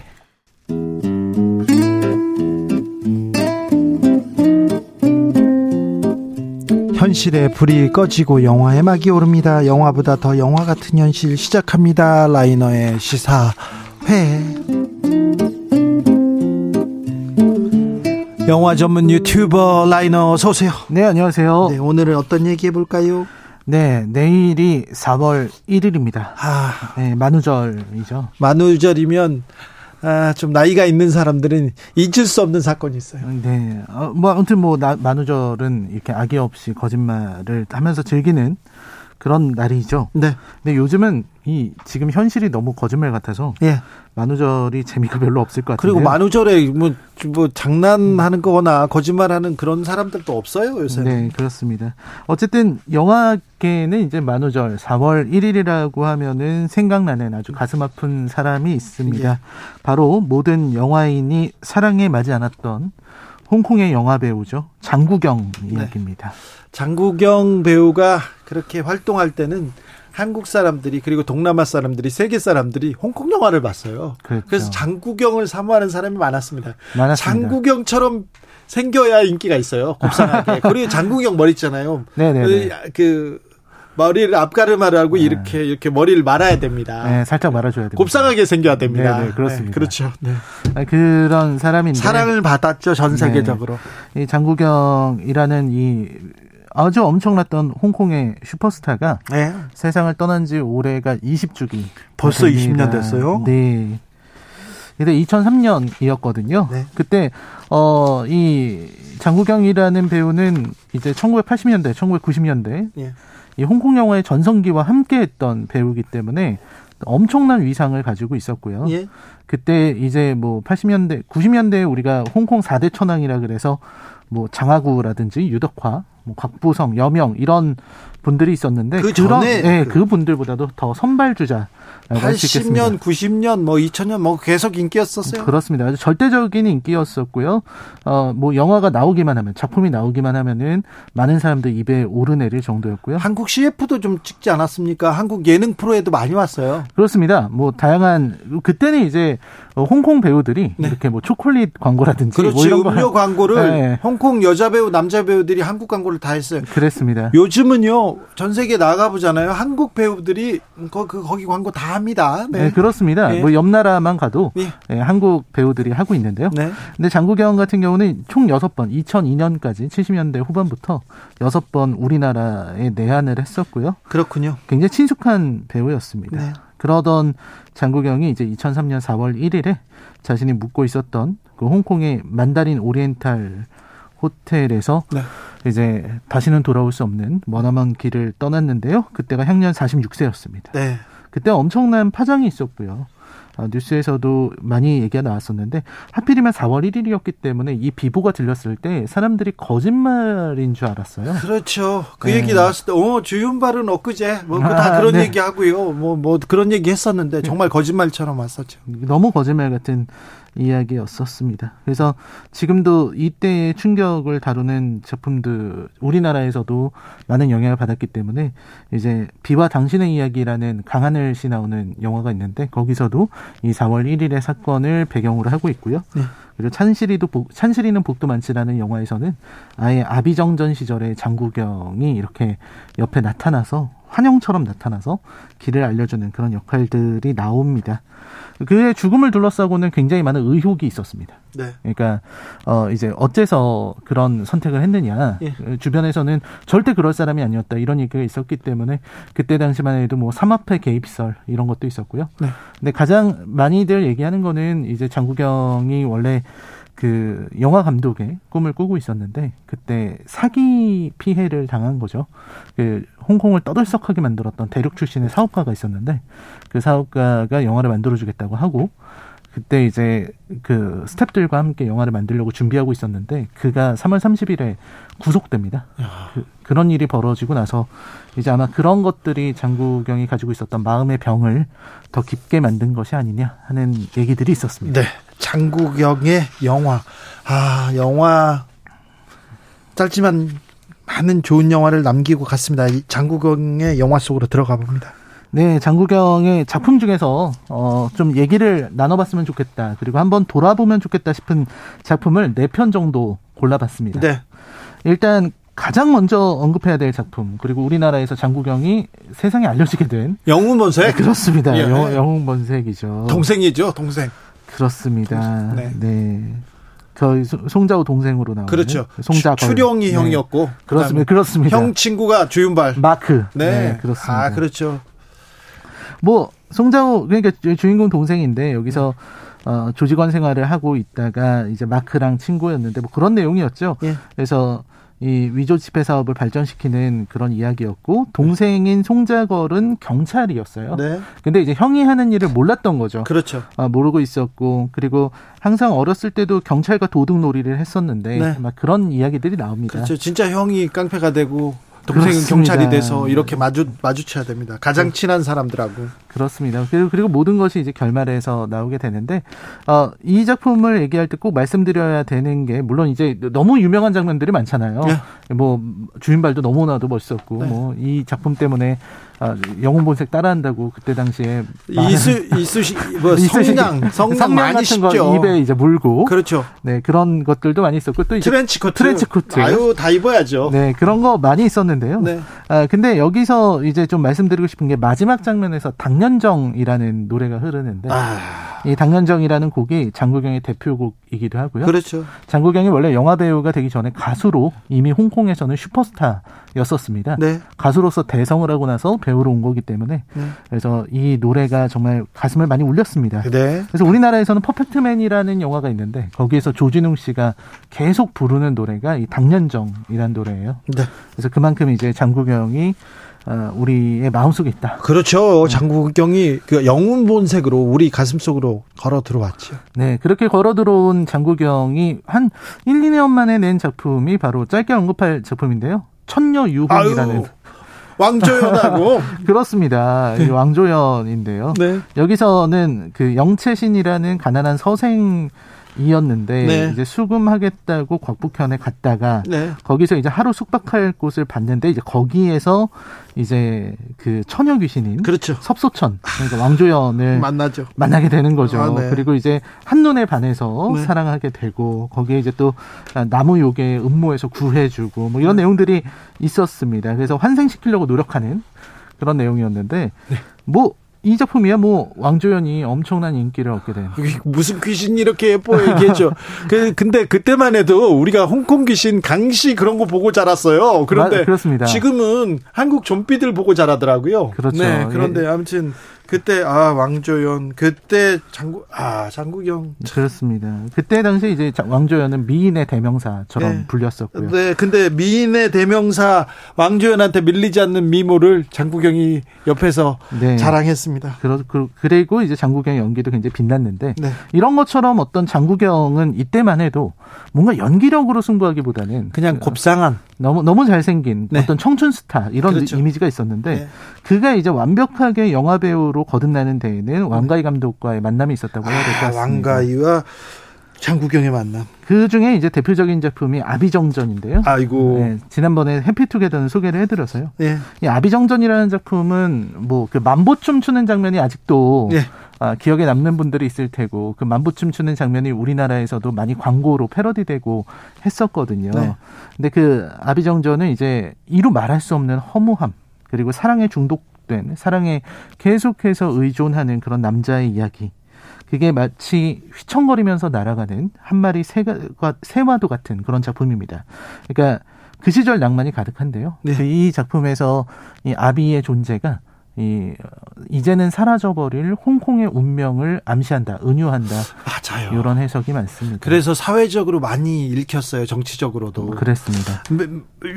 현실의 불이 꺼지고 영화의 막이 오릅니다. 영화보다 더 영화 같은 현실 시작합니다. 라이너의 시사회. 영화 전문 유튜버 라이너 어서 오세요. 네, 안녕하세요. 네, 오늘은 어떤 얘기 해볼까요? 네, 내일이 4월 1일입니다. 아, 네, 만우절이죠. 만우절이면 아, 좀 나이가 있는 사람들은 잊을 수 없는 사건이 있어요. 네, 어, 뭐 아무튼 뭐 나, 만우절은 이렇게 악의 없이 거짓말을 하면서 즐기는 그런 날이죠. 네. 근데 요즘은 이 지금 현실이 너무 거짓말 같아서 예. 만우절이 재미가 별로 없을 것 같아요. 그리고 만우절에 뭐, 뭐 장난하는 거나 거짓말하는 그런 사람들도 없어요 요새. 네, 그렇습니다. 어쨌든 영화계는 이제 만우절 4월 1일이라고 하면은 생각나는 아주 가슴 아픈 사람이 있습니다. 예. 바로 모든 영화인이 사랑에 맞지 않았던 홍콩의 영화 배우죠 장구경 네. 이야기입니다. 네. 장구경 배우가 그렇게 활동할 때는 한국 사람들이 그리고 동남아 사람들이 세계 사람들이 홍콩 영화를 봤어요. 그렇죠. 그래서 장구경을 사모하는 사람이 많았습니다. 많았습니다. 장구경처럼 생겨야 인기가 있어요. 곱상하게. 그리고 장구경 머리 있잖아요. 네네. 그, 그 머리를 앞가르마를 하고 네. 이렇게 이렇게 머리를 말아야 됩니다. 네, 살짝 말아줘야 됩니다. 곱상하게 생겨야 됩니다. 네, 네 그렇습니다. 네, 그렇죠. 네. 그런 사람인데 사랑을 받았죠 전 세계적으로. 이 장구경이라는 이 아주 엄청났던 홍콩의 슈퍼스타가 네. 세상을 떠난 지 올해가 20주기. 벌써 됩니다. 20년 됐어요? 네. 근데 2003년이었거든요. 네. 그때 어 이 장구경이라는 배우는 이제 1980년대, 1990년대 예. 이 홍콩 영화의 전성기와 함께했던 배우기 때문에 엄청난 위상을 가지고 있었고요. 예. 그때 이제 뭐 80년대, 90년대에 우리가 홍콩 4대 천왕이라 그래서 뭐 장하구라든지 유덕화, 뭐 곽부성, 여명 이런 분들이 있었는데 그 전에 네, 그 분들보다도 더 선발 주자 80년, 90년, 뭐 2000년 뭐 계속 인기였었어요. 그렇습니다. 아주 절대적인 인기였었고요. 어, 뭐 영화가 나오기만 하면 작품이 나오기만 하면은 많은 사람들 입에 오르내릴 정도였고요. 한국 CF도 좀 찍지 않았습니까? 한국 예능 프로에도 많이 왔어요. 그렇습니다. 뭐 다양한 그때는 이제 홍콩 배우들이 네. 이렇게 뭐 초콜릿 광고라든지 뭐 그렇지, 뭐 이런 음료 광고를 네. 홍콩 여자 배우, 남자 배우들이 한국 광고를 다 했어요. 그랬습니다. 요즘은요 전 세계 나가 보잖아요. 한국 배우들이 거, 그, 거기 광고 다 합니다. 네, 네 그렇습니다. 네. 뭐옆 나라만 가도 네. 네. 한국 배우들이 하고 있는데요. 네. 근데 장국영 같은 경우는 총 6번 2002년까지 70년대 후반부터 6번 우리나라에 내한을 했었고요. 그렇군요. 굉장히 친숙한 배우였습니다. 네. 그러던 장국영이 이제 2003년 4월 1일에 자신이 묵고 있었던 그 홍콩의 만다린 오리엔탈 호텔에서 네. 이제 다시는 돌아올 수 없는 머나먼 길을 떠났는데요. 그때가 향년 46세였습니다. 네. 그때 엄청난 파장이 있었고요. 어, 뉴스에서도 많이 얘기가 나왔었는데 하필이면 4월 1일이었기 때문에 이 비보가 들렸을 때 사람들이 거짓말인 줄 알았어요. 그렇죠. 그 네. 얘기 나왔을 때, 어 주윤발은 엊그제 뭐다 아, 그런 네. 얘기 하고요. 뭐뭐 뭐 그런 얘기 했었는데 정말 거짓말처럼 왔었죠. 너무 거짓말 같은 이야기였었습니다. 그래서 지금도 이때의 충격을 다루는 작품들 우리나라에서도 많은 영향을 받았기 때문에 이제 비와 당신의 이야기라는 강하늘 씨 나오는 영화가 있는데 거기서도 이 4월 1일의 사건을 배경으로 하고 있고요. 네. 그리고 찬실이도 찬실이는 복도 많지라는 영화에서는 아예 아비정전 시절의 장구경이 이렇게 옆에 나타나서 환영처럼 나타나서 길을 알려주는 그런 역할들이 나옵니다. 그의 죽음을 둘러싸고는 굉장히 많은 의혹이 있었습니다. 네. 그러니까 어 이제 어째서 그런 선택을 했느냐. 예. 주변에서는 절대 그럴 사람이 아니었다 이런 얘기가 있었기 때문에 그때 당시만 해도 뭐 삼합회 개입설 이런 것도 있었고요. 네. 근데 가장 많이들 얘기하는 거는 이제 장구경이 원래 그 영화 감독의 꿈을 꾸고 있었는데 그때 사기 피해를 당한 거죠. 그 홍콩을 떠들썩하게 만들었던 대륙 출신의 사업가가 있었는데 그 사업가가 영화를 만들어 주겠다고 하고 그때 이제 그 스탭들과 함께 영화를 만들려고 준비하고 있었는데 그가 3월 30일에 구속됩니다. 그, 런 일이 벌어지고 나서 이제 아마 그런 것들이 장구경이 가지고 있었던 마음의 병을 더 깊게 만든 것이 아니냐 하는 얘기들이 있었습니다. 네. 장구경의 영화. 아, 영화 짧지만 많은 좋은 영화를 남기고 갔습니다. 장구경의 영화 속으로 들어가 봅니다. 네, 장구경의 작품 중에서 어, 좀 얘기를 나눠봤으면 좋겠다. 그리고 한번 돌아보면 좋겠다 싶은 작품을 네 편 정도 골라봤습니다. 네. 일단 가장 먼저 언급해야 될 작품 그리고 우리나라에서 장구경이 세상에 알려지게 된 영웅 본색 네, 그렇습니다. 예. 영웅본색이죠. 동생이죠, 동생. 그렇습니다. 네. 네. 저 송자우 동생으로 나오는 그렇죠. 송자 추령이 네. 형이었고 그렇습니다. 그렇습니다. 형 친구가 주윤발 마크. 네. 네. 그렇습니다. 아 그렇죠. 뭐 송자우 그러니까 주인공 동생인데 여기서 어, 조직원 생활을 하고 있다가 이제 마크랑 친구였는데 뭐 그런 내용이었죠. 예. 그래서 이 위조 지폐 사업을 발전시키는 그런 이야기였고 동생인 송자걸은 경찰이었어요. 네. 근데 이제 형이 하는 일을 몰랐던 거죠. 그렇죠. 아, 모르고 있었고 그리고 항상 어렸을 때도 경찰과 도둑 놀이를 했었는데 네. 막 그런 이야기들이 나옵니다. 그렇죠. 진짜 형이 깡패가 되고 동생은 그렇습니다. 경찰이 돼서 이렇게 마주 마주쳐야 됩니다. 가장 네. 친한 사람들하고. 그렇습니다. 그리고, 그리고 모든 것이 이제 결말에서 나오게 되는데 어, 이 작품을 얘기할 때 꼭 말씀드려야 되는 게 물론 이제 너무 유명한 장면들이 많잖아요. 네. 뭐 주인발도 너무나도 멋있었고 네. 뭐이 작품 때문에 아, 영웅 본색 따라한다고 그때 당시에 이쑤 이쑤시개 뭐 성냥 성냥개비 같은 거 입에 이제 물고 그렇죠. 네 그런 것들도 많이 있었고 또 트렌치 코트 트렌치 코트 아유 다 입어야죠. 네 그런 거 많이 있었는데요. 네. 아 근데 여기서 이제 좀 말씀드리고 싶은 게 마지막 장면에서 당년정이라는 노래가 흐르는데 아... 이 당년정이라는 곡이 장국영의 대표곡이기도 하고요. 그렇죠. 장국영이 원래 영화 배우가 되기 전에 가수로 이미 홍콩에서는 슈퍼스타였었습니다. 네. 가수로서 대성을 하고 나서 배우로 온 거기 때문에 네. 그래서 이 노래가 정말 가슴을 많이 울렸습니다. 네. 그래서 우리나라에서는 퍼펙트맨이라는 영화가 있는데 거기에서 조진웅 씨가 계속 부르는 노래가 이 당년정이라는 노래예요. 네. 그래서 그만큼 이제 장국영이 어, 우리의 마음속에 있다. 그렇죠. 장국경이 그 영웅 본색으로 우리 가슴 속으로 걸어 들어왔죠. 네, 그렇게 걸어 들어온 장국경이 한 1, 2년 만에 낸 작품이 바로 짧게 언급할 작품인데요. 천녀 유혼이라는 왕조연하고 그렇습니다. 네. 왕조연인데요. 네. 여기서는 그 영채신이라는 가난한 서생 이었는데 네. 이제 수금하겠다고 곽북현에 갔다가 네. 거기서 이제 하루 숙박할 곳을 봤는데 이제 거기에서 이제 그 처녀 귀신인 그렇죠. 섭소천 그러니까 왕조연을 만나죠. 만나게 되는 거죠. 아, 네. 그리고 이제 한눈에 반해서 네. 사랑하게 되고 거기에 이제 또 나무 요괴 음모에서 구해주고 뭐 이런 네. 내용들이 있었습니다. 그래서 환생시키려고 노력하는 그런 내용이었는데 네. 뭐 이 작품이야 뭐 왕조연이 엄청난 인기를 얻게 된 무슨 귀신이 이렇게 예뻐 얘기했죠. 그 근데 그때만 해도 우리가 홍콩 귀신 강시 그런 거 보고 자랐어요. 그런데 아, 그렇습니다. 지금은 한국 좀비들 보고 자라더라고요. 그렇죠. 네, 그런데 예. 아무튼 그때 아 왕조연 그때 장국 아 장국영 그렇습니다. 그때 당시 이제 왕조연은 미인의 대명사처럼 네. 불렸었고요. 네, 근데 미인의 대명사 왕조연한테 밀리지 않는 미모를 장국영이 옆에서 네. 자랑했습니다. 그러, 그, 그리고 이제 장국영의 연기도 굉장히 빛났는데 네. 이런 것처럼 어떤 장국영은 이때만 해도 뭔가 연기력으로 승부하기보다는 그냥 곱상한 너무 너무 잘생긴 네. 어떤 청춘 스타 이런 그렇죠. 이미지가 있었는데 네. 그가 이제 완벽하게 영화 배우로 최초로 거듭나는 데에는 왕가희 감독과의 만남이 있었다고 해야 될 것 같습니다. 아, 왕가희와 장국영의 만남. 그 중에 이제 대표적인 작품이 아비정전인데요. 아이고. 네, 지난번에 해피투게더는 소개를 해드려서요. 예. 이 아비정전이라는 작품은 뭐 그 만보춤 추는 장면이 아직도 예. 아, 기억에 남는 분들이 있을 테고 그 만보춤 추는 장면이 우리나라에서도 많이 광고로 패러디되고 했었거든요. 네. 근데 그 아비정전은 이제 이루 말할 수 없는 허무함 그리고 사랑에 중독 된 사랑에 계속해서 의존하는 그런 남자의 이야기. 그게 마치 휘청거리면서 날아가는 한 마리 새가, 새와도 같은 그런 작품입니다. 그러니까 그 시절 낭만이 가득한데요. 네. 이 작품에서 이 아비의 존재가 이 이제는 사라져버릴 홍콩의 운명을 암시한다, 은유한다. 맞아요. 이런 해석이 많습니다. 그래서 사회적으로 많이 읽혔어요, 정치적으로도. 그랬습니다.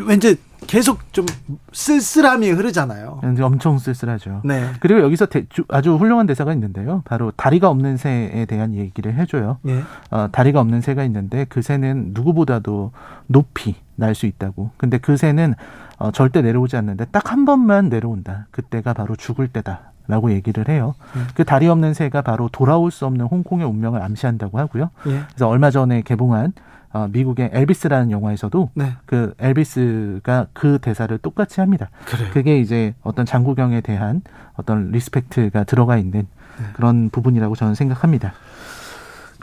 왠지 계속 좀 쓸쓸함이 흐르잖아요. 엄청 쓸쓸하죠. 네. 그리고 여기서 대, 아주 훌륭한 대사가 있는데요. 바로 다리가 없는 새에 대한 얘기를 해줘요. 네. 어, 다리가 없는 새가 있는데 그 새는 누구보다도 높이 날 수 있다고. 근데 그 새는 어, 절대 내려오지 않는데 딱 한 번만 내려온다. 그때가 바로 죽을 때다. 라고 얘기를 해요. 음. 그 다리 없는 새가 바로 돌아올 수 없는 홍콩의 운명을 암시한다고 하고요. 예. 그래서 얼마 전에 개봉한 어, 미국의 엘비스라는 영화에서도 네. 그 엘비스가 그 대사를 똑같이 합니다. 그래요. 그게 이제 어떤 장구경에 대한 어떤 respect가 들어가 있는 네. 그런 부분이라고 저는 생각합니다.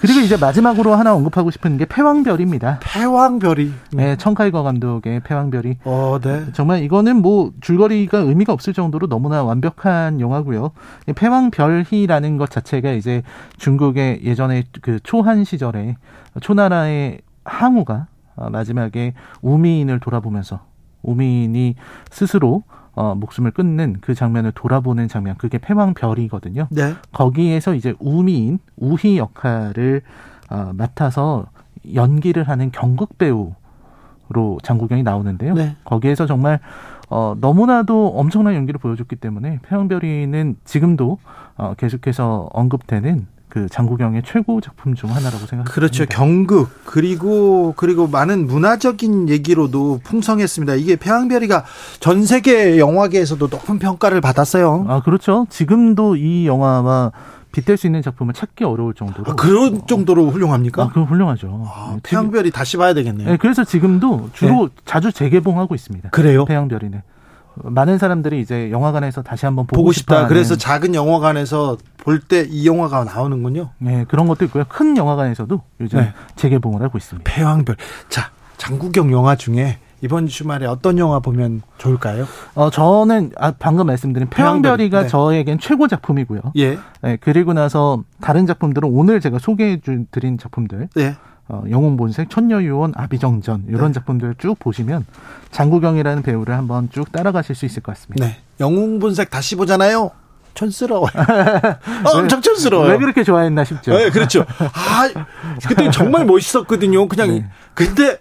그리고 이제 마지막으로 하나 언급하고 싶은 게 패왕별희입니다. 패왕별희. 네, 첸카이거 감독의 패왕별희. 어, 네. 정말 이거는 뭐 줄거리가 의미가 없을 정도로 너무나 완벽한 영화고요. 패왕별희라는 것 자체가 이제 중국의 예전에 그 초한 시절에 초나라의 항우가 마지막에 우미인을 돌아보면서 우미인이 스스로 어, 목숨을 끊는 그 장면을 돌아보는 장면, 그게 패왕별이거든요. 네. 거기에서 이제 우미인, 우희 역할을 어, 맡아서 연기를 하는 경극 배우로 장국영이 나오는데요. 네. 거기에서 정말 어, 너무나도 엄청난 연기를 보여줬기 때문에 패왕별이는 지금도 어, 계속해서 언급되는 그 장국영의 최고 작품 중 하나라고 생각합니다. 그렇죠. 경극 그리고 그리고 많은 문화적인 얘기로도 풍성했습니다. 이게 패왕별이가 전 세계 영화계에서도 높은 평가를 받았어요. 아 그렇죠. 지금도 이 영화와 빗댈 수 있는 작품을 찾기 어려울 정도로 아, 그런 정도로 훌륭합니까? 아, 그건 훌륭하죠. 아, 태양별이 다시 봐야 되겠네요. 네, 그래서 지금도 주로 네. 자주 재개봉하고 있습니다. 그래요? 태양별이는. 많은 사람들이 이제 영화관에서 다시 한번 보고, 보고 싶다. 그래서 작은 영화관에서 볼 때 이 영화가 나오는군요. 네, 그런 것도 있고요. 큰 영화관에서도 요즘 네. 재개봉을 하고 있습니다. 패왕별. 자, 장국영 영화 중에 이번 주말에 어떤 영화 보면 좋을까요? 어, 저는 아, 방금 말씀드린 패왕별이가 네. 저에겐 최고 작품이고요. 예. 네, 그리고 나서 다른 작품들은 오늘 제가 소개해 드린 작품들. 예. 어, 영웅본색, 천녀유원, 아비정전 이런 네. 작품들 쭉 보시면 장구경이라는 배우를 한번 쭉 따라가실 수 있을 것 같습니다. 네. 영웅본색 다시 보잖아요. 촌스러워요. 엄청 촌스러워요. 왜 그렇게 좋아했나 싶죠. 네, 그렇죠. 아, 그때 정말 멋있었거든요. 그냥 네. 근데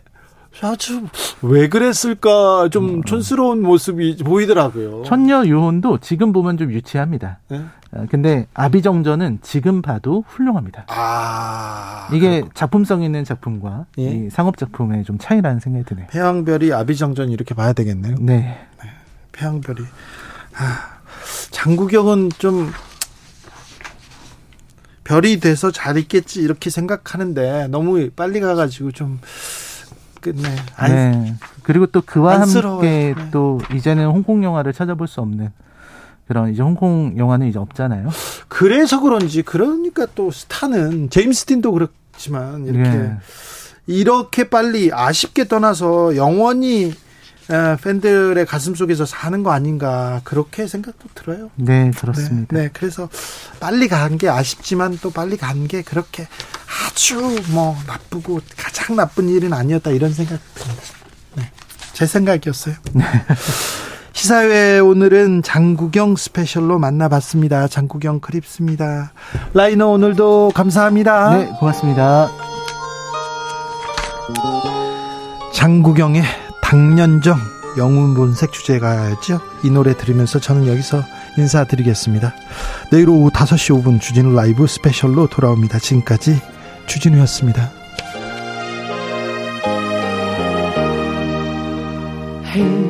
아주 왜 그랬을까 좀 음. 촌스러운 모습이 보이더라고요. 천녀 유혼도 지금 보면 좀 유치합니다. 네? 어, 근데 아비정전은 지금 봐도 훌륭합니다. 아 이게 그렇구 작품성 있는 작품과 예? 상업 작품의 좀 차이라는 생각이 드네요. 태양별이 아비정전 이렇게 봐야 되겠네요. 네. 네. 태양별이 아, 장구경은 좀 별이 돼서 잘 있겠지 이렇게 생각하는데 너무 빨리 가가지고 좀 끝내. 네. 그리고 또 그와 함께 네. 또 이제는 홍콩 영화를 찾아볼 수 없는 그런 이제 홍콩 영화는 이제 없잖아요. 그래서 그런지 그러니까 또 스타는 제임스 틴도 그렇지만 이렇게 네. 이렇게 빨리 아쉽게 떠나서 영원히 팬들의 가슴 속에서 사는 거 아닌가 그렇게 생각도 들어요. 네, 그렇습니다. 네, 네 그래서 빨리 간 게 아쉽지만 또 빨리 간 게 그렇게 아주 뭐 나쁘고 가장 나쁜 일은 아니었다 이런 생각 듭니다. 네, 제 생각이었어요. 네. 시사회 오늘은 장국영 special로 만나봤습니다. 장국영 크립스입니다. 라이너 오늘도 감사합니다. 네, 고맙습니다. 장국영의 당년정 영웅본색 주제가였죠. 이 노래 들으면서 저는 여기서 인사드리겠습니다. 내일 오후 5시 5분 주진우 라이브 스페셜로 돌아옵니다. 지금까지 주진우였습니다. 행,